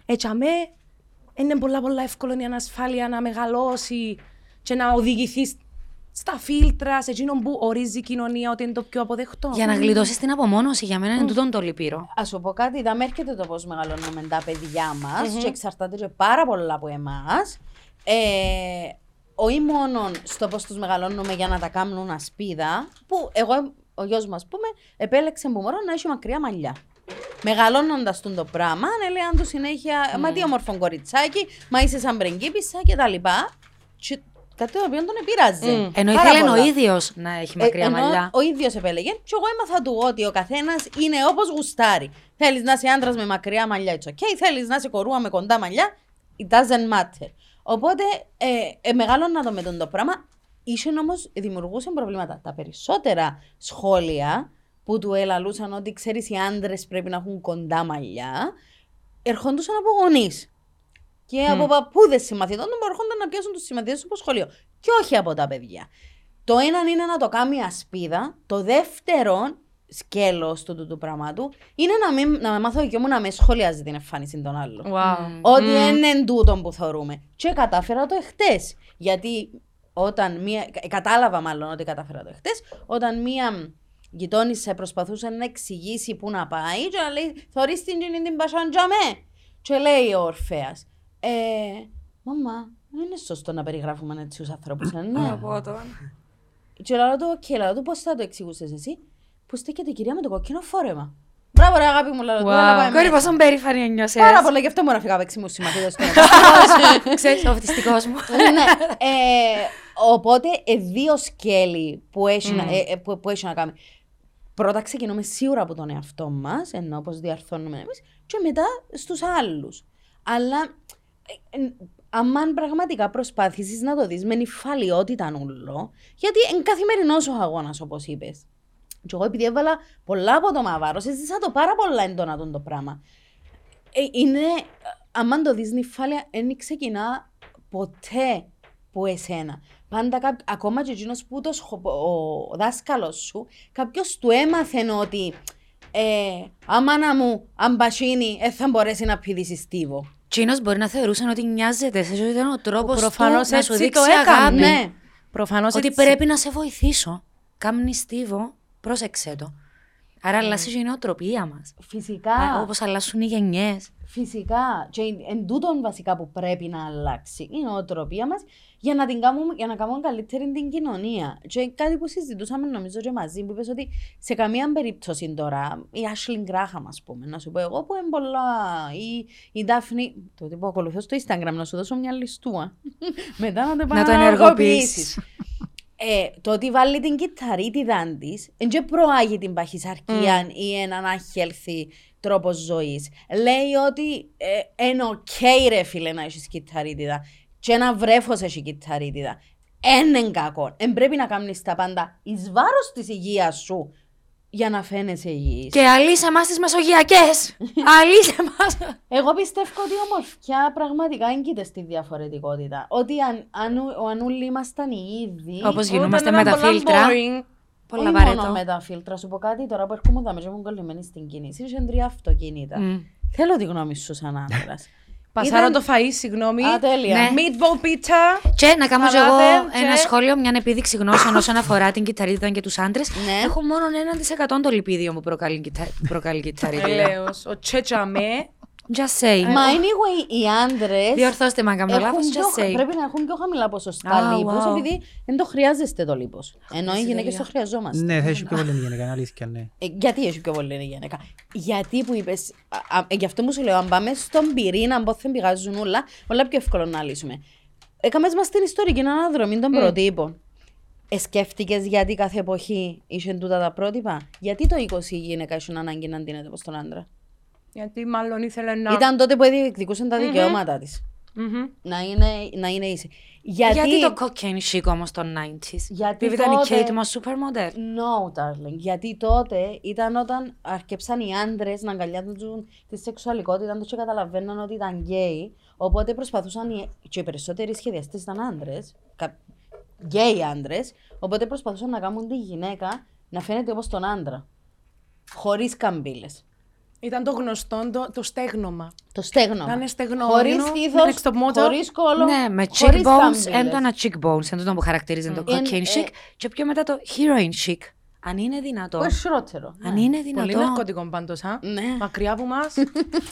Έτσι αμέ, είναι πολλά πολλά εύκολο η ανασφάλεια να μεγαλώσει και να οδηγηθείς στα φίλτρα, σε εκείνον που ορίζει η κοινωνία ότι είναι το πιο αποδεκτό. Για να γλιτώσεις την απομόνωση, για μένα είναι τούτον το λυπηρό. Α σου πω κάτι, δεν έρχεται το πώς μεγαλώνουμε τα παιδιά μας και εξαρτάται και πάρα πολλά από εμάς. Ε, όχι μόνο στο πώς τους μεγαλώνουμε για να τα κάνουν ασπίδα, που εγώ, ο γιος μα, πούμε, επέλεξε που μωρό να έχει μακριά μαλλιά. Μεγαλώνοντας τον το πράγμα, έλεγαν του συνέχεια, Μα τι όμορφο κοριτσάκι, μα είσαι σαν πριγκίπισσα κτλ. Και κάτι το οποίο τον επήραζε. Ενώ Πάρα ήθελε ο πολλά. ίδιος να έχει μακριά Ε, ενώ μαλλιά. Ο ίδιος επέλεγε. Και εγώ έμαθα του ότι ο καθένας είναι όπως γουστάρει. Θέλεις να είσαι άντρας με μακριά μαλλιά, it's okay. Θέλεις να είσαι κορούα με κοντά μαλλιά, it doesn't matter. Οπότε ε, ε, μεγάλωνα το με τον το πράγμα. Είχε όμως δημιουργούσε προβλήματα. Τα περισσότερα σχόλια που του ελαλούσαν ότι ξέρεις οι άντρες πρέπει να έχουν κοντά μαλλιά, ερχόντουσαν από γονείς. Και από παππούδε συμμαθητών του που έρχονταν να πιάσουν τους συμμαθητές του από σχολείο. Και όχι από τα παιδιά. Το ένα είναι να το κάνει ασπίδα. Το δεύτερο σκέλος του του, του πράγματου είναι να, μην, να με μάθω και μου να με σχολιάζει την εμφάνιση των άλλων. Wow. Ότι είναι εν τούτον που θεωρούμε. Και κατάφερα το εχθές. Γιατί όταν μία. ε, Κατάλαβα μάλλον ότι κατάφερα το εχθές. Όταν μία γειτόνισσα προσπαθούσε να εξηγήσει πού να πάει, και να λέει: Θωρείς την τζινή την πασαντζαμέ. Και λέει ο Ορφέα. Ε, μαμά, δεν είναι σωστό να περιγράφουμε έτσι τους ανθρώπους. Ε, ναι. Και λέω του, οκ, λέω του, πώς θα το εξηγούσες εσύ, που στέκεται η κυρία με το κόκκινο φόρεμα. Μπράβο ρε αγάπη μου, λέω του, Wow. έλα πάμε Κόρη, μέσα. πόσο περήφανη νιώσες. Πάρα πολλά, γι' αυτό μου να φύγα παίξει μου συμμαθήτες του. *laughs* Ξέρεις, ο αυτιστικός μου. ναι. Ε, οπότε, ε, δύο σκέλη που έχει, να, ε, ε, που, που έχει να κάνει. Πρώτα ξεκινούμε σίγουρα από τον εαυτό μας, ενώ πώς διορθώνουμε εμείς, και μετά στους άλλους. Αλλά, ε, ε, αμάν πραγματικά προσπάθησεις να το δεις με νυφαλιότητα νουλό, γιατί είναι καθημερινός ο αγώνας, όπως είπες. Και εγώ επειδή έβαλα πολλά από το μαβάρο, συζήτησα το πάρα πολλά έντονα τον το πράγμα. Ε, είναι, αν το δεις νυφάλια, δεν ξεκινά ποτέ που εσένα. Πάντα, κάπο- ακόμα και εκείνος που το σχο- ο δάσκαλος σου, κάποιος του έμαθε ότι ε, άμα να μου, αν πασίνει, δεν θα μπορέσει να πηδήσεις στίβο. Τσίνος μπορεί να θεωρούσαν ότι νοιάζεται σε ότι ήταν ο τρόπος του προφανώς να σου έτσι δείξει το έκανε. αγάπη. Ναι. Προφανώς Ότι έτσι. πρέπει να σε βοηθήσω. Κάμνη στίβο, πρόσεξε το. Άρα αλλάζει και η νοοτροπία μας. Φυσικά. Α, Όπως αλλάσουν οι γενιές. Φυσικά. Και εν, εν τούτον βασικά που πρέπει να αλλάξει η νοοτροπία μας για να, την κάνουμε, για να κάνουμε καλύτερη την κοινωνία. Και κάτι που συζητούσαμε νομίζω και μαζί που είπες ότι σε καμία περίπτωση τώρα η Ashley Graham ας πούμε να σου πω εγώ που είναι πολλά ή η Daphne το τι που ακολουθώ στο Instagram να σου δώσω μια λιστούα *laughs* μετά να το Να το ενεργοποιήσεις. Ε, το ότι βγάλλει την κυτταρίτιδα της, δεν και προάγει την παχυσαρκία ή έναν unhealthy τρόπος ζωής. Λέει ότι ε, είναι οκ, ρε φίλε, να έχεις κυτταρίτιδα. Και ένα βρέφος έχει κυτταρίτιδα. Εν είναι κακό. Εν πρέπει να κάνεις τα πάντα εις βάρος της υγείας σου για να φαίνεσαι υγιής. Και αλύσε εμάς τις μεσογειακές. *laughs* αλύσε εμάς. Εγώ πιστεύω ότι η ομορφιά πραγματικά έγκυται στη διαφορετικότητα. Ότι αν, αν, ο- αν όλοι ήμασταν οι ίδιοι. Όπως Όταν γινόμαστε ήταν με τα πολλά φίλτρα. boring. Πολλά όχι μόνο βαρετό. με τα φίλτρα, σου πω κάτι τώρα που έρχομαι εδώ και ήμουν κολλημένη στην κίνηση. Είχε τρία αυτοκίνητα. Μμ. Θέλω τη γνώμη σου σαν άντρα. *laughs* Πασάρω Ήταν- το φαΐ, συγγνώμη. Α, τέλεια. Ναι. Meatball pizza. Και να κάνω κι Χαλάτε εγώ και- ένα σχόλιο, μια επίδειξη γνώσεων όσον αφορά την κυταρίτιδα και τους άντρες. Ναι. Έχω μόνο 1% το λιπίδιο που προκαλεί, κιτα... που προκαλεί κυταρίτιδα. Ελέος. Ο τσέτσαμε. Just saying. Μα anyway, οι άντρες. Διορθώστε με αν κάνω λάθος, just saying. πρέπει να έχουν πιο χαμηλά ποσοστά Α, λίπους, wow. επειδή δεν το χρειάζεστε το λίπος. Ενώ οι Είσαι γυναίκες τέλεια. το χρειαζόμαστε. Ναι, θα έχει πιο πολύ γυναίκα, είναι αλήθεια, ναι. Ε, γιατί έχει πιο πολύ η γυναίκα. Γιατί που είπες, γι' αυτό μου σου λέω, αν πάμε στον πυρήνα, αν δεν πηγάζουν όλα, όλα πιο εύκολο να λύσουμε. Έκαμε μας την ιστορική αναδρομή των προτύπων. Ε, σκέφτηκες γιατί κάθε εποχή είχε τούτα τα πρότυπα; Γιατί το 20 η γυναίκα είχε ανάγκη να ντύνεται όπως τον άντρα; Γιατί μάλλον ήθελε να... Ήταν τότε που διεκδικούσαν τα δικαιώματα της. Μμμ. Να είναι, να είναι ίση. Γιατί, Γιατί το cocaine chic όμως των 90s. Γιατί Επειδή ήταν η τότε- Kate μας supermodel. No, darling. Γιατί τότε ήταν όταν αρκεψαν οι άντρες να αγκαλιάζουν τη σεξουαλικότητα τους και καταλαβαίναν ότι ήταν γκέι. Οπότε προσπαθούσαν. Οι... και οι περισσότεροι σχεδιαστές ήταν άντρες. Κα... γκέι άντρες. Οπότε προσπαθούσαν να κάνουν τη γυναίκα να φαίνεται όπως τον άντρα. Χωρίς καμπύλες. Ήταν το γνωστό το, το στέγνωμα. Το στέγνωμα. Να είναι στεγνό, Χωρίς you know, στήθος, με next top model. χωρίς κώλο. Ναι, με χωρίς cheekbones, καμπύλες. έντονα cheekbones, εν τούτο που χαρακτηρίζει το Ε, cocaine ε, chic. Και πιο μετά το heroin chic. Αν είναι δυνατό. Πώς χειρότερο. Αν είναι Πολύ δυνατό. ναρκωτικό πάντως, α. Ναι. Μακριά από μας.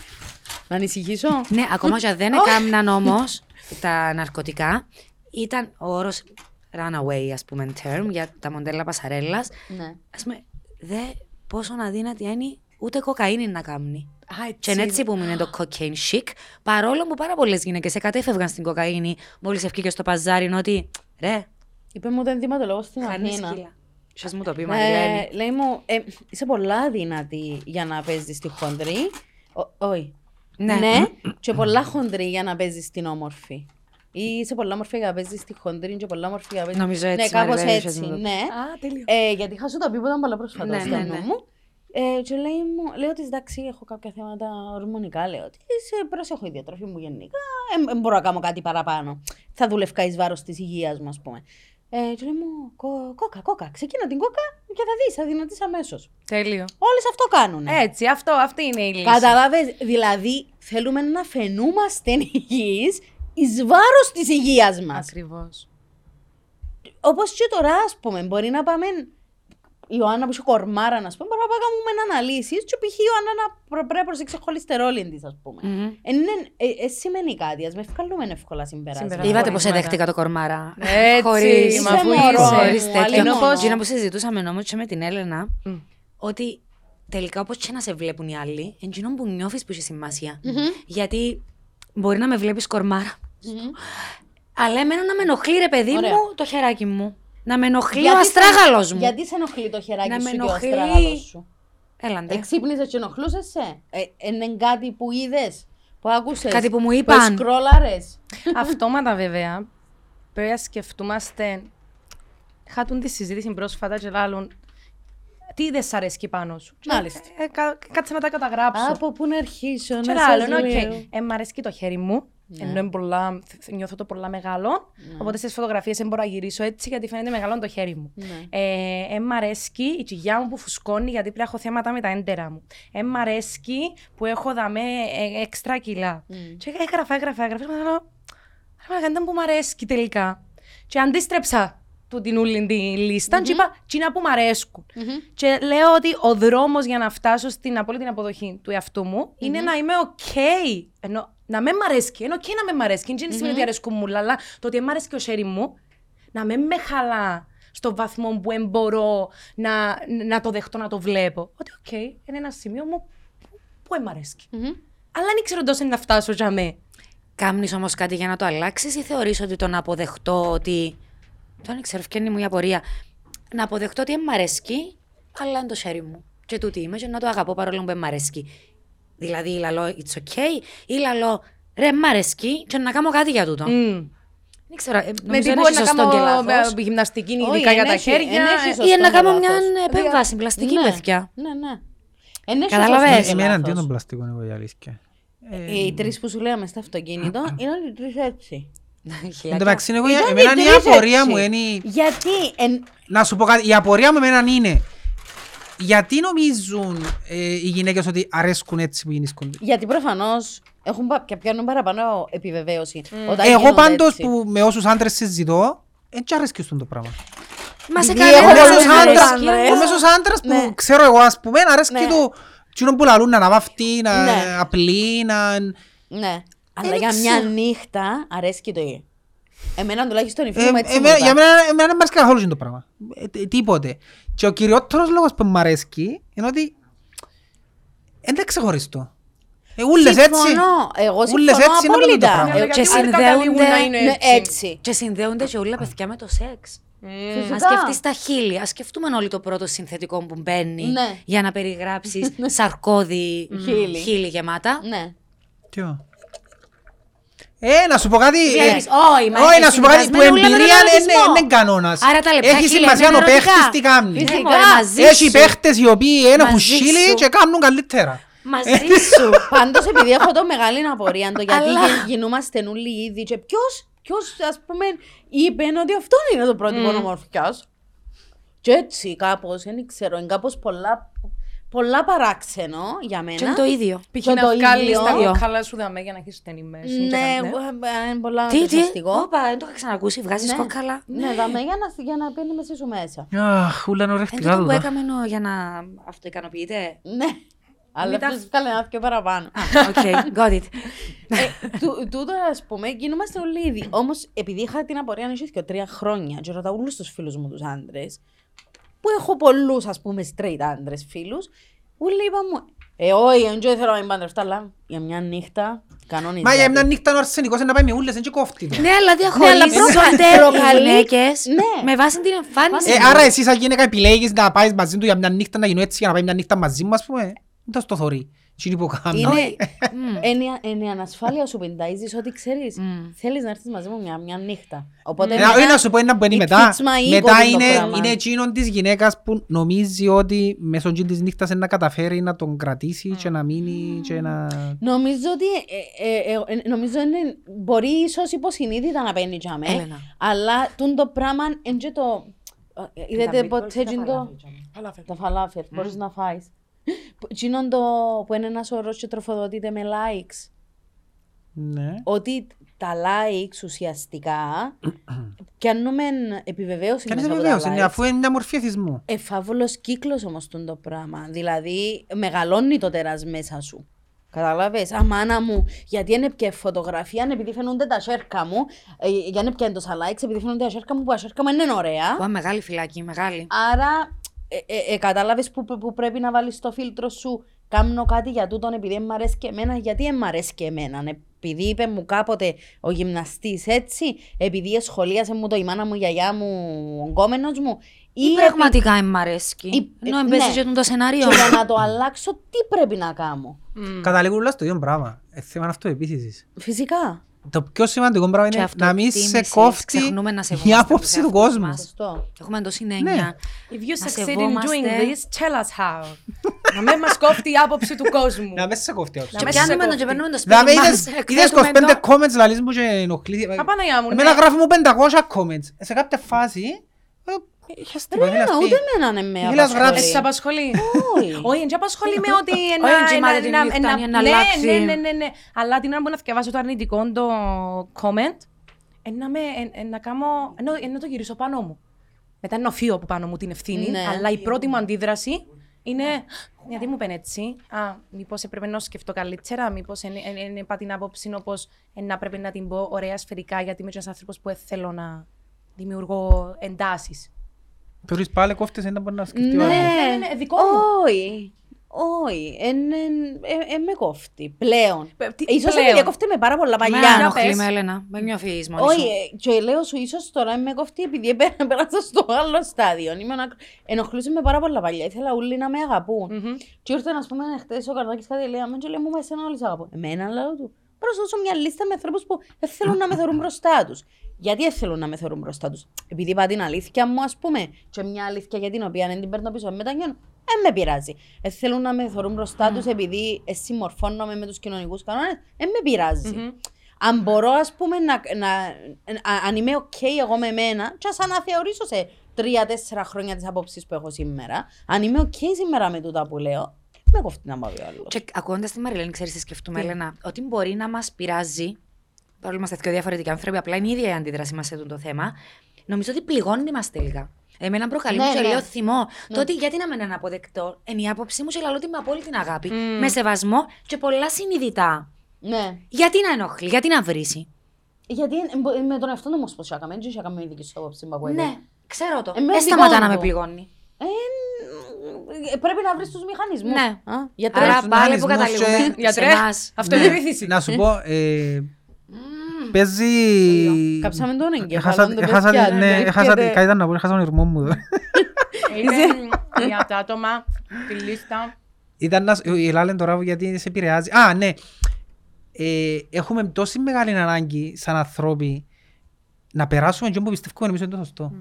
*laughs* Να ανησυχήσω. Ναι, ακόμα και αν δεν *laughs* έκαναν όμως τα ναρκωτικά, ήταν ο όρος runaway, ας πούμε, term για τα μοντέλα πασαρέλας. ναι. Α πούμε, δε πόσο αδύνατη είναι ούτε κοκαίνη να κάνει. Α, έτσι. Και είναι έτσι που είναι το cocaine chic, παρόλο που πάρα πολλές γυναίκες εκατέφευγαν στην κοκαίνη μόλις ευκήκε στο παζάρι, είναι ότι ρε, Είπε μου τον δηματολόγο στην χάνεις Αθήνα. σκύλα. Σα μου το πει, Μαριλένη. Ε, λέει μου, ε, είσαι πολλά δυνατή για να παίζεις στη χοντρή. Ο- Όχι. Ναι. Ναι. και πολλά χοντρή για να παίζεις στην όμορφη. Ή είσαι πολλά όμορφη για να παίζεις στη χοντρή και πολλά όμορφη για να παίζει. Νομίζω έτσι, Ναι, κάπως Μαριλένη, έτσι. θες να το πεις. Ναι. Α, τέλειο. Ε, γιατί είχα σου τα πει που ήταν πολλά πρόσφατα Ναι, στο ναι, νου ναι. μου. Ε, και λέει μου, λέω ότι εντάξει, έχω κάποια θέματα ορμονικά. Λέω ότι σε προσέχω η διατροφή μου γενικά. Ε, μπορώ να κάνω κάτι παραπάνω. Θα δουλευκά εις βάρος της υγείας μου, ας πούμε. Ε, και λέει μου, «Κο- κόκα, κόκα. Ξεκίνα την κόκα και θα δεις, θα δυνατείς αμέσως. Τέλειο. Όλες αυτό κάνουν. Έτσι, αυτό, αυτή είναι η λύση. Καταλάβες, δηλαδή θέλουμε να φαινούμαστε υγιείς εις βάρος της υγείας μας. Ακριβώς. Όπως και τώρα, ας πούμε, μπορεί να πάμε... Η Ιωάννα που είχε κορμάρα, να πούμε, μπορεί να πάμε να κάνουμε αναλύσεις και π.χ. η Ιωάννα να προ- πρέπει να προσέξει χολυστερόλιν της, ας πούμε. Μμμ. Ε, ναι, ε, ε, σημαίνει κάτι, ας με βγάλουμε εύκολα συμπεράσματα. Συμπεράσματα. Είδατε πώ Χωρίς εδέχτηκα το κορμάρα. Έτσι, Χωρίς- μα αφού μωρό είσαι. μου, Χωρίς τέτοιο. αλληνός. Τζίνα που συζητούσαμε όμως και με την Έλενα, Μμ. ότι τελικά όπως και να σε βλέπουν οι άλλοι, εντζήνων που νιώθεις που έχει σημασία. Γιατί μπορεί να με βλέπεις κορμάρα. Αλλά εμένα να με ενοχλεί, ρε παιδί Ωραία. μου, το χεράκι μου. Να με ενοχλεί ο Γιατί σε- αστράγαλος μου. Γιατί σε ενοχλεί το χεράκι Να σου με και ο ενοχλεί. αστράγαλος σου; Έλαντε. Εξύπνησες και ενοχλούσες σε; Ε, είναι κάτι που είδες, που άκουσες. Κάτι που μου Που είπαν. σκρόλαρες. Αυτόματα βέβαια, πρέπει να σκεφτούμαστε. Χάτουν τη συζήτηση πρόσφατα και λάλλον. Τι δεν σ' αρέσει πάνω σου; Μάλιστα. Ε, κα- κάτσε να τα καταγράψω. Από πού να αρχίσω, Και να σας λάλλον, οκ. λέω. Ε, μ' αρέσει και το χέρι μου. Ενώ είναι πολλά, θ- νιώθω το πολλά μεγάλο. Οπότε στις φωτογραφίες δεν μπορώ να γυρίσω έτσι γιατί φαίνεται μεγάλο το χέρι μου. Ναι. Ε, ε, μ' αρέσει η τσιγιά μου που φουσκώνει γιατί πρέπει να έχω θέματα με τα έντερα μου. Ε, μ' αρέσει που έχω δαμέ ε, έξτρα κιλά. Και έγραφα, έγραφα, έγραφα. Και λέω, «Ρε μαλάκα, ήταν που μ' αρέσει τελικά. Και αντίστρεψα του την όλη τη λίστα και είπα «Τσίνα που μ' αρέσκουν». Και λέω ότι ο δρόμος για να φτάσω στην απόλυτη αποδοχή του εαυτού μου είναι να είμαι ok. Ενώ να με μ' αρέσει, είναι ok να με μ' αρέσει. Δεν σημαίνει ότι αρέσκουν μου, αλλά το ότι μ' αρέσει και ο χέρι μου, να με με χαλά στο βαθμό που δεν μπορώ να, να το δεχτώ να το βλέπω. Ότι οκ, είναι ένα σημείο μου που- που δεν μ' αρέσει. Αλλά δεν ξέρω τόσο να φτάσω για με. Κάμνεις όμως κάτι για να το αλλάξεις ή θεωρείς ότι το να αποδεχτώ ότι. Δεν ξέρω, φτιάχνει μου η απορία. Να αποδεχτώ ότι δεν μ' αρέσκει, αλλά είναι το χέρι μου. Και τούτη είμαι, και να το αγαπώ παρόλο που δεν μ' αρέσκει. Δηλαδή, λαλό, it's okay, ή λαλό, ρε, μ' αρέσκει, και να κάνω κάτι για τούτο. Μμ. Δεν ξέρω, ε, Με νομίζω τι δεν μπορεί έχει να σωστό και κάνω λάθος. ε, γυμναστική, Όχι, ειδικά για εν τα έχει- χέρια. εν έχει ε, σωστό Ή να και κάνω λάθος. μια επέμβαση πλαστική, Ναι. παιδιά. Ναι, ναι. Εν έχει Καταλαβες. σωστό και Είμαι λάθος. εναντίον των πλαστικών εγώ η αλήθεια. Ε, Οι τρεις που σου λέμε στο αυτοκίνητο είναι όλοι οι τρεις έτσι. Εν τω μεταξύ, εγώ- Ήταν εμένα οι η τρεις απορία έτσι. μου είναι... Γιατί εν, Να σου πω κάτι, η απορία μου εμένα είναι γιατί νομίζουν ε, οι γυναίκες ότι αρέσκουν έτσι που γίνησκονται. Γιατί προφανώς έχουν πα- και πιάνουν παραπάνω επιβεβαίωση. όταν Εγώ γίνονται πάντως έτσι. που με όσους άντρες συζητώ, έτσι αρέσκει στον το πράγμα. Μα σε Επειδή κανένα έχω Ο πολλούς μέσος δεν άντρες. άντρας, αρέσκει. άντρες. ο μέσος άντρας που Ναι. ξέρω εγώ ας πούμε, αρέσκει Ναι. του εκείνον που λαλούν να αναβαφτεί, να Ναι. απλή, να... Ναι. Αλλά Δεν για ξέρω. μια νύχτα αρέσκει το ή. Εμένα τουλάχιστον η Ε, φίλη μου έτσι μου εμένα- είπα. Για μένα εμένα δεν μ' αρέσει καθόλου το πράγμα. Ε, τ- Τίποτε. Και ο κυριότερος λόγος που μ' αρέσκει είναι ότι δεν είναι ξεχωριστό. Ε, Ούλες έτσι. Συμφωνώ. Εγώ Ούλες συμφωνώ έτσι είναι όλο το απόλυτα. πράγμα. Ε, Γιατί και όλοι συνδέονται- καταλήγουν να είναι ναι, έτσι. έτσι. Και συνδέονται και όλα παιδιά με το σεξ. Φυσικά. Α σκεφτείς τα χείλη, ας σκεφτούμε όλοι το πρώτο συνθετικό που μπαίνει Ναι. για να περιγράψεις *laughs* σαρκώδη Χείλη. χείλη γεμάτα. Ναι. Ποιο; Ε, να σου πω κάτι. ε, Βλέπεις, όχι, μα Όχι, είναι να σου πω κάτι που συνδυασμένο όλα με εμπειρία τον είναι- ερωτισμό. είναι κανόνας. Άρα τα λεπτά Έχει χείλη σημασία είναι ο παίχτης ερωτικά. τι κάνεις. Φυσικά. Ναι, μωρέ, μαζί Έχει σου. παίχτες οι οποίοι είναι Μαζί χουσίλοι σου. και κάνουν καλύτερα. Μαζί σου. *laughs* Πάντως, επειδή έχω το μεγάλη απορία το γιατί Αλλά- γι- γινούμαστε όλοι ήδη και ποιο, ποιος, ας πούμε, είπε ότι αυτό είναι το πρότυπο mm. ομορφιάς. Και έτσι κάπως, δεν ξέρω, είναι κάπως πολλά, πολλά παράξενο για μένα. Και είναι το ίδιο. Π.χ. Και να το βγάλεις ίδιο. τα κόκκαλα σου δαμέ για να έχεις στενή μέση. και Ναι, κάτι, ε, είναι πολλά Τι, τι, ενθουσιαστικό. όπα, δεν το είχα ξανακούσει, βγάζεις Ναι. κόκκαλα. Ναι, δαμέ για να, για να παίρνει μέσα σου μέσα. Αχ, ούλα είναι Είναι ορεκτικά τούτο που τούτα. έκαμε νο- για να αυτοικανοποιείτε. Ναι. Αλλά τα- αυτός βγάλε ένα πιο παραπάνω. Α, οκ, got it. Ε, του- Τούτο, ας πούμε, γινόμαστε όλοι ήδη. Όμως, επειδή είχα την απορία να και τρία χρόνια, και ρωτάω όλους τους φίλους μου τους άντρες, που έχω πολλούς, ας πούμε, straight άντρες φίλους, όλοι είπαν μου, Ε, όχι, δεν θέλω να μην παντρευτώ, αλλά για μια νύχτα κανόνιζα. Μα για μια νύχτα ο αρσενικός είναι να πάει με ούλες, δεν και κόφτει το. Ναι, αλλά αλλά διαχωρίζονται οι προκαλεί- γυναίκες Ναι. με βάση την εμφάνιση. Ε, άρα εσύ σαν γυναίκα επιλέγεις να πάεις μαζί του για μια νύχτα να γίνω έτσι για να πάει μια νύχτα μαζί μου, ας πούμε. Δεν το στο θωρεί. Τι είναι που κάνω. Είναι, Μμ. είναι, είναι η ανασφάλεια σου πενταίζεις ότι ξέρεις, Μμ. θέλεις να έρθεις μαζί μου μια, μια νύχτα. Οπότε Ε, μετά- όχι να σου πω ένα που είναι it μετά. fits my ego Μετά το είναι, πράγμα. είναι εκείνον της γυναίκας που νομίζει ότι μέσω εκείνης της νύχτας είναι να καταφέρει να τον κρατήσει και να μείνει και να... Νομίζω ότι ε, ε, ε, ε, νομίζω είναι, μπορεί ίσως υποσυνείδητα να παίρνει για μέ, Έλενα. αλλά τούν το πράγμα είναι και το... ε, Είδατε ποτέ τζιν το... Τα φαλάφελ, μπορείς να φάεις. Τζινόν το που είναι ένας όρος και τροφοδοτείται με likes. Ναι. Ότι τα likes ουσιαστικά *clears throat* πιάνουμε επιβεβαίωση Και είναι μέσα από βεβαίως, τα είναι likes. αφού είναι μια μορφή εθισμού. Εφάβολος κύκλος όμως τούν το πράγμα. Δηλαδή μεγαλώνει το τέρας μέσα σου. Καταλάβες, αμάνα μου, γιατί είναι πια φωτογραφία, επειδή φαίνονται τα σέρκα μου, ε, για να πιάνει τόσα likes, επειδή φαίνονται τα σέρκα μου, που τα σέρκα μου είναι ωραία. Ω, μεγάλη φυλακή, μεγάλη. Άρα, ε, ε, ε, κατάλαβες που, που πρέπει να βάλεις το φίλτρο σου, κάνω κάτι για τούτον επειδή δεν μ' αρέσει και εμένα, γιατί δεν μ' αρέσει και εμένα. Επειδή είπε μου κάποτε ο γυμναστής έτσι, επειδή σχολίασε μου το η μάνα μου, η γιαγιά μου, ο γκόμενος μου, Ή ή πραγματικά εμ' αρέσκει. Ή- Ενώ ε, εμπέσει ναι. και το σενάριο. και για να το αλλάξω, τι πρέπει να κάνω; Καταλήγουν όλα στο ίδιο πράγμα. Ε, θέμα αυτοεπίθεσης. Φυσικά. Το πιο σημαντικό πράγμα Και είναι να μην σε αυτοεκτίμηση, κόφτει ξεχνούμε να η σεβόμαστε άποψη τους του κόσμου. εαυτούς Σωστό. Έχουμε τόση Ναι. έννοια. If you Να succeed in σεβόμαστε. doing this, tell us how. Να μην μας κόφτει η άποψη του κόσμου. Να μην σε κόφτει η άποψη. Και με πιάνουμε το κόφτει. και παίρνουμε το Δηλαδή σπίτι είδες- μας. είδες εκθέτουμε 25 το- comments λαλείς μου και ενοχλείς. Απαναγιά μου, Εμένα ναι. γράφει μου 500 comments. Σε κάποια φάση, ε, είχες τίποτα, Ρε, ήθελα να ούτε πει. εμένα ναι με Ήθελα να απασχολεί. γράψεις. Σε απασχολεί. Όχι. Όχι, δεν απασχολεί με ότι Όχι, ένα... εν τζιμάται τη ένα- νύχτα, ένα- είναι να ναι, αλλάξει. Ναι, ναι, ναι, ναι. Αλλά την ώρα που να διαβάσω το αρνητικό το comment, εν να, με, εν, εν να, κάνω, ενώ, εν να το γυρίσω πάνω μου. Μετά να φύγω από πάνω μου την ευθύνη, Ναι. αλλά η πρώτη μου αντίδραση είναι γιατί μου είπε έτσι. Α, μήπως έπρεπε να σκεφτώ καλύτερα, μήπως είναι πά την άποψη όπως να πρέπει να την πω ωραία σφαιρικά, γιατί είμαι ένας άνθρωπος που θέλω να δημιουργώ εντάσεις. Θεωρείς πάλι κόφτες ένα μπορεί να σκεφτεί ο Ναι, άλλος; ναι, ναι, δικό μου. Όχι. Όχι. Εν με κόφτει. Πλέον. Πε- τι- Ίσως πλέον. με κόφτει με πάρα πολλά Με παλιά. ενοχλεί πες. με Έλενα. Με νιώθεις μόνη Όχι, σου. ε, και λέω σου ίσως τώρα με κόφτει επειδή πέρα- *laughs* πέρασα στο άλλο στάδιο. Ήμουν ακ- Ενοχλούσε με πάρα πολλά παλιά. Ήθελα όλοι να με αγαπούν. Μμμ. Και ήρθε να πούμε χτες ο Καρδάκης κάτι λέει «Αμέ, και λέει μου με εσένα όλοι σε αγαπούν. Εμένα λέω του. Πρέπει να σου δώσω μια λίστα με ανθρώπους που δεν θέλουν να με *clears throat* θεωρούν μπροστά τους. Γιατί δεν θέλουν να με θεωρούν μπροστά τους. Επειδή είπα την αλήθεια μου ας πούμε και μια αλήθεια για την οποία δεν την παίρνω πίσω, δεν μετανιώνω. Δεν με πειράζει. Δεν θέλουν να με θεωρούν μπροστά τους επειδή εσύ συμμορφώνομαι με τους κοινωνικούς κανόνες. Δεν με πειράζει. Αν μπορώ, ας πούμε, να, να, α- αν είμαι οκ εγώ με εμένα, και ας αναθεωρήσω σε τρία-τέσσερα χρόνια τη άποψη που έχω σήμερα, αν είμαι οκ σήμερα με τούτα που λέω, με κοφτεί να πάω άλλο. Και ακούγοντας τη Μαριλένη, ξέρεις τι σκεφτούμε, Έλενα, ότι μπορεί να μας πειράζει. Παρόλο που είμαστε δύο διαφορετικοί άνθρωποι, απλά είναι η ίδια η αντίδραση μας σε αυτό το θέμα. Νομίζω ότι πληγώνει μας τελικά. Εμένα προκαλεί Ναι, μου και ναι. λέω θυμό. Το ότι γιατί να με είναι αποδεκτό, είναι η άποψή μου και λαλώ ότι με απόλυτη αγάπη, με σεβασμό και πολλά συνειδητά. Ναι. Γιατί να ενοχλεί, γιατί να βρίσει. Γιατί ε, μπο- με τον εαυτό του όμω πώ έκαμε, δεν είχα κάνει δική σου άποψη που ακούγεται. Ναι, ξέρω το. Εμένα Δεν σταματά δικό να με μου. πληγώνει. Ε, ε, πρέπει να βρεις τους μηχανισμούς. Ναι. γιατί Άρα τους πάλι που μηχανισμούς καταλήγουμε και- σε Γιατρέ, εμάς. αυτό Ναι. είναι επίθεση. Να σου πω, ε, παίζει... Κάψαμε τον εγκέφαλο, Έχασα- το έχασα- παιδιά, ναι, ναι, έχασα- έρχεται. κάτι ήταν να πω, έχασα τον ηρμό μου. εδώ. *laughs* Είπε για τα άτομα, τη λίστα. Ήταν να, σου- η Λάλεν τώρα γιατί σε επηρεάζει. Α, ναι. Ε, έχουμε τόση μεγάλη ανάγκη σαν ανθρώποι να περάσουμε και που πιστεύουμε εμείς είναι το σωστό.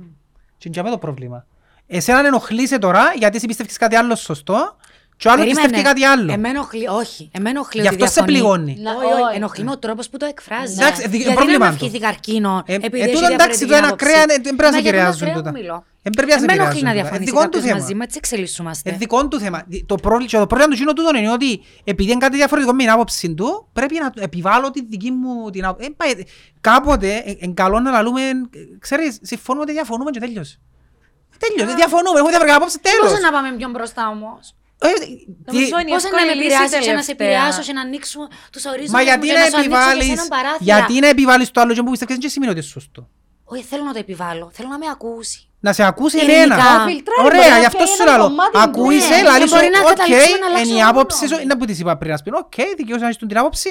Και είναι και αυτό το πρόβλημα. Εσένα ενοχλείσαι τώρα γιατί εσύ πιστεύεις κάτι άλλο σωστό και ο άλλος Περίμενε. πιστεύει κάτι άλλο. Εμένα ενοχλεί, όχι. Εμένα ενοχλεί Γι' ότι αυτό σε διαφωνεί. πληγώνει. Να- Όχι, όχι, όχι. ενοχλεί με ο τρόπος που το εκφράζει. Εντάξει, δι- γιατί πρόβλημα να με του. ευχηθεί καρκίνο, Ε, επειδή ε, έχει τούτο εντάξει, το διαφορετική ένα άποψη. κρέα, ε, δεν πρέπει να Μα σε για τον επηρεάζουν ακραίο τούτα. μου μιλώ. Δεν πρέπει να σε Εμένα ενοχλεί να επηρεάζουν τούτα. διαφωνήσει Ε, δικό του κάποιος θέμα. μαζί μου, έτσι εξελισσούμαστε. Ε, δικό του θέμα. Το πρόβλημα, και το πρόβλημα του κοινού τούτον είναι ότι επειδή είναι κάτι διαφορετικό με την άποψη του, πρέπει να του επιβάλλω τη δική μου την άποψη. Ε, πάει- κάποτε ε, είναι καλό να λαλούμε, ε, ξέρεις, συμφωνούμε ότι διαφωνούμε και τέλειωσε. Τέλειωσε, διαφωνούμε, έχουμε διαφορετικά άποψη, τέλος. Πώς να πάμε πιο μπροστά όμως; Ε, Νομίζω τι- είναι η Πώς να με εύκολη λύση επηρεάσει και να σε τελευταία. επηρεάσω και να ανοίξουμε τους ορίζοντες Μα μου γιατί και να να σου ανοίξω και επιβάλλεις, εσένα παράθυρα; γιατί να επιβάλλεις το άλλο και που πιστεύεις και σημαίνει ότι είναι σωστό; Όχι, θέλω να το επιβάλλω. Θέλω να με ακούσει. Να σε ακούσει Ειρηνικά. εμένα. Να φιλτράρει, μπορεί Ωραία, να γι' αυτό πιάνει σου ένα λέω. κομμάτι, Ακούεις ναι. σε, λαλή Και σου, μπορεί να οκ, καταλήξουμε να αλλάξουμε είναι η άποψη γνώμη. σου, είναι που της είπα πριν, ας πει, οκ, δικαιώσαι να έχεις την άποψη,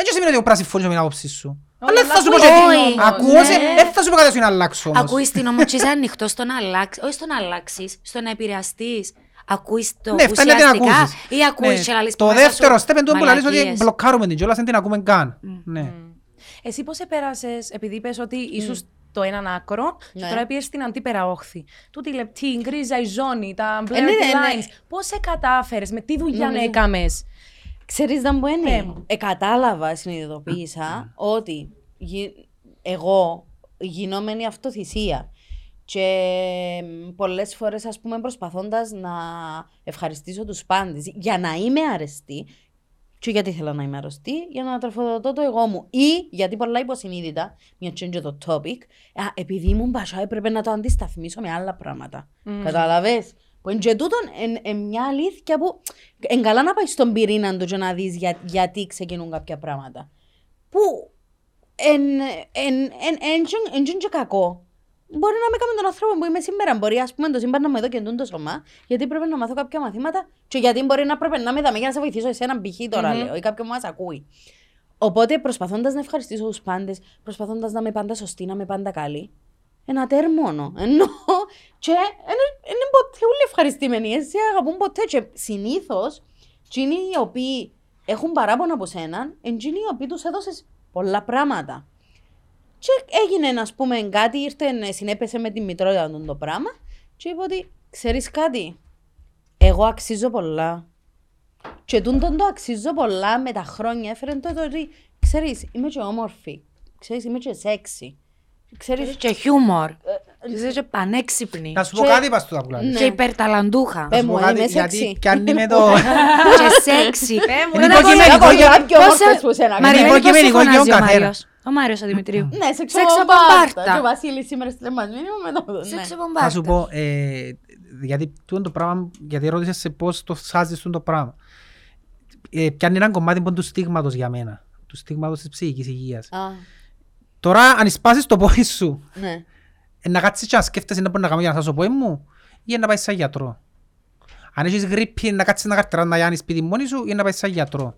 έτσι σημαίνει ότι εγώ πρέπει να συμφωνήσω με την άποψη σου. Αλλά δεν θα σου πω ακούει και- την όμως, Ακούω σε- ναι. δεν θα σου πω κάτι να σου να αλλάξω όμως. Ακούεις την όμως και είσαι ανοιχτός στο να αλλάξει. Όχι στο να αλλάξεις, στο να επηρεαστείς. Ακούει το Ναι, φτάνει να την ουσιαστικά ακούσεις. ή ακούει Ναι. και λαλείς Το που μέσα δεύτερο σου στέπ είναι το που λαλείς ότι μαλακίες. μπλοκάρουμε την κιόλας, δεν την ακούμε καν. Ναι. Εσύ πώς επέρασες, επειδή είπες ότι ήσουν στο έναν άκρο και Ναι. τώρα πήγες στην αντίπερα όχθη. Τούτη η λεπτή, η γκρίζα, η ζώνη, τα blurred ναι, ναι, ναι. lines. Πώς σε κατάφερες, με τι δουλειά Νομίζω- έκαμες; Ξέρεις να μου Πέ είναι. μου. Ε, κατάλαβα, συνειδητοποίησα ότι γι- εγώ γινόμενη αυτοθυσία και μ, πολλές φορές ας πούμε προσπαθώντας να ευχαριστήσω τους πάντες για να είμαι αρεστή και γιατί θέλω να είμαι αρρωστή, για να τροφοδοτώ το εγώ μου. Ή γιατί πολλά υποσυνείδητα, μια change το topic, α, επειδή ήμουν μπασά έπρεπε να το αντισταθμίσω με άλλα πράγματα. Καταλαβες. Που εν και τούτον εν, εν μια αλήθεια που εν καλά να πάει στον πυρήνα του και να δεις για, γιατί ξεκινούν κάποια πράγματα. Που εν, εν, εν, εν, εν, εν, εν και κακό. Μπορεί να με κάνει τον άνθρωπο που είμαι σήμερα. Μπορεί ας πούμε το σύμπαν να μου εδώ και το σώμα, γιατί πρέπει να μάθω κάποια μαθήματα και γιατί μπορεί να πρέπει να με δαμε για να σε βοηθήσω εσένα π.χ. τώρα λέω ή κάποιον που μας ακούει. Οπότε προσπαθώντας να ευχαριστήσω τους πάντες, προσπαθώντας να είμαι πάντα σωστή, να είμαι πάντα καλή, ένα τέρ μόνο. Ενώ και είναι ποτέ όλοι ευχαριστημένοι, έτσι αγαπούν ποτέ και συνήθως εκείνοι οι οποίοι έχουν παράπονα από σένα, είναι εκείνοι οι οποίοι τους έδωσες πολλά πράγματα. Και έγινε, ας πούμε, κάτι, ήρθε, συνέπεσε με τη μητρότητα του το πράγμα και είπε ότι, ξέρεις κάτι, εγώ αξίζω πολλά. Και τούτον το αξίζω πολλά με τα χρόνια έφερε το ότι, ξέρεις, είμαι και όμορφη, ξέρεις, είμαι και σεξι. Ξέρεις, Είσαι και χιούμορ. Είσαι και πανέξυπνη. Να σου πω Και- κάτι πας του πουλάλης. Ναι. Και υπερταλαντούχα. Πες Να σου μου, πω κάτι, είμαι γιατί σεξι. πιάνει με το... Και σεξι. Είναι Δεν μπορεί- υποκειμενικό Έχω για- πιο όμορφες που σένα. Μαριλένα, Είναι πώς σε υποκειμενικό για φωνάζει ο ο καθένα. Μάριος. Ο Μάριος ο Δημητρίου. Ναι, σεξο Σεξο μπομπάρτα. μπομπάρτα. Και ο Βασίλης σήμερα στείλε μας μήνυμα με το... ναι. Σεξο Θα σου μπομπάρτα. πω, ε, γιατί τούτο το πράγμα, γιατί ρώτησες σε πώς το σάζεις τούτο το πράγμα. Ε, πιάνει έναν κομμάτι που είναι του στίγματος για μένα. Του στίγματος της ψυχικής υγείας. Α, Τώρα, αν σπάσεις το πόδι σου, ναι. ε, να κάτσεις και να σκέφτεσαι να μπορεί να κάνω για να σάσω πόδι μου ή να πάεις σαν γιατρό. Αν έχεις γρήπη, να κάτσεις να καρτεράς να γιάνεις σπίτι μόνη σου ή να πάεις σαν γιατρό.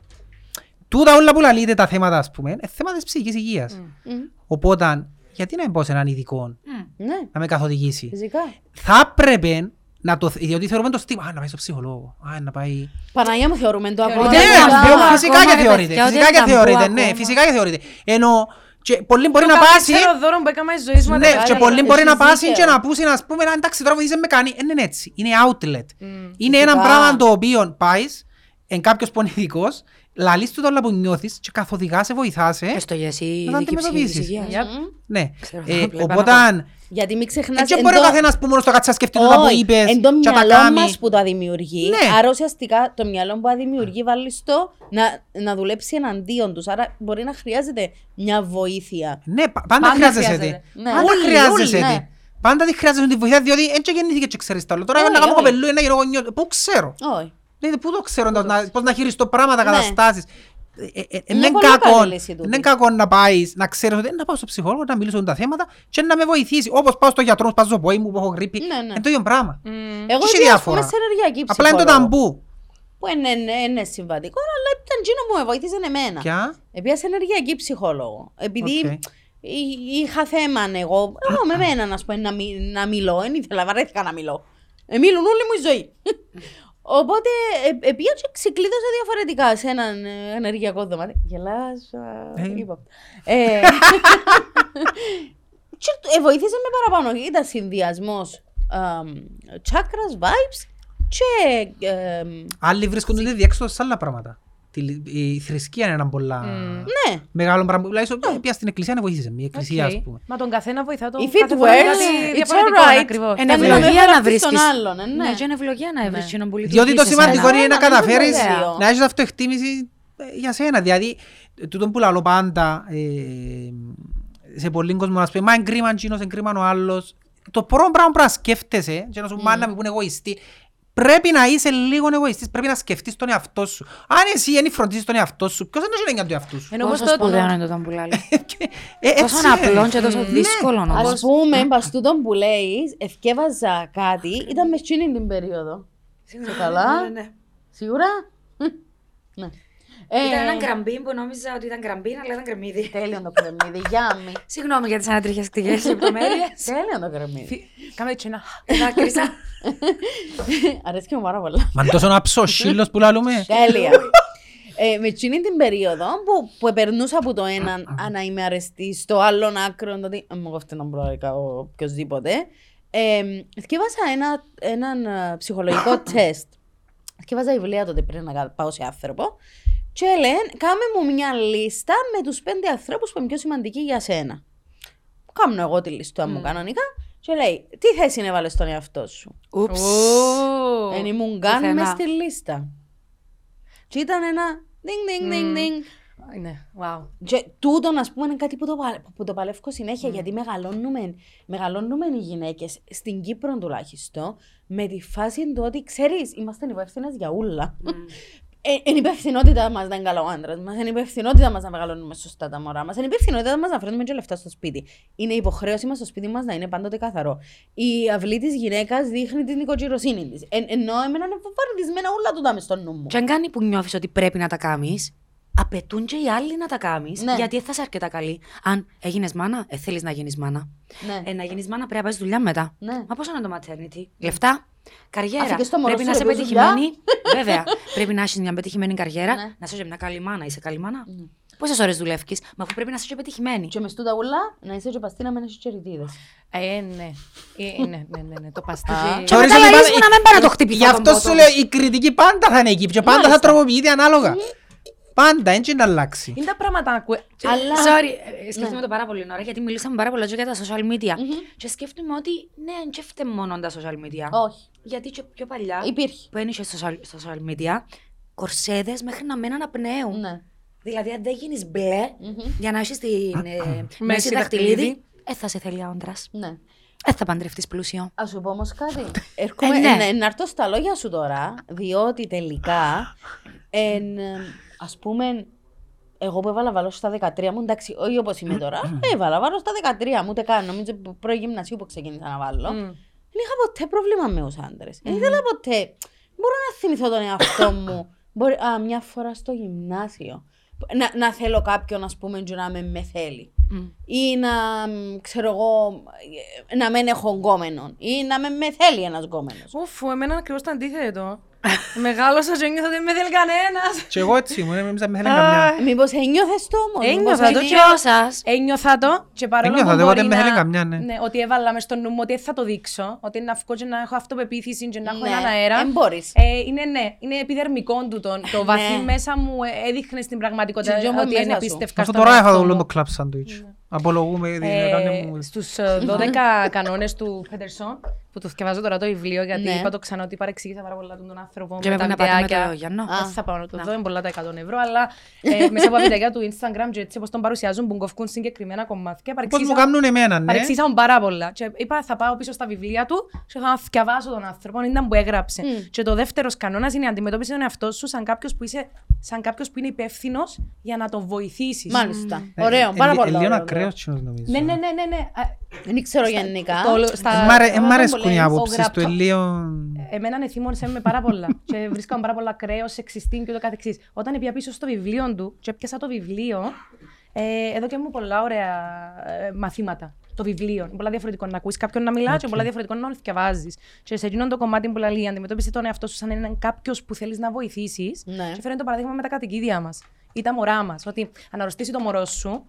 Τούτα όλα που λαλείτε τα θέματα, ας πούμε, είναι θέματα της ψυχικής υγείας. Μμ. Οπότε, γιατί να μπω σε έναν ειδικό Ναι, να με καθοδηγήσει; φυσικά. Θα έπρεπε να το... διότι θεωρούμε το στίγμα. Α, να πάει στο ψυχολόγο. Α, να πάει... Παναγία μου θεωρούμε το ακόμα. Ναι, είναι ναι, ταμπού ναι, φυσικά ακόμα, και ρε θεωρείται. παιδιά, ότι Φυσικά είναι και ταμπού θεωρείται. Ναι, ακόμα. φυσικά και θεωρείται. Ενώ και πολλοί μπορεί Το να πάσει... καλύτερο δώρο που έκανα στη ζωή μου. Ναι, ήταν και το πολλοί μπορεί να έχεις πάσει δίκαιο. και να πούσει να πούμε «Α, εντάξει τώρα βοηθήσε με κάνει. Δεν είναι έτσι. Είναι outlet. Είναι Φυσικά. ένα πράγμα το οποίο πάεις εν κάποιος που είναι ειδικός, λαλείς του όλα που νιώθεις και καθοδηγάς σε βοηθάς, ε. Και στο γεσί Να τα δική ψυχής αντιμετωπίσεις. υγείας. Yep. Ναι. Ξέρω, Ε, βλέπω πάνω Οπότε, κάτω. Γιατί μην ξεχνάς... έτσι εν μπορεί ο το- καθένας που μόνος το κάτσει να σκεφτεί το που Όχι, είπες εν το και τα μυαλό κάνει. μας που το δημιουργεί. Ναι. Άρα ουσιαστικά το μυαλό που δημιουργεί βάλεις το να, να δουλέψει εναντίον τους. Άρα μπορεί να χρειάζεται μια βοήθεια. Ναι, πα- πάντα Πάντα χρειάζεσαι χρειάζεται. τη. Ναι. Πάντα Όλοι, χρειάζεσαι όλοι, τη. ναι. Πάντα τη χρειάζεσαι τη βοήθεια, διότι δεν και γεννήθηκε και ξέρεις τα όλα. Τώρα Όχι, να κάνω όχι. κοπελού, να γίνω γονιό, πού ξέρω. Όχι. Δηλαδή, πού το ξέρω, να- να- πώς να χειριστώ πράγματα, Ναι. καταστάσεις. Ε, ε, ε, Είναι Είναι πολύ κακό, καλή λύση τούτη. είναι κακό να πάεις, να ξέρεις ότι «Ε, να πάω στο ψυχολόγο, να μιλήσω για τα θέματα και να με βοηθήσει. Όπως πάω στο γιατρό, πάω στο πόη μου που έχω γρήπη. Ναι, ναι. Είναι το ίδιο πράγμα. Εγώ έχει ήμουν, ας διάφορα. πούμε σε ενεργειακή Απλά είναι το ψυχολόγο, ταμπού. Που είναι, είναι, είναι συμβατικό, αλλά ήταν εκείνο που με βοήθησε εμένα. Ποια; Επειδή σε ενεργειακή ψυχολόγο. Επειδή Οκ. εί- είχα θέμα εγώ, εγώ με *clears throat* μένα να, πούμε, να, μι- να μιλώ, δεν ήθελα, βαρέθηκα να μιλώ. Ε, μίλουν όλη μου η ζωή. Οπότε ε, ε, πήγα και ξεκλείδωσα διαφορετικά σε έναν ε, ενεργειακό δωμάτιο. Γελάς, α, Ε. είπα. Ε, *laughs* και ε, βοήθησε με παραπάνω. Ήταν συνδυασμός chakras, vibes και ε, Άλλοι βρίσκονται διέξοδο σε άλλα πράγματα. Τη- Η θρησκεία είναι ένα πολλά ναι. μεγάλο πράγμα. Δηλαδή, πια στην εκκλησία να βοήθησε. Μια εκκλησία, Οκ. ας πούμε. Μα τον καθένα βοηθά τον If it κάθε φορά works, κάτι it's διαφορετικό, alright. ακριβώς. Είναι Κάνει να με ευλογία να χαρακτείς τον βρίσκεις. άλλον, ε, ναι. Ναι, και είναι ευλογία να βρεις εκείνον που Διότι λειτουργεί το σε σημαντικό σένα. είναι να Ένα, μην το καταφέρεις λέω. να έχεις αυτοεκτίμηση ε, για σένα. Δηλαδή, τούτο που λαλώ πάντα ε, σε πολλοί κόσμο, ας πούμε, μα εγκρίμαν εκείνος, εγκρίμαν ο άλλος. Το πρώτο πράγμα που να σκέφτεσαι, και να σου μάνα που είναι εγωιστή, πρέπει να είσαι λίγο εγωιστής, πρέπει να σκεφτείς τον εαυτό σου. Αν εσύ δεν φροντίζεις τον εαυτό σου, ποιος δεν έχει για τον εαυτό σου; Ενώ όμως Πόσο το- σπουδαίο είναι το ταμπουλάλι. *laughs* Ε, έτσι Τόσο είναι. απλό και τόσο δύσκολο Ας όμως. πούμε, πας τούτον που λέεις, ευκέβαζα κάτι, ήταν μες εκείνη την περίοδο. Σε καλά; Σίγουρα; Ναι. Ε, Ήταν ένα γκραμπίν που νόμιζα ότι ήταν γκραμπίν, αλλά ήταν κρεμμύδι. Τέλειο το κρεμμύδι, γιάμι. Συγγνώμη για τις ανατριχιαστικές λεπτομέρειες. *laughs* Τέλειο το κρεμμύδι. Φι- Κάμε έτσι ένα... Δάκρυσα. *laughs* Αρέσκει μου πάρα πολλά. Μα είναι τόσο ένα ψωσύλλος που λαλούμε. *laughs* Τέλεια. Ε, με εκείνη την περίοδο που, που περνούσα από το έναν *clears throat* «Α, να είμαι αρεστή στο άλλον άκρο, τότε «Α, μου κόφτε να μπροϊκά οποιοδήποτε. Ε, θυκεύασα ένα, έναν ε, ψυχολογικό *clears throat* τεστ. Θυκεύαζα βιβλία τότε πριν να κα- πάω σε άνθρωπο. Και λένε, κάμε μου μια λίστα με τους πέντε ανθρώπους που είναι πιο σημαντικοί για σένα. Κάνω εγώ τη λίστα μου κανονικά και λέει, τι θέση έβαλες στον εαυτό σου; Ούψ. Δεν ήμουν καν πουθενά. μες στη λίστα. Και ήταν ένα ding ding ding ding. Ναι, wow. Και τούτο, ας πούμε, είναι κάτι που το, παλε- που το παλεύω συνέχεια, γιατί μεγαλώνουμε, μεγαλώνουμε οι γυναίκες στην Κύπρο τουλάχιστον με τη φάση του ότι ξέρεις, είμαστε υπεύθυνες για ούλα. Ε, είναι υπευθυνότητα μας να είναι καλά ο άντρας μας. Είναι υπευθυνότητα μας να μεγαλώνουμε σωστά τα μωρά μας. Είναι υπευθυνότητα μας να φέρνουμε και λεφτά στο σπίτι. Είναι υποχρέωση μας στο σπίτι μας να είναι πάντοτε καθαρό. Η αυλή της γυναίκας δείχνει την νοικοκυροσύνη της. Ε, ενώ εμένα είναι βαρδισμένα όλα τούτα μες στο νου μου. Και αν κάνει που νιώθεις ότι πρέπει να τα κάνεις, απαιτούν και οι άλλοι να τα κάνεις, Ναι. γιατί δεν θα είσαι αρκετά καλή. Αν έγινες μάνα, ε, θέλεις να γίνεις μάνα. Ναι. Ε, να γίνεις μάνα πρέπει να πας δουλειά μετά. Ναι. Μα πόσο είναι το maternity; Λεφτά, καριέρα. Αφήκες το μωρό πρέπει σου να είσαι να πεις δουλειά. πετυχημένη. Βέβαια. πρέπει να έχεις μια πετυχημένη καριέρα, Ναι. να είσαι και μια καλή μάνα. Είσαι καλή μάνα; Πόσες ώρες δουλεύει, μα αφού πρέπει να είσαι και πετυχημένη. Και μες στούτα ούλα να είσαι και παστίνα με ένας τσεριτίδες. Ε, ναι. Ε, ναι, ναι, ναι, ναι. Το παστίχι. Και Θεωρείς μετά ότι λαλείς πάντα- μου να μην πάω να το χτυπήσω Γι' τον αυτό πότο. σου λέω, η κριτική πάντα θα είναι εκεί και πάντα θα Μάλιστα. τροποποιείται ανάλογα. Πάντα, έτσι να αλλάξει. Είναι τα πράγματα να ακούε. Αλλά... Sorry, ε, σκέφτομαι Ναι. το πάρα πολύ ώρα γιατί μιλήσαμε πάρα πολλά και για τα social media. Και σκέφτομαι ότι ναι, δεν σκέφτεται μόνο τα social media. Όχι. Γιατί και πιο παλιά, Υπήρχε. που ένιωσε στο social- στο social media, κορσέδες μέχρι να μένουν απνέου. Ναι. Δηλαδή, αν δεν γίνεις μπλε για να έχεις την ε, μέση Μέση δαχτυλίδι, δαχτυλίδι. δεν θα σε θέλει άντρας. Ναι. Δεν θα παντρευτείς πλούσιο. Α σου πω όμως κάτι. *laughs* Έρχομαι Ε, ναι. να, να έρθω στα λόγια σου τώρα, διότι τελικά, εν, ας πούμε, εγώ που έβαλα βάλω στα 13 μου, εντάξει, όχι όπως είμαι τώρα, *clears throat* έβαλα βάλω στα 13 μου, ούτε καν, νομίζω που πρώτη γυμνασίου που ξεκίνησα να βάλω. Δεν είχα ποτέ πρόβλημα με τους άντρες. Δεν ήθελα ποτέ. Μπορώ να θυμηθώ τον εαυτό μου. Μπορεί, α, μια φορά στο γυμνάσιο. Να, να θέλω κάποιον, ας πούμε, και να με, με θέλει. ή να, μ, ξέρω εγώ, ε, να μην έχω γκόμενο ή να με, με θέλει ένας γκόμενος. Ουφ, εμένα ακριβώς το αντίθετο. Μεγάλωσα και νιώθω ότι δεν με θέλει κανένας. Και εγώ έτσι ήμουν, εμείς δεν με θέλει καμιά. Μήπως ένιωθες το όμως; μήπως Ένιωθα το είναι- και Ποιο σας. Ένιωθα το και παρόλο Ένιωθα που το, μπορεί δεν με να... θέλει καμιά, ναι. ότι έβαλα μες στο νου μου ότι δεν θα το δείξω, ότι να βγω και να έχω αυτοπεποίθηση και να έχω Ναι, έναν αέρα. εν μπορείς. Ε, είναι ναι, είναι επιδερμικό του το, το βαθύ Ναι. μέσα μου ε, έδειχνες στην πραγματικότητα Και πιο ότι μέσα είναι σου. πίστευκα Αυτό στον τώρα εαυτό έφαγα όλο μου. το κλαπ σάντουιτς. Απολογούμε, γιατί Ε, έκανε μου... Στους ε, 12 *laughs* κανόνες του Πέτερσον, που το διαβάζω τώρα το βιβλίο, γιατί Ναι. είπα το ξανά ότι παρεξήγησα πάρα πολλά τον άνθρωπο Και με πρέπει τα να πάτε με βιντεάκια. το Γιάννο. Δεν θα πάω να το δω, είναι πολλά τα 100 ευρώ, αλλά ε, *laughs* μέσα από τα βιντεάκια του Instagram και έτσι όπως τον παρουσιάζουν, που κοφκούν συγκεκριμένα κομμάτια, Πώς μου παρεξήγησα- κάνουν εμένα, ναι. Παρεξήγησαν πάρα πολλά. Και είπα θα πάω πίσω στα βιβλία του και θα διαβάσω τον άνθρωπο, ήταν που έγραψε. Και το δεύτερος κανόνας είναι η αντιμετώπιση τον εαυτό σου σαν κάποιος που, είσαι, σαν κάποιος που είναι υπεύθυνος για να τον βοηθήσεις. Μάλιστα. Ε, Ωραίο, ε, πάρα ε, πολύ Λίγο ωραίος. ακραίος τσινός νομίζω. Ναι, ναι, ναι, ναι. ναι. Α, Δεν ξέρω γενικά. το- στα- Ε, μ' αρέ- ε, μ' το αρέσκουν οι λες, ο άποψεις του, γραπτό- ε, λίγο... Εμένα εθίμωνσε με πάρα πολλά. *laughs* και βρίσκαμε πάρα πολλά κρέο, σεξιστήν και ούτω καθεξής. Όταν πια πίσω στο βιβλίο του και έπιασα το βιβλίο, ε, εδώ και μου πολλά ωραία ε, μαθήματα. Το βιβλίο. Είναι πολλά διαφορετικό να ακούσει κάποιον να μιλά και πολλά διαφορετικό να διαβάζει. Και σε εκείνο το κομμάτι που λέει, αντιμετώπισε τον εαυτό σου σαν έναν κάποιος που θέλεις να βοηθήσεις. Ναι. Και φέρνει το παράδειγμα με τα κατοικίδια μας ή τα μωρά μας. Ότι αν αρρωστήσει το μωρό σου,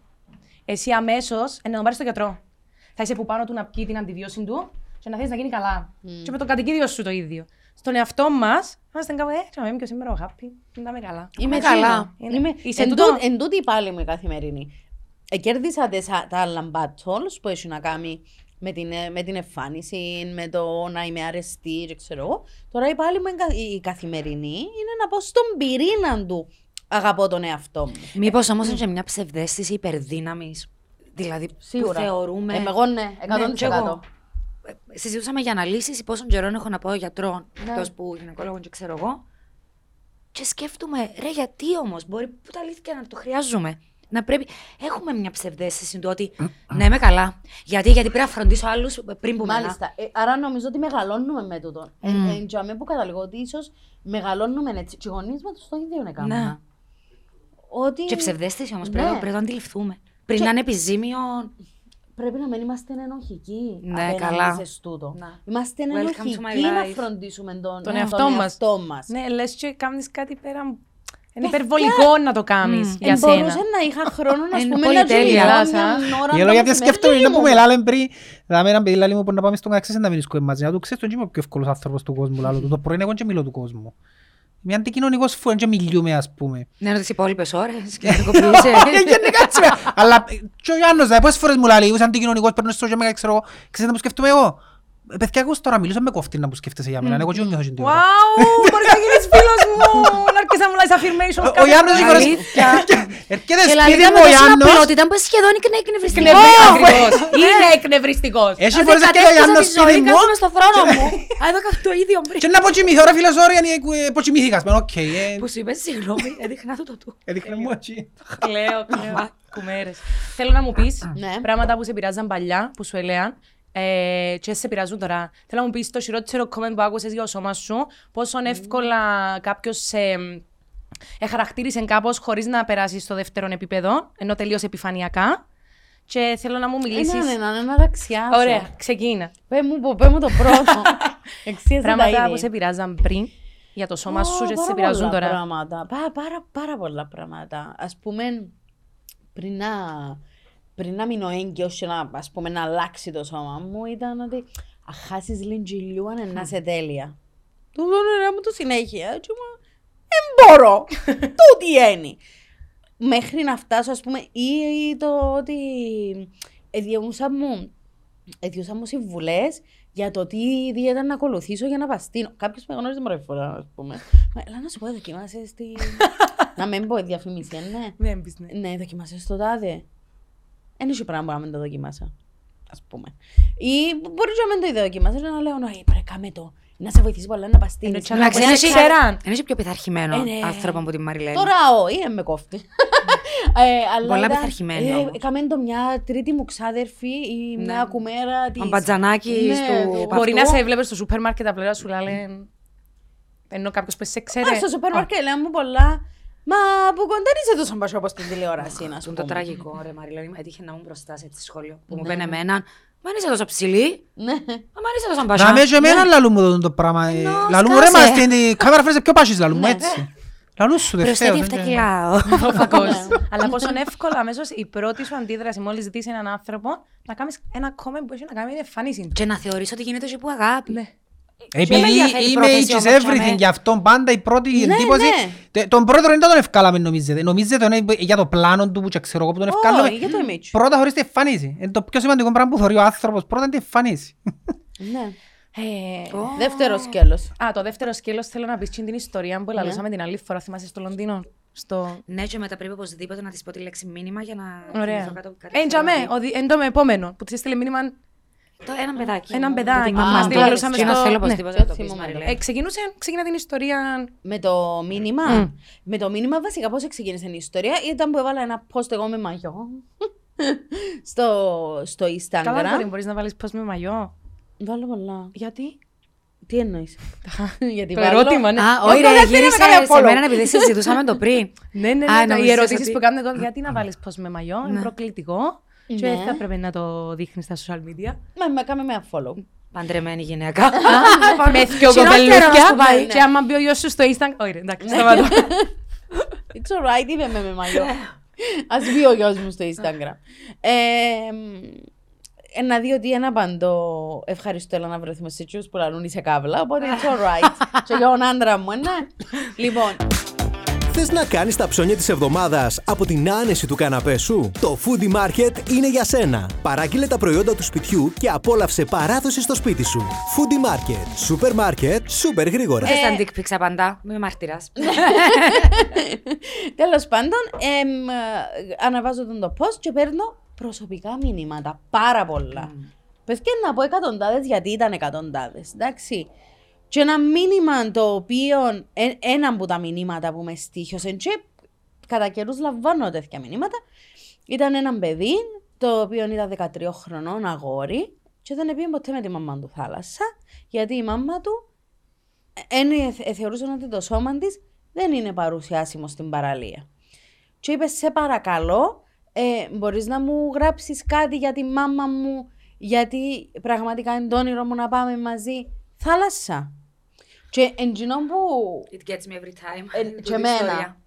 εσύ αμέσως να τον πάρεις στο γιατρό. Θα είσαι που πάνω του να πιει την αντιβίωση του και να θέλει να γίνει καλά. Και με το κατοικίδιο σου το ίδιο. Στον εαυτό μας, είμαστε κάπου, ε, τσαμέ, και σήμερα ο happy, να είμαι καλά. Είμαι καλά. καλά. Είναι- Είμαι... Είσαι Εν, τούτο; τούτο- εν τούτη πάλι με καθημερινή. Εκέρδισα τις, α- τα άλλα battles που έχει να κάνει με την, ε, με την εμφάνιση, με το να είμαι αρεστή και ξέρω εγώ. Τώρα η πάλι μου η κα- η καθημερινή είναι να πω στον πυρήνα του αγαπώ τον εαυτό μου. Μήπως όμως είναι και μια ψευδέστηση υπερδύναμης. Δηλαδή Σίγουρα. που θεωρούμε. Ε, εγώ ναι, 100%. κι εγώ. Ε, Συζητούσαμε για αναλύσεις πόσων καιρών έχω να πάω γιατρό, Ναι. εκτός που γυναικολόγο και ξέρω εγώ. Και σκέφτομαι, ρε, γιατί όμως, μπορεί που τα αλήθεια να το χρειάζομαι. Να πρέπει. Έχουμε μια ψευδέστηση του ότι να είμαι καλά. Γιατί, γιατί πρέπει να φροντίσω άλλους πριν που μένα. Μάλιστα. Ε, άρα νομίζω ότι μεγαλώνουμε με τούτο. Mm. Ε, ε, για μένα που καταλήγω ότι ίσως μεγαλώνουμε έτσι. Και οι γονείς μα το ίδιο είναι κάνουν. Ναι. Ότι Και ψευδέστηση όμως Ναι. πρέπει, πρέπει να το αντιληφθούμε. Πριν Και- να είναι επιζήμιο. πρέπει να μην είμαστε ενοχικοί Ναι, απέναντι καλά. σε τούτο. Ναι. Είμαστε Welcome to ενοχικοί my να life. φροντίσουμε τον, Τον ναι, εαυτό μας. εαυτό μας. Ναι, λες και κάνεις κάτι πέρα. Είναι υπερβολικό να το κάνεις για Ε, σένα. μπορούσα να είχα χρόνο να Είναι πούμε πολύ να τέλεια. τζουλιάσω Λάσα. μια ώρα Για το γιατί μεσημέρι, σκέφτομαι είναι δεν που μου. με λάλε πριν, δηλαδή έναν παιδί λάλη μου που να πάμε στον αξίες να μιλήσουμε μαζί, να του ξέρεις τον είμαι ο πιο εύκολος άνθρωπος του κόσμου, λάλο του. το πρωί εγώ και μιλώ του κόσμου. Είμαι αντικοινωνικός φου, και μιλούμε ας πούμε. Ναι, τι υπόλοιπες ώρες και να κοπήσει. *laughs* Ε, Γενικά έτσι με. Αλλά ε, και ο Γιάννος, δηλαδή, πόσες φορές μου λέει, είσαι αντικοινωνικός, παίρνω στο και ξέρω εγώ, ξέρεις να μου σκέφτομαι εγώ. Ε, Παιδιά, εγώ τώρα μιλούσα με κόφτη να μου σκέφτεσαι για μένα, εγώ και νιώθω την ώρα. Wow, μπορεί να γίνεις φίλος μου! Να έρχεσαι να μου λες affirmations Ο- Ο κάθε Γιάννος φορά. σίγουρας Αλήθεια. έρχεται *laughs* Και σπίτι δηλαδή μου με ο τόση Γιάννος απλότητα που σχεδόν είναι εκνευριστικό. Εκνευρι- Ακριβώς. Είναι εκνευριστικός. Έχει φορές έρχεται ο Γιάννος σπίτι μου Κάθομαι στο θρόνο μου. *laughs* Α, εδώ κάνω το ίδιο πριν. και να ποτσιμήθω, ρε φίλος, ωραία, ποτσιμήθηκας με, οκ, ε, Που σου είπες συγγνώμη, έδειχνα το το του. έδειχνε μου έτσι. Κλαίω, κλαίω. Κουμέρες. Θέλω να μου πεις Ναι. πράγματα που σε επηρεάζαν παλιά, που σου έλεγαν, ε, και σε επηρεάζουν τώρα. Θέλω να μου πεις το χειρότερο comment που άκουσες για το σώμα σου, πόσο εύκολα κάποιος σε ε, χαρακτήρισε κάπως χωρίς να περάσεις στο δεύτερο επίπεδο, ενώ τελείως επιφανειακά. Και θέλω να μου μιλήσεις... Έναν, έναν, ένα δαξιάσω. Ωραία, ξεκίνα. Πέ μου, πέ μου το πρώτο. *laughs* Εξίασε τα Πράγματα ήδη. που σε επηρεάζαν πριν για το σώμα σου Ω, και σε πάρα επηρεάζουν πολλά τώρα. Πράγματα. Πάρα, πάρα, πάρα πολλά πράγματα. Ας πούμε, πριν να, πριν να μείνω έγκυος και να, ας πούμε, να αλλάξει το σώμα μου, ήταν ότι αν χάσεις λιντζιλιού, αν να σε τέλεια. Του δώνω μου το συνέχεια. Και μου, δεν μπορώ. *laughs* Τούτη είναι. Μέχρι να φτάσω, ας πούμε, ή, ή το ότι εδιώσα μου, εδιώσα μου συμβουλές για το τι δίαιτα να ακολουθήσω για να παστίνω. Κάποιος με γνώριζε πρώτη φορά, ας πούμε. Μα, Έλα να σου πω, δοκιμάσες τη... *laughs* να μην πω διαφήμιση, ε, ναι. Δεν πεις, ναι. Ναι, δοκιμάσες το τάδε. Ένα έχει πράγμα που να μην το δοκιμάσα. Ας πούμε. Ή μπορεί και να μην το είδε δοκιμάσα, να λέω, ναι, πρέπει κάμε το. Να σε βοηθήσει πολλά να παστίνεις. Ενώ και Να να Εντάξει, ξέρεις, είναι ξέραν. είναι πιο πειθαρχημένο Ε, ναι. άνθρωπο από τη Μαριλένη. Τώρα όχι, ε, με κόφτει. *laughs* ε, αλλά Πολλά ήταν- πειθαρχημένη ε, όμως. Έκαμε το μια τρίτη μου ξάδερφη ή μια κουμέρα της... Ο Μπατζανάκης Ναι, του του- Μπορεί να παυτού. σε έβλεπες στο σούπερ μάρκετ απλά να σου λένε. Ενώ κάποιος που σε ξέρει. Α, στο σούπερ μάρκετ λέμε μου πολλά. Μα που κοντά είσαι τόσο μπασό όπως στην τηλεόραση, να σου Αυτό το πούμε. τραγικό, ρε Μαρίλα, έτυχε να μου μπροστά σε έτσι σχόλιο. Που μου πένε εμένα, Μα αν είσαι τόσο ψηλή, Ναι. μα αν είσαι τόσο Να μπασά. με και εμένα λαλού μου το πράγμα. ε, Ενώ Λαλού μου ρε σκάσε. μας την κάμερα φέρεσαι πιο πάσχεις λαλού μου Ναι. έτσι. Λαλού σου Προσθέτει τελευταίο. 7 κιλά. Ο *laughs* φακός. Αλλά πόσο εύκολα αμέσως η πρώτη σου αντίδραση μόλις ζητήσει έναν άνθρωπο να κάνεις ένα comment που έχει να κάνει με την εμφάνιση του. Και να θεωρήσω ότι γίνεται και που αγάπη. Ναι. Επειδή ενδιαφέρει η είμαι πρόθεση each όμως, everything τσάμε. γι' αυτό πάντα η πρώτη Ναι, εντύπωση ναι. τε- τον πρώτο δεν τον ευκάλαμε νομίζετε. Νομίζετε είναι για το πλάνο του που και ξέρω εγώ που τον Όχι, ευκάλαμε. για το image. Πρώτα χωρίς τη εμφανίση. Είναι το πιο σημαντικό πράγμα που θεωρεί ο άνθρωπος. Πρώτα είναι τη εμφανίση. Ναι. Ε, Δεύτερο σκέλος. Α, το δεύτερο σκέλος θέλω να πεις και την ιστορία που λαλούσαμε την άλλη φορά, θυμάσαι στο Λονδίνο. Στο... Ναι, και μετά πρέπει οπωσδήποτε να της πω τη λέξη μήνυμα για να. Ωραία. θυμηθώ κάτω- κάτι Ε, τζαμέ, θέλω να ο δι- εν το με επόμενο που της έστειλε μήνυμα. Πει. Το έναν παιδάκι. Έναν μου, παιδάκι, με τη μας μαμά τη του. λαλούσαμε Και να στο- θέλω ναι. οπωσδήποτε Και να το θυμόμαι πεις, το. Μαριλέ. Ε, ξεκινούσε, ξεκινά την ιστορία. Με το μήνυμα. Με το μήνυμα βασικά πώς ξεκίνησε η ιστορία ήταν που έβαλα ένα post εγώ με μαγιό *laughs* στο, στο Καλά, μπορεί, Instagram. μπορείς να βάλεις πώς με μαγιό. Βάλω πολλά. Γιατί; Τι εννοείς; *laughs* Γιατί Το βάλω- ερώτημα, ναι. Α, Όχι, όχι, δεν ρε, θέλει να γύρισε κάνει σε follow. μένα επειδή συζητούσαμε το πριν. *laughs* Ναι, ναι, Α, ναι. Οι νομίζεις ερωτήσεις ότι- που κάνουν τώρα, γιατί να βάλεις πώ με μαγιό, είναι προκλητικό. Και Ναι. δεν θα έπρεπε να το δείχνει στα social media. Μα με κάμε με follow. Παντρεμένη γυναίκα. *laughs* Με δυο Χειρότερο κοπελούθια που πάει. Και άμα μπει ο γιος σου στο Instagram. Όχι, ρε, εντάξει, σταματώ. *laughs* It's alright, είπε με με μαγιό. Ας μπει ο γιος μου στο Instagram. Ε, ε, να δει ότι ένα απαντώ ευχαριστώ έλα να βρεθούμε σε τσιούς που λαλούν είσαι καύλα, οπότε it's alright. *laughs* Και για τον άντρα μου, ναι. Λοιπόν, Θες να κάνεις τα ψώνια της εβδομάδας από την άνεση του καναπέ σου; Το Foodie Market είναι για σένα. Παράγγειλε τα προϊόντα του σπιτιού και απόλαυσε παράδοση στο σπίτι σου. Foodie Market. Σούπερ μάρκετ, σούπερ γρήγορα. Δεν στα dick pics απαντά. Είμαι μάρτυρας. *laughs* τέλος πάντων, εμ, ε, αναβάζω τον το post και παίρνω προσωπικά μηνύματα, πάρα πολλά. Παιδιά να πω εκατοντάδες γιατί ήταν εκατοντάδες, εντάξει. Και ένα μήνυμα το οποίο, ε, ένα από τα μηνύματα που με στήχιωσε και κατά καιρούς λαμβάνω τέτοια μηνύματα, ήταν ένα παιδί το οποίο ήταν 13 χρονών αγόρι και δεν πήγε ποτέ με τη μαμά του θάλασσα γιατί η μαμά του εν, ε, θεωρούσε ότι το σώμα της δεν είναι παρουσιάσιμο στην παραλία. Και είπε, σε παρακαλώ, ε, μπορείς να μου γράψεις κάτι για τη μάμα μου, γιατί πραγματικά είναι το όνειρο μου να πάμε μαζί θάλασσα. Και εντζινό που It gets me every time. Ε, Τούτη και εμένα. ιστορία.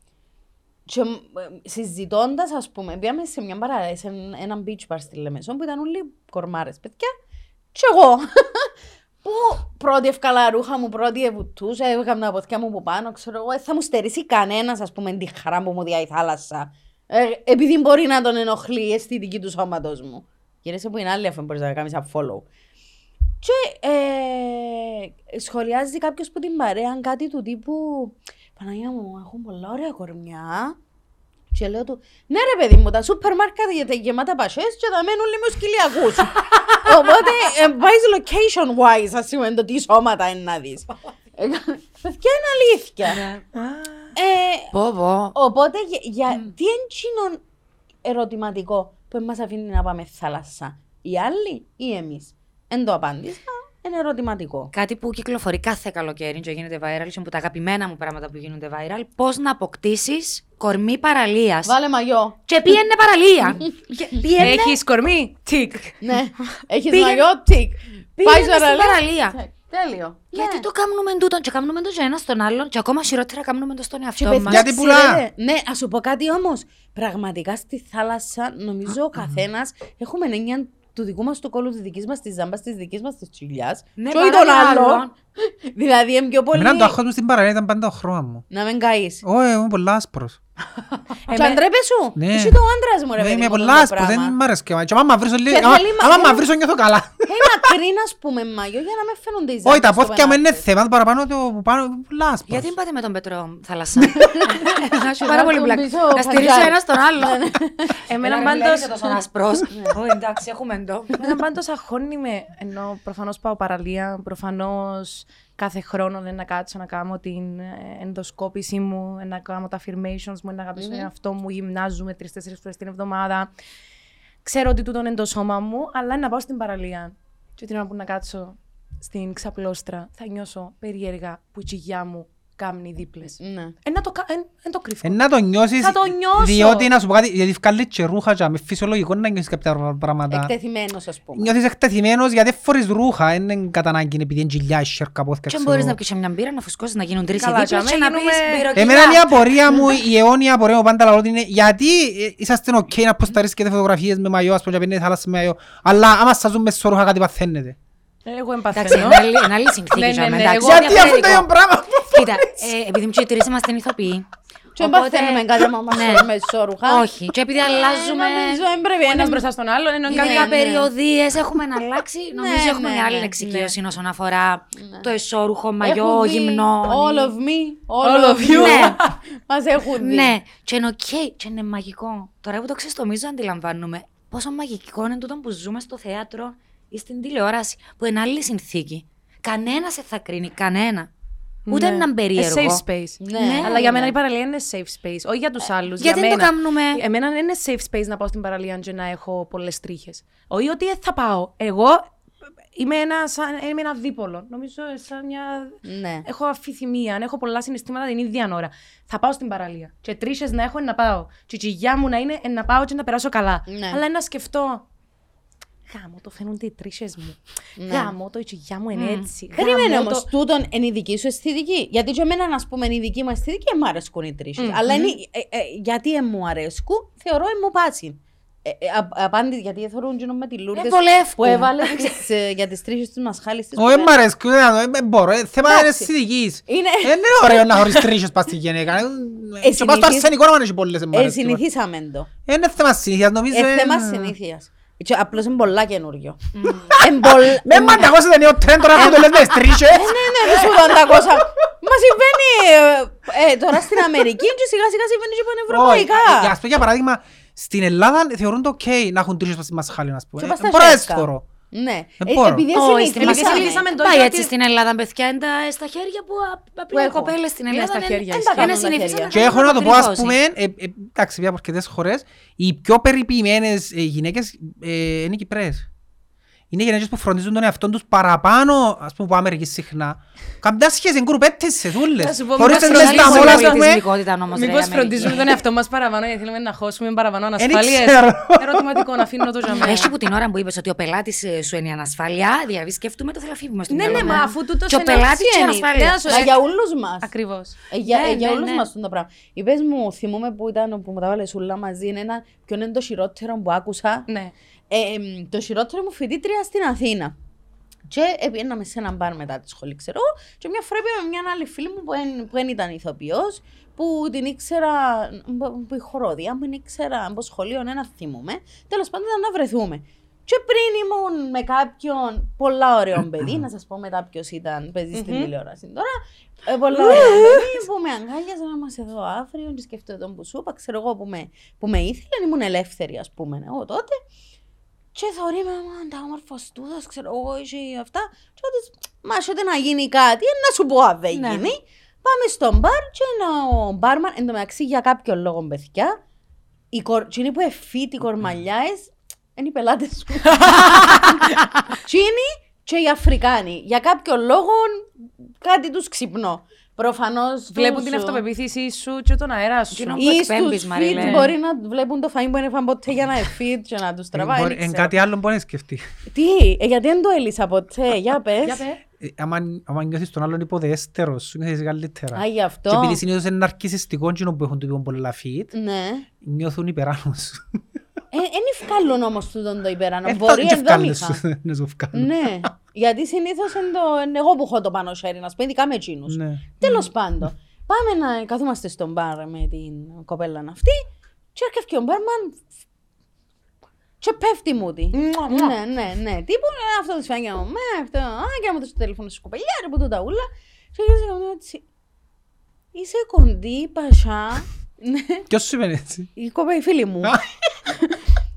και, ε, συζητώντας, ας πούμε, πήγαμε σε μια παραλία, σε ένα beach bar στη Λεμεσό που ήταν όλοι κορμάρες, παιδιά. Και εγώ, *laughs* που πρώτη ευκαλά ρούχα μου, πρώτη εβουτούσα, έβγαλα τα ποθιά μου από πάνω, ξέρω εγώ, ε, θα μου στερήσει κανένας, ας πούμε, τη χαρά που μου διάει η θάλασσα. Ε, επειδή μπορεί να τον ενοχλεί η αισθητική του σώματος μου. Γυρίσαι που είναι άλλη αφού μπορείς να κάνεις ένα follow. Και ε, σχολιάζει κάποιος που την παρέα κάτι του τύπου Παναγία μου, έχουν πολλά ωραία κορμιά. Και λέω του, ναι ρε παιδί μου, τα σούπερ μάρκετ για γεμάτα πασές και τα μένουν λίγο σκυλιακούς. *laughs* Οπότε, ε, βάζεις location wise, ας πούμε, το τι σώματα είναι να δεις. *laughs* Ε, Παιδιά είναι αλήθεια. Ε, Πω, πω. Οπότε, για, για τι είναι ερωτηματικό που μας αφήνει να πάμε θάλασσα, οι άλλοι ή εμείς. Εν το απάντησα, είναι ερωτηματικό. Κάτι που κυκλοφορεί κάθε καλοκαίρι και γίνεται viral και από τα αγαπημένα μου πράγματα που γίνονται viral. Πώς να αποκτήσεις κορμί παραλίας. Βάλε μαγιό. Και πήγαινε παραλία. *laughs* Και πήγαινε, Έχεις κορμί; Τικ. Ναι, *laughs* έχεις Πήγαινε- μαγιό, τικ. Πάει πήγαινε στο στην παραλία. παραλία. Τέλειο. Γιατί το κάνουμε τούτο και κάνουμε το και ένας στον άλλον και ακόμα χειρότερα κάνουμε το στον Και εαυτό παιδιά, μα. Γιατί πουλά. ξέρετε, Ναι, ας σου πω κάτι όμως. Πραγματικά στη θάλασσα, νομίζω ο καθένας έχουμε έννοια του δικού μας του κόλου, της δικής μας της ζάμπα, της δικής μας της τσιλιά. Ναι, και όχι παρά τον άλλον. Άλλο. δηλαδή, είναι πιο πολύ. Εμένα το άχος μου στην παραλία ήταν πάντα ο χρώμα μου. Να μην καείς. Όχι, είμαι πολλά άσπρος. Και αντρέπεσαι. Ναι. Εσύ το άντρας μου, ρε Ναι, παιδί Είμαι μου, πολλά το άσπρος, δεν πράγμα. μ' αρέσει. Και άμα μαυρίσω λίγο, Και άμα- θέλει μα- άμα θέλει- μαυρίσω νιώθω καλά. Hey, μακρύ να πούμε μαγιό για να με φαίνονται οι Όχι, τα ζάμπες στο πόθηκια μου είναι πενάρτι. θέμα, το παραπάνω το που πάνω είναι πολλά άσπρος. Γιατί μην πάτε με τον Πέτρο θάλασσα; Θα σου πάρα να πολύ τον πλάκα. πίσω Να στηρίσω παζάρι. ένα στον άλλο. Εμένα Έλα, ρε, πάντως- μην είσαι τόσο άσπρος. Ω, εντάξει, έχουμε το. Εμένα πάντως αγχώνει με, ενώ προφανώς πάω παραλία, προφανώς κάθε χρόνο δεν να κάτσω να κάνω την ε, ενδοσκόπηση μου, να κάνω τα affirmations μου, να αγαπησω τον εαυτό μου, γυμνάζουμε τρεις-τέσσερις φορές την εβδομάδα. Ξέρω ότι τούτο είναι το σώμα μου, αλλά να πάω στην παραλία. Και την ώρα που να κάτσω στην ξαπλώστρα, θα νιώσω περίεργα που η τσιγιά μου κάνει δίπλες. Ναι. Ε, να το, κα- ε, ε, το κρύβω. Ε, να το νιώσεις, Θα το νιώσω. διότι να σου πω κάτι, γιατί βγάλεις και ρούχα και με φυσιολογικό να νιώσεις κάποια πρά- πράγματα. Εκτεθειμένος ας πούμε. Νιώθεις εκτεθειμένος γιατί δεν φορείς ρούχα, δεν είναι κατά ανάγκη επειδή είναι γυλιά, σέρκα, πόθηκα, Και ξέρω μπορείς εγώ. να πεις και μια μπύρα, να φουσκώσεις, να γίνουν τρεις οι Καλά, δίπλες και και να άμα πεις γίνουμε- μπυροκιλιά. Εμένα η απορία μου, η αιώνια απορία μου πάντα λαλώ ότι είναι γιατί ε, είσαστε οκ να ποσταρίσκετε φωτογραφίες με μαγιό, ας πούμε, και πίνετε θάλασσα με μαγιό, αλλά άμα σας ζουν με σωρούχα κάτι παθαίνετε. Εγώ Εντάξει, εμπαθαίνω. είναι άλλη- είναι άλλη συνθήκη. Ναι, για ναι, μένα, ναι, εντάξει, εγώ- είναι Γιατί αυτό το διαφορετικό. ίδιο πράγμα. Κοίτα, ε, επειδή εμείς και οι τρεις είμαστε ηθοποιοί. Και οπότε- παθαίνουμε κάτι άμα μας Ναι. φέρουμε ισόρουχα. Όχι. Και επειδή αλλάζουμε Νομίζω δεν πρέπει. Ένας ένας μπροστά στον άλλον, ενώ Ναι, κάποια ναι. περιοδίες, έχουμε να αλλάξει. Νομίζω Ναι, έχουμε ναι, μια άλλη ναι, εξοικείωση όσον αφορά το εσώρουχο, Έχουν μαγιό, δει γυμνό. All of me, all, All of of you. you. Ναι. *laughs* Μας έχουν δει. Ναι, και είναι οκ, και είναι μαγικό. Τώρα που το ξεστομίζω αντιλαμβάνομαι πόσο μαγικό είναι τούτο που ζούμε στο θέατρο ή στην τηλεόραση, που είναι άλλη συνθήκη. Κανένας σε θα κρίνει, κανένα. Ούτε Ναι. έναν A περίεργο. safe space. Ναι, Αλλά για μένα ναι. η παραλία είναι safe space. Όχι για τους άλλους. γιατί για δεν το μένα. κάνουμε; Εμένα δεν είναι safe space να πάω στην παραλία και να έχω πολλές τρίχες. Όχι ότι δεν θα πάω. Εγώ είμαι ένα, σαν, είμαι ένα δίπολο. Νομίζω σαν μια... Ναι. Έχω αφιθυμία, έχω πολλά συναισθήματα την ίδια ώρα. Θα πάω στην παραλία. Και τρίχες να έχω, είναι να πάω. Και η τσιγιά μου να είναι ε, να πάω και να περάσω καλά. Ναι. Αλλά είναι να σκεφτώ. Γάμο, το φαίνονται οι τρίχες μου. Ναι. Γάμο, το η τσιγιά μου είναι έτσι. Περίμενε Γάμο, όμως, το- τούτον είναι η δική σου αισθητική. Γιατί και εμένα, να πούμε, είναι η δική μου αισθητική, δεν μου αρέσκουν οι τρίχες. Αλλά είναι, ε, ε, γιατί δεν μου αρέσκουν, θεωρώ ε, μου πάση. Ε, ε, α- απάντη, γιατί θεωρούν γίνον με τη Λούρδες Ε, βολεύκουν. που έβαλε τις, ε, για τις τρίχες τους μασχάλης της. Όχι, που μ' αρέσκει, δεν δεν μπορώ, ε, θέμα είναι Εντάξει. αισθητικής. Είναι- Ε, Δεν είναι ωραίο να χωρίς τρίχες πας στη γυναίκα. ε, Και πας στο συνηθίζ- αρσενικό να μην έχει πολλές, ε, μ' Ε, αρέσκει. συνηθίσαμε το. Ε, Είναι θέμα συνήθειας, νομίζω. Ε, ε, θέμα συνήθειας. Και Απλώς είναι πολλά καινούριο. Εν πολλ- Με μανταγώσετε νέο τρέντ τώρα που το λες με τις τρίχες. Ε, Ναι, ναι, δεν σου το αντακόσα. Μα συμβαίνει ε, ε, τώρα στην Αμερική και σιγά σιγά συμβαίνει και Όχι, πανευρωπαϊκά. ε, Ας πούμε για παράδειγμα, στην Ελλάδα θεωρούν το οκ να έχουν τρίχες πας στη μασχάλη, ας πούμε. Και Ε, πας στα Μπορώ να τις χέρια. θωρώ. Ναι. Δεν Ε, μπορώ. Επειδή Όχι, συνηθίσαμε. στην Εμείς Ελλάδα συνηθίσαμε το Πάει ότι- έτσι στην Ελλάδα, παιδιά, είναι τα- στα χέρια που α- απλά οι έχω. κοπέλες στην Ναι, Ελλάδα στα είναι- χέρια, είναι ισχύει. είναι τα συνήθισαν χέρια. να Και έχω κάνουν να το πω, ας ακριβώς. πούμε, ε, ε, εντάξει, πια από αρκετές χώρες, οι πιο περιποιημένες ε, γυναίκες ε, είναι οι Κυπρές. Είναι γυναίκες που φροντίζουν τον εαυτό τους παραπάνω, ας πούμε, από Αμερική συχνά. Καμιά σχέση, είναι γκρουπέτες σε Να δούλες. σου πω, Χωρίς μήπως να φροντίζουμε τα πολύ μόλα, ας την πούμε. πολιτισμικότητα όμως, ρε, Μήπως η Αμερική. φροντίζουμε τον εαυτό μας παραπάνω γιατί θέλουμε να χώσουμε παραπάνω Εν ανασφάλειες. ξέρω. Ερωτηματικό, να αφήνω το για μένα. Έχει που την ώρα που είπες ότι ο πελάτης ε, σου είναι η ανασφάλεια, δηλαδή σκέφτομαι το θέλω να φύγουμε στο Ναι, μυαλό ναι, μου. μα αφού τούτος Και ο είναι πελάτης και η αξία, ανασφάλεια. ναι, να σου- Μα για όλους μας. Ακριβώς. Ε, Για, Ναι, ε, για ναι, όλους ναι. μας το πράγμα. Είπες μου, θυμούμαι που ήταν που μου τα βάλε σούλα μαζί, είναι ένα, ποιο είναι το χειρότερο που άκουσα. Ναι. Ε, εμ, το χειρότερο μου φοιτήτρια στην Αθήνα. Και πήγαμε σε ένα μπαρ μετά τη σχολή, ξέρω εγώ, και μια φορά πήγαμε με μια άλλη φίλη μου που δεν που εν ήταν ηθοποιός, που την ήξερα, που- που η χορόδια, που την ήξερα από σχολείο, ένα θυμούμε. Τέλος πάντων ήταν να βρεθούμε. Και πριν ήμουν με κάποιον πολλά ωραίο παιδί, να σας πω μετά ποιος ήταν, παίζει στην τηλεόραση τώρα, ε, πολλά ωραίο παιδί που με αγκάλιαζε να είμαστε εδώ αύριο και σκέφτομαι τον που σου είπα, ξέρω εγώ που με, που με ήθελε, ήμουν ελεύθερη ας πούμε εγώ τότε. Και θεωρεί με «Μα, τα όμορφος τούτος, ξέρω εγώ, είχε αυτά. Και ότι, μα σώτε να γίνει κάτι, ε, να σου πω αν δεν Ναι. γίνει. Πάμε στο μπαρ και είναι ο μπάρμαν, εν τω μεταξύ για κάποιο λόγο παιδιά, οι κορ... εκείνοι που εφήτη οι κορμαλιάες, είναι οι πελάτες σου. *laughs* Τσίνοι και οι Αφρικάνοι. Για κάποιο λόγο κάτι τους ξυπνώ. Προφανώς Βλέπουν τους, την ε, αυτοπεποίθή σου και τον αέρα σου. Εκείνο- ή που στους εκπέμπεις, Μαρίλε. feed μπορεί να βλέπουν το φαΐν που είναι φαν ποτέ για να εφήτ και να τους τραβάει. Μπορεί- δεν Εν ξέρω. κάτι άλλο μπορεί να σκεφτεί. Τι, ε, γιατί δεν το έλυσα ποτέ, για πες. Για πέ. Ε, άμα- άμα νιώθεις τον άλλον υποδέστερος, σου νιώθεις καλύτερα. Α, γι' Και αυτό. επειδή συνήθως είναι ναρκισιστικό εκείνο που έχουν το πιο πολλά feed, Ναι. νιώθουν υπεράνω σου. Ε, Εν ευκάλλουν όμως τούτον το υπεράνω. Ε, Μπορεί θα- και εδώ ευκάλες είχα. σου, να σου ευκάλουν. Ναι. Γιατί συνήθως είναι το- είναι εγώ που έχω το πάνω χέρι, να σου πω, ειδικά με εκείνους. Ναι. Τέλος πάντων. Πάμε να καθόμαστε στον μπαρ με την κοπέλα αυτή και έρχεται ο μπάρμαν και πέφτει μου τη. Μουα, μουα. Ναι, ναι, ναι. Τύπου ε, αυτό της φάνηκε μου. Με αυτό. Α, και να μου δώσει το τηλέφωνο σου κοπελιά, ρε που το ταούλα. Και γύρισε και μου λέει έτσι. Είσαι κοντή, πασά. Ναι. Ποιος σου είπε έτσι; Η κοπέλα, η φίλη μου.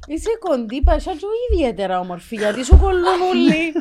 Είσαι κοντή, πασά και όχι ιδιαίτερα όμορφη, γιατί σου κολλούν όλοι.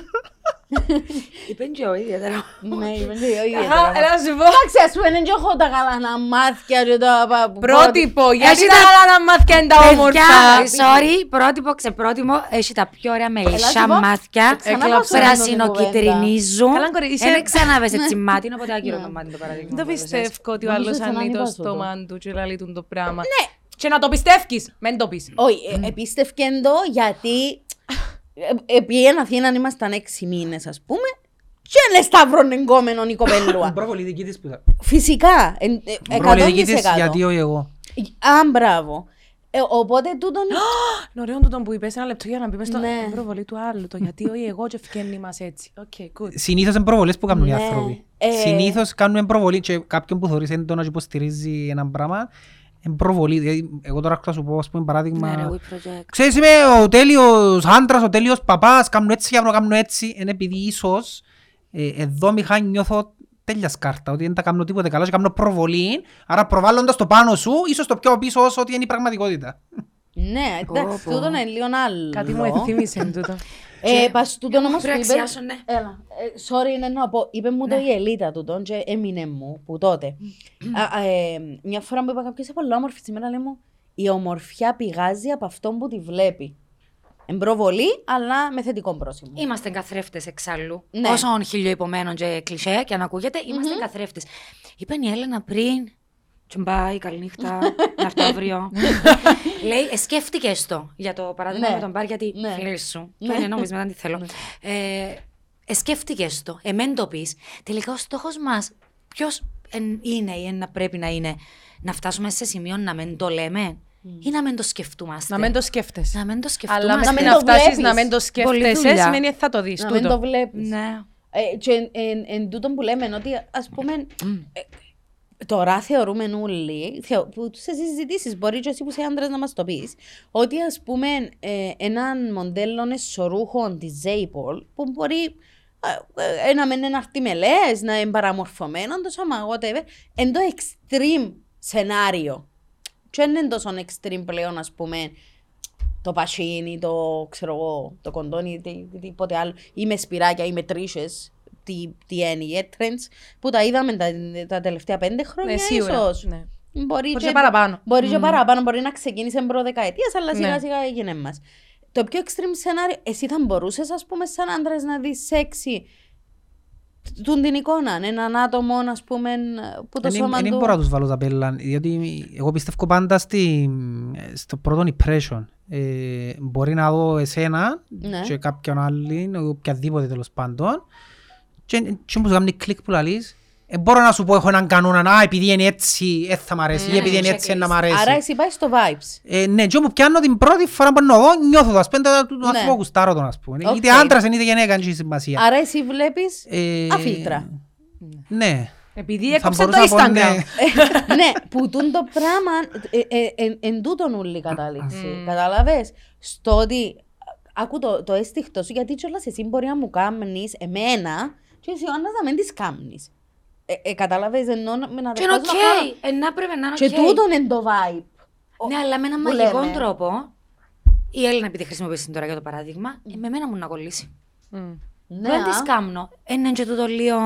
*laughs* Είπε και ο ιδιαίτερα. Ναι, είμαι και εγώ Α, ιδιαίτερα. Έλα να σου πω. Εντάξει, ας πούμε, δεν έχω τα καλά να μάθια και τα... πα- που- Πρότυπο, γιατί Έχεις τα τα- καλά να μάθια είναι τα Παιδιά, όμορφα; sorry, πρότυπο, ξεπρότυπο, έχει τα πιο ωραία μελισσά σου πω, μάτια. ξανά Έκλαψα. πάω σε αυτή την Πρασινοκυτρινίζουν. Καλά, κορί, είσαι- Δεν ξαναβες έτσι *laughs* μάτι, είναι οπότε άκυρο το μάτι το παράδειγμα. Δεν το που έβεσες. πιστεύω ότι ο Νομίζω άλλος ξανά ανοίγει το ανεβάζω το. στόμα του και λέει του το πράγμα. Ναι. Και να το πιστεύεις, μην το πεις. Όχι, ε, επίστευκεν το γιατί ε, επί εν Αθήνα ήμασταν έξι μήνες ας πούμε και είναι σταύρον εγκόμενον η κοπέλουα. Προβολή δική της που ήταν. Φυσικά, εν- ε, Προβολή δική της 100%. γιατί όχι εγώ. Α, μπράβο. Ε, οπότε τούτον Είναι *gasps* ωραίο τούτο που είπες ένα λεπτό για να μπει στο Ναι. προβολή του άλλου. Το γιατί όχι εγώ και ευκαινεί μας έτσι. OK, good. Συνήθως είναι προβολές που κάνουν οι Ναι. άνθρωποι. Ε, Συνήθως κάνουν προβολή και κάποιον που θεωρείς έντονα και υποστηρίζει έναν πράγμα είναι προβολή. Δηλαδή, εγώ τώρα θα σου πω ας πούμε Ναι, ρε, παράδειγμα we project. Ξέρεις είμαι ο τέλειος άντρας, ο τέλειος παπάς, κάνουν έτσι για να κάνουν έτσι. Είναι επειδή ίσως ε, εδώ μηχά νιώθω τέλεια σκάρτα, ότι δεν τα κάνω τίποτε καλά και κάνω προβολή, άρα προβάλλοντας το πάνω σου, ίσως το πιο πίσω όσο ότι είναι η πραγματικότητα. Ναι, εντάξει, πω. τούτον είναι λίγο άλλο. Κάτι μου ενθύμισε τούτο. Ε, πας τούτον όμως που Πρέπει να είπε... αξιάσω, ναι. Έλα, ε, sorry είναι να πω, είπε μου το η Ελίτα τούτον και έμεινε μου που τότε. Α, α, ε, μια φορά μου είπα κάποιος, είσαι πολύ όμορφη σήμερα, λέει μου, η ομορφιά πηγάζει από αυτόν που τη βλέπει. Εμπροβολή, αλλά με θετικό πρόσημο. Είμαστε καθρέφτες εξάλλου. Ναι. Όσο χιλιοϊπωμένο και κλισέ και αν ακούγεται, είμαστε καθρέφτες. Είπε η Έλενα πριν. Τσουμπάι, καληνύχτα, *laughs* να έρθω αύριο. *laughs* Λέει, ε, σκέφτηκε το για το παράδειγμα Ναι. με τον μπαρ, γιατί Ναι. φίλη σου. Ναι. Και είναι νόμισμα, δεν τη θέλω. Ε, ε, σκέφτηκε το, εμέν το πεις. Τελικά ο στόχος μας, ποιος είναι ή εν να πρέπει να είναι, να φτάσουμε σε σημείο να μην το λέμε ή να μην το σκεφτούμαστε. Να μην το σκέφτεσαι. Να μην το Αλλά σκεφτούμαστε. να μέχρι μην να το φτάσεις βλέπεις. να μην το Πολλή σκέφτεσαι δουλειά. σημαίνει ότι θα το δεις Να μην το τούτο. βλέπεις. Ναι. Ε, και εν, εν, εν τούτον που λέμε ότι ας πούμε ε, τώρα θεωρούμε όλοι θεω, που σε συζητήσεις μπορεί και εσύ που είσαι άντρας να μας το πεις ότι ας πούμε ε, έναν μοντέλο εσωρούχων της Zaypol που μπορεί ε, ε, να μην είναι αρτιμελές, να είναι παραμορφωμένο, το σώμα, whatever, εν το extreme σενάριο. Και δεν είναι τόσο extreme πλέον, ας πούμε, το πασίνι, το ξέρω εγώ, το κοντόνι, τι- τίποτε άλλο, ή με σπυράκια ή με τρίσες, τι, τι είναι οι trends, που τα είδαμε τα, τα τελευταία πέντε χρόνια Ναι, σίγουρα. ίσως. Ναι. Μπορεί, Μπορεί και παραπάνω. Μπορεί και παραπάνω, μπορεί να ξεκίνησε προδεκαετίας, αλλά Ναι. σιγά σιγά έγινε μας. Το πιο extreme σενάριο, εσύ θα μπορούσες, ας πούμε, σαν άντρας να δεις σεξι τούν την εικόνα, έναν άτομο, ας πούμε, που το σώμα Δεν του... μπορώ να τους βάλω ταμπέλα, διότι εγώ πιστεύω πάντα στη, στο πρώτο impression. Ε, μπορεί να δω εσένα Ναι. και κάποιον άλλον, οποιαδήποτε τέλος πάντων, και, και μου κάνει κλικ που λαλείς, ε, μπορώ να σου πω έχω έναν κανόνα, α, επειδή είναι έτσι, ε, θα μ' αρέσει, ή επειδή είναι έτσι, ε, να μ' αρέσει. Άρα εσύ πάει στο vibes. Ε, ναι, και όμως πιάνω την πρώτη φορά που να δω, νιώθω το, ας πούμε, το- το Ναι. άνθρωπο γουστάρω τον, ας πούμε. Οκ. Είτε άντρας είναι είτε γυναίκα, δεν έχει σημασία. Άρα εσύ βλέπεις Ε, αφίλτρα. Ναι. Επειδή Θα έκοψε το μπορούσα να πω, Instagram. ναι. *laughs* ναι, που τούν το πράγμα ε, ε, ε, εν τούτον ούλη κατάληξη. Κατάλαβες. Στο ότι άκου το, το αίσθηκτο σου, γιατί κιόλας εσύ μπορεί να μου κάμνεις εμένα και εσύ ο Άννας να μην τις κάμνεις. Ε, ε, κατάλαβες, ενώ με να Και είναι δεχτώς να κάνω- οκ. Ε, να πρέπει να είναι Και οκ. τούτον είναι το vibe. Ναι, αλλά με έναν που μαγικό λέμε. τρόπο. Η Έλληνα, επειδή χρησιμοποιήσει τώρα για το παράδειγμα, ε, με μένα μου να κολλήσει. Μμ. Ναι, Δεν α. τη κάμνω. Είναι και τούτο λίγο.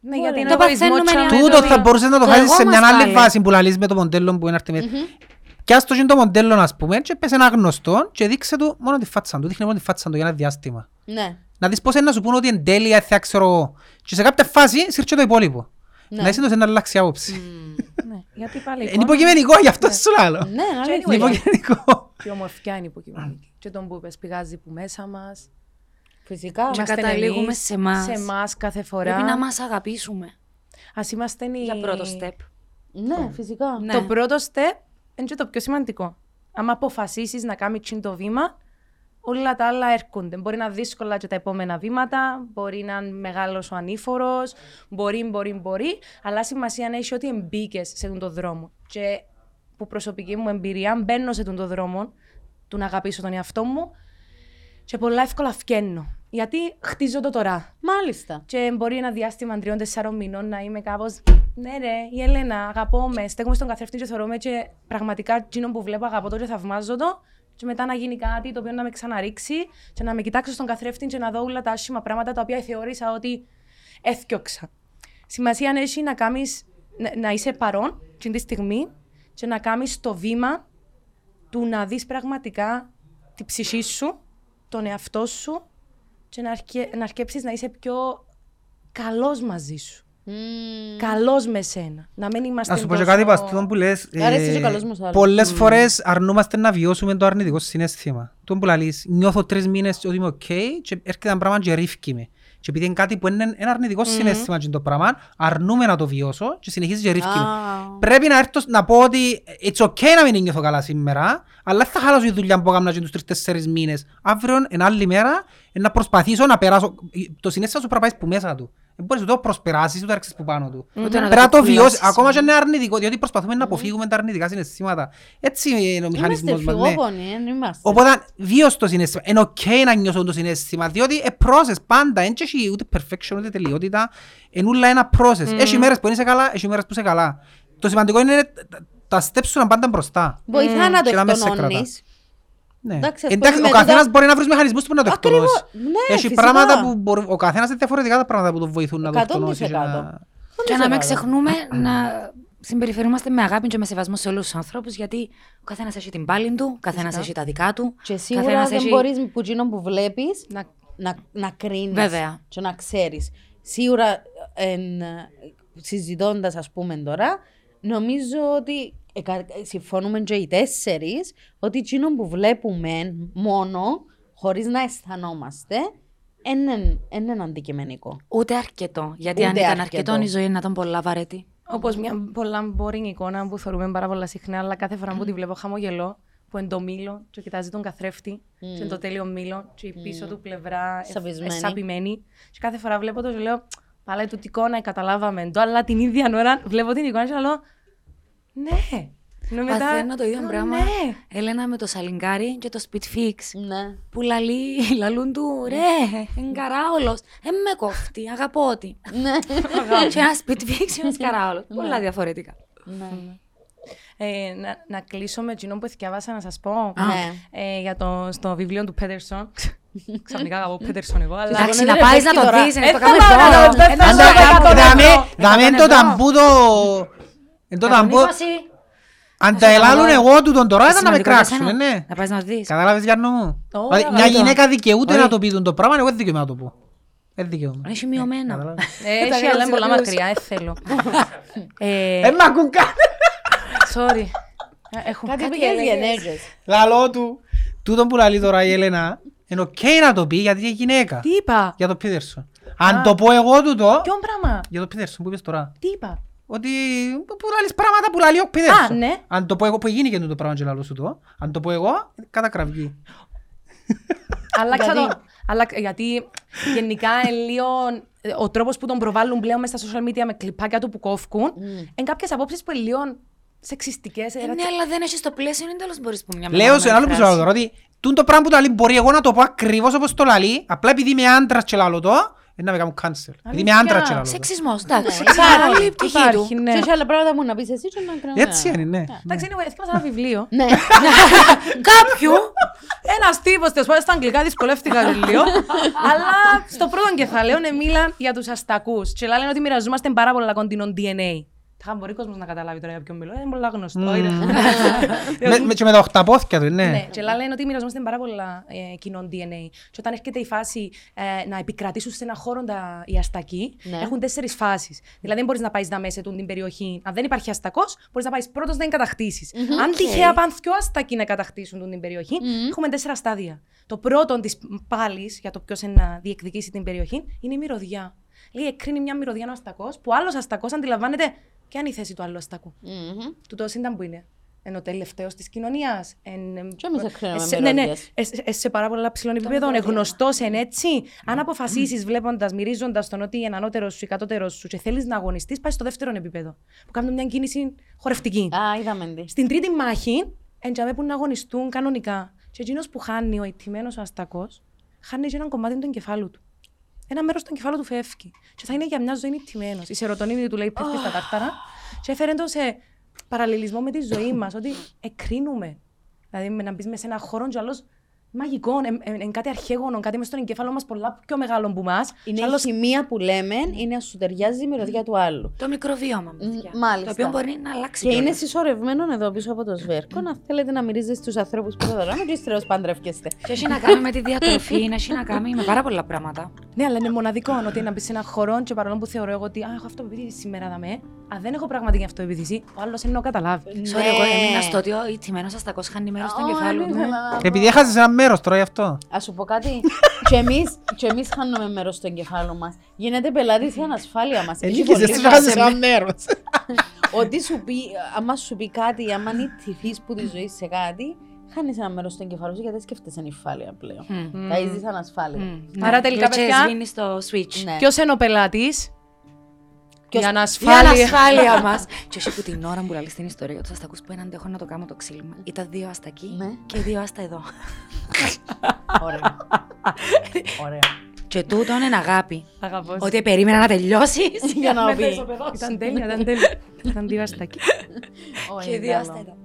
Ναι, γιατί είναι Το εγωισμό παθαίνουμε τσάμε οι το Τούτο δύο. θα μπορούσες να το Το χάσεις σε εγώ μια μας άλλη πάλι. φάση που λαλείς με το μοντέλο που είναι αρτιμές. Πιάσ' το και το μοντέλο, ας πούμε, και πες ένα γνωστό και δείξε του μόνο τη φάτσα του. Δείχνε μόνο τη φάτσα του για ένα διάστημα. Ναι. Να δεις πώς είναι να σου πούνε ότι είναι τέλεια, θα ξέρω εγώ. Και σε κάποια φάση σύρτσε το υπόλοιπο. Ναι. Να είσαι το σε να αλλάξεις άποψη. Ναι, γιατί πάλι Είναι υποκειμενικό, γι' αυτό σου λέω. Ναι, Και αλήθεια. Είναι υποκειμενικό. Η ομορφιά είναι υποκειμενική. Και τον που είπες πηγάζει που μέσα μας. Φυσικά. Και Είμαστε καταλήγουμε εμείς, σε εμάς. Σε εμάς κάθε φορά. Πρέπει να μας αγαπήσουμε. Ας είμαστε οι... Για πρώτο step. Ναι, φυσικά. Ναι. Το πρώτο step είναι και το πιο σημαντικό. Αν αποφασίσεις να κάνεις τσιν το βήμα, όλα τα άλλα έρχονται. Μπορεί να είναι δύσκολα και τα επόμενα βήματα, μπορεί να είναι μεγάλος ο ανήφορος, μπορεί, μπορεί, μπορεί, αλλά σημασία να έχει ότι εμπίκε σε τον το δρόμο. Και που προσωπική μου εμπειρία, μπαίνω σε τον το δρόμο, του να αγαπήσω τον εαυτό μου και πολλά εύκολα φκαίνω. Γιατί χτίζω το τώρα. Μάλιστα. Και μπορεί ένα διάστημα τριών-τεσσάρων μηνών να είμαι κάπως. Ναι, ρε, η Ελένα, αγαπώ με. Στέκομαι στον καθρέφτη και θεωρώ με και πραγματικά εκείνο που βλέπω αγαπώ το και θαυμάζω το. Και μετά να γίνει κάτι το οποίο να με ξαναρίξει και να με κοιτάξω στον καθρέφτη και να δω όλα τα άσχημα πράγματα τα οποία θεώρησα ότι έθιωξα. Σημασία έχει να, κάνεις, να, να είσαι παρόν την τη στιγμή και να κάνεις το βήμα του να δεις πραγματικά τη ψυχή σου, τον εαυτό σου και να, αρκε, να αρκέψεις να είσαι πιο καλός μαζί σου. Καλός με σένα. Να μην είμαστε Να σου πω και τόσο- κάτι παστόν που λες. Μ' αρέσει και ο καλός μας ο άλλος. Πολλές φορές αρνούμαστε να βιώσουμε το αρνητικό συναίσθημα. Το που λαλείς, νιώθω τρεις μήνες ότι είμαι οκ και έρχεται ένα πράγμα και ρίφκει με. Και επειδή είναι κάτι που είναι ένα αρνητικό συναίσθημα και το πράγμα, αρνούμε να το βιώσω και συνεχίζει και ρίφκει με. Α. Πρέπει να έρθω να πω ότι it's okay να μην νιώθω καλά σήμερα, αλλά δεν θα χαλάσω η δουλειά που έκανα και τους τρεις-τέσσερις μήνες. Αύριο, εν άλλη μέρα, ε, να προσπαθήσω να περάσω. Το συνέστημα σου πρέπει να πάει που μέσα του. Δεν μπορείς ούτε να το προσπεράσεις, ούτε να έρξεις που πάνω του. Ούτε να Πρέπει να το κουκουλώσεις. βιώσεις, ακόμα και αν είναι αρνητικό, διότι προσπαθούμε να αποφύγουμε τα αρνητικά συναισθήματα. Έτσι είναι ο Είμαστε μηχανισμός μας. ναι. φυγόπονοι, δεν είμαστε. Οπότε βίωσε το συναίσθημα. Είναι οκ να νιώσω το συναίσθημα, διότι είναι process πάντα. Δεν έχει ούτε perfection ούτε τελειότητα. Είναι όλα ένα process. Έχει μέρες που είσαι καλά, έχει μέρες που είσαι καλά. Το σημαντικό είναι τα- τα steps σου να είναι πάντα μπροστά. Βοηθά να το Και να μην σε εκτονώνεις. Ναι. Εντάξει, ας Εντάξει, πούμε, ο με καθένας τούτα- μπορεί να βρει μηχανισμούς που να το Ακριβώς. εκτονώσει. Ναι, Έχει φυσικά. πράγματα που μπορεί, ο καθένας είναι διαφορετικά τα πράγματα που το βοηθούν να το 100%. εκτονώσει. και να- Και να μην Σοβαρά. ξεχνούμε να συμπεριφερούμαστε με αγάπη και με σεβασμό σε όλους τους ανθρώπους, γιατί ο καθένας έχει την πάλη του, ο καθένας έχει τα δικά του. Και σίγουρα καθένας δεν έχει- μπορείς που εκείνο που βλέπεις Να- να, να κρίνεις Βέβαια. και να ξέρεις. Σίγουρα εν, συζητώντας ας πούμε τώρα, νομίζω ότι εκα- συμφωνούμε και οι τέσσερις ότι εκείνο που βλέπουμε μόνο, χωρίς να αισθανόμαστε, δεν είναι αντικειμενικό. Ούτε αρκετό. Γιατί Ούτε αν ήταν αρκετό. αρκετό, η ζωή να ήταν πολλά βαρετή. Όπως μια πολλά boring εικόνα που θεωρούμε πάρα πολλά συχνά, αλλά κάθε φορά που τη βλέπω χαμογελώ, που είναι το μήλο και κοιτάζει τον καθρέφτη, και είναι το τέλειο μήλο, και η πίσω του πλευρά ε- Σαπισμένη. εσαπημένη. Και κάθε φορά βλέπω το και λέω, πάλε του εικόνα, καταλάβαμε το, αλλά την ίδια ώρα βλέπω την εικόνα και λέω, ναι. Ενώ μετά, Παθαίνω το ίδιο λέω, πράγμα. Ναι. Έλενα με το σαλιγκάρι και το speed fix. Ναι. Που λαλεί, *laughs* λαλούν του, ρε, είναι καράολος. Ε, με κόφτει, αγαπώ τη. Ναι. και ένας speed fix, ένας καράολος. Πολλά διαφορετικά. Ναι. Ε, να, να κλείσω με εκείνο που διάβασα να σας πω. Ναι. Ε, για το, στο βιβλίο του Πέτερσον. *laughs* Ξαφνικά αγαπώ Πέτερσον εγώ, αλλά... Εντάξει, δεν να πάεις τρέχει να το τώρα. δεις, να Ε, το θα κάνουμε πάω να εδώ. το- δεν θα Ε, πάω να το να κάνουμε το εδώ. Δαμε, Να δαμε κάνουμε το εδώ. ταμπούτο... Εν το Να τον ταμπούτο... Νίκο, εσύ. Αν τα ελάλουν εγώ του τον τώρα ήταν να με Σημαντικό για κράξουν, σένα. ναι. Να πάει να το δεις. Κατάλαβες Γιάννο μου; Ω, Δηλαδή, καλά, Μια το. γυναίκα δικαιούται Όχι. να το πει τον το πράγμα, εγώ δεν δικαιούμαι να το πω. Δεν δικαιούμαι. Έχει μειωμένα. Κατάλαβες. Ε, Έχει, Τα αλλά είναι πολλά γράψει μακριά, δεν θέλω. *laughs* Ε, Ε, μ' ακούν καν. Sorry. Ε, Έχω Κάτι κάτι πήγες έλεγες. γενέζες. Λαλό του. Τούτο που λαλεί τώρα η Έλενα, είναι οκ να το πει γιατί είναι γυναίκα. Τι είπα; Για το Πίτερσον. Αν το πω εγώ τούτο, Ποιον πράγμα; για το Πίτερσον που είπες τώρα. Τι είπα; Ότι που λαλείς πράγματα που λαλεί ο Πίτερσον. ναι. Αν το πω εγώ, που γίνει και το πράγμα και λαλώ σου το. Αν το πω εγώ, κατακραυγή. Άλλαξα Γιατί; το. άλλα- Γιατί γενικά ε, λίγο ε, ο τρόπος που τον προβάλλουν πλέον μέσα στα social media με κλιπάκια του που κόφκουν, είναι κάποιες απόψεις που είναι λίγο σεξιστικές. Ε, Ναι, αλλά δεν έχεις το πλαίσιο, είναι τέλος μπορείς που μια Λέω σε ένα άλλο μεμονωμένη επεισόδιο φράση. τώρα ότι τούν το πράγμα που το λαλεί μπορεί εγώ να το πω ακριβώς όπως το λαλεί, απλά επειδή είμαι άντρας και λαλώ το, ε, να με κάνουν cancel. Επειδή είμαι Αλήθεια. άντρας και λαλώ το. Σεξισμός, εντάξει. Ναι, Είναι άλλη πτυχή Υπάρχει, του. ναι. Και έχει άλλα πράγματα που να πεις εσύ και να κρίνουμε. Έτσι είναι, ναι. Εντάξει, anyway, έθιξα ένα βιβλίο. Ναι. *laughs* Κάποιου. Ένας τύπος, τέλος πάντων, στα αγγλικά δυσκολεύτηκα λίγο. αλλά στο πρώτο κεφάλαιο είναι μίλαν για τους αστακούς. Και λένε ότι μοιραζόμαστε πάρα πολλά κοντινό DNA. Θα μπορεί ο κόσμος να καταλάβει τώρα για ποιον μιλώ. Είναι πολύ γνωστό. είναι. Με- με- Και με τα οχταπόθηκια του, ναι. Ναι, και λένε ότι μοιραζόμαστε πάρα πολλά ε, κοινό DNA. Και όταν έρχεται η φάση ε, να επικρατήσουν σε ένα χώρο τα, οι αστακοί, Ναι. έχουν τέσσερις φάσεις. Δηλαδή, δεν μπορείς να πάεις να μέσα του την περιοχή. Αν δεν υπάρχει αστακός, μπορείς να πάεις πρώτος να την κατακτήσει. Αν τυχαία πάνε δυο αστακοί να κατακτήσουν τούτη την περιοχή, έχουμε τέσσερα στάδια. Το πρώτο της πάλης, για το ποιος να διεκδικήσει την περιοχή, είναι η μυρωδιά. Λέει, εκρίνει μια μυρωδιά ο αστακός, που άλλος αστακός αντιλαμβάνεται ποια είναι η θέση του άλλου αστακού. Μμμ. Του το ήταν που είναι. Ενώ τελευταίος της κοινωνίας. Και εμείς εκρίνουμε Ναι, ναι. μυρωδιές. Ε, ε, σε πάρα πολλά ψηλών επίπεδων. Ε, γνωστός εν έτσι. Αν αποφασίσεις βλέποντας, μυρίζοντας τον ότι είναι ανώτερο σου ή κατώτερος σου και θέλεις να αγωνιστείς, πάει στο δεύτερο επίπεδο. Που κάνουν μια κίνηση χορευτική. Α, είδαμε τι. Στην τρίτη μάχη, εντιαμέ που να αγωνιστούν κανονικά. Και εκείνος που χάνει ο ηττημένο ο αστακός, χάνει και ένα κομμάτι του εγκεφάλου του. Ένα μέρος του εγκεφάλου του φεύγει. Και θα είναι για μια ζωή ηττημένο. Η σερωτονίνη του λέει πέφτεις στα τάρταρα. Και έφερε τον σε παραλληλισμό με τη ζωή μας, ότι εκρίνουμε. Δηλαδή με να μπεις μέσα σε ένα χώρο και ο άλλος μαγικό, είναι κάτι αρχαίγωνο, κάτι μες στον εγκέφαλο μας πολλά πιο μεγάλο που μας. Είναι Και η άλλος- χημεία που λέμε, είναι να σου ταιριάζει η μυρωδιά του άλλου. Το μικροβίωμα, Μ, παιδιά. μάλιστα. Το οποίο μπορεί να αλλάξει. Και είναι κιόλας. συσσωρευμένο εδώ πίσω από το σβέρκο. Να θέλετε να μυρίζετε στους ανθρώπους που θα δωράμε και ύστερα ως παντρεύκεστε. Και έχει να κάνει με τη διατροφή, έχει να κάνει με πάρα πολλά πράγματα. Ναι, αλλά είναι μοναδικό ότι να μπεις σε ένα χώρο και παρόλο που θεωρώ εγώ ότι α, έχω αυτοπεποίθηση σήμερα δαμέ, αν δεν έχω πραγματική αυτοπεποίθηση, ο άλλος είναι να το καταλάβει. Sorry, εγώ έμεινα στο ότι ο ηττημένος αστακός χάνει μέρος στον κεφάλου του. Επειδή έχασες ένα μέρος τώρα γι' αυτό. Α σου πω κάτι. και εμείς, και εμείς χάνουμε μέρος στο εγκεφάλο μας. Γίνεται πελάτης η ανασφάλεια μας. Ενίκησες, εσύ έχασες ένα μέρος. Ότι σου πει, άμα σου πει κάτι, άμα νητηθείς που τη ζωή σε κάτι, χάνεις ένα μέρος στο εγκεφάλο σου γιατί δεν σκέφτεσαι ανυφάλεια πλέον. Μμ. Θα είσαι ανασφάλεια. Μμ, Άρα ναι. τελικά, Και παιδιά- σβήνει το switch. Ναι. Ποιος είναι ο πελάτης, Ποιος- η Η ανασφάλεια. ανασφάλεια μας. *laughs* και όχι που την ώρα που λαλείς την ιστορία για του αστακού που έναν αντέχω να το κάνω το ξύλιμα. Ήταν δύο αστακοί Ναι. και δύο άστα εδώ. *laughs* Ωραία. Ωραία. Και τούτο είναι αγάπη. Αγαπώς. Ότι περίμενα να τελειώσεις. *laughs* Για να πεις. Ήταν τέλεια, ήταν τέλεια. Ήταν δύο αστακοί. Ωραία, Και δύο καλό. άστα εδώ.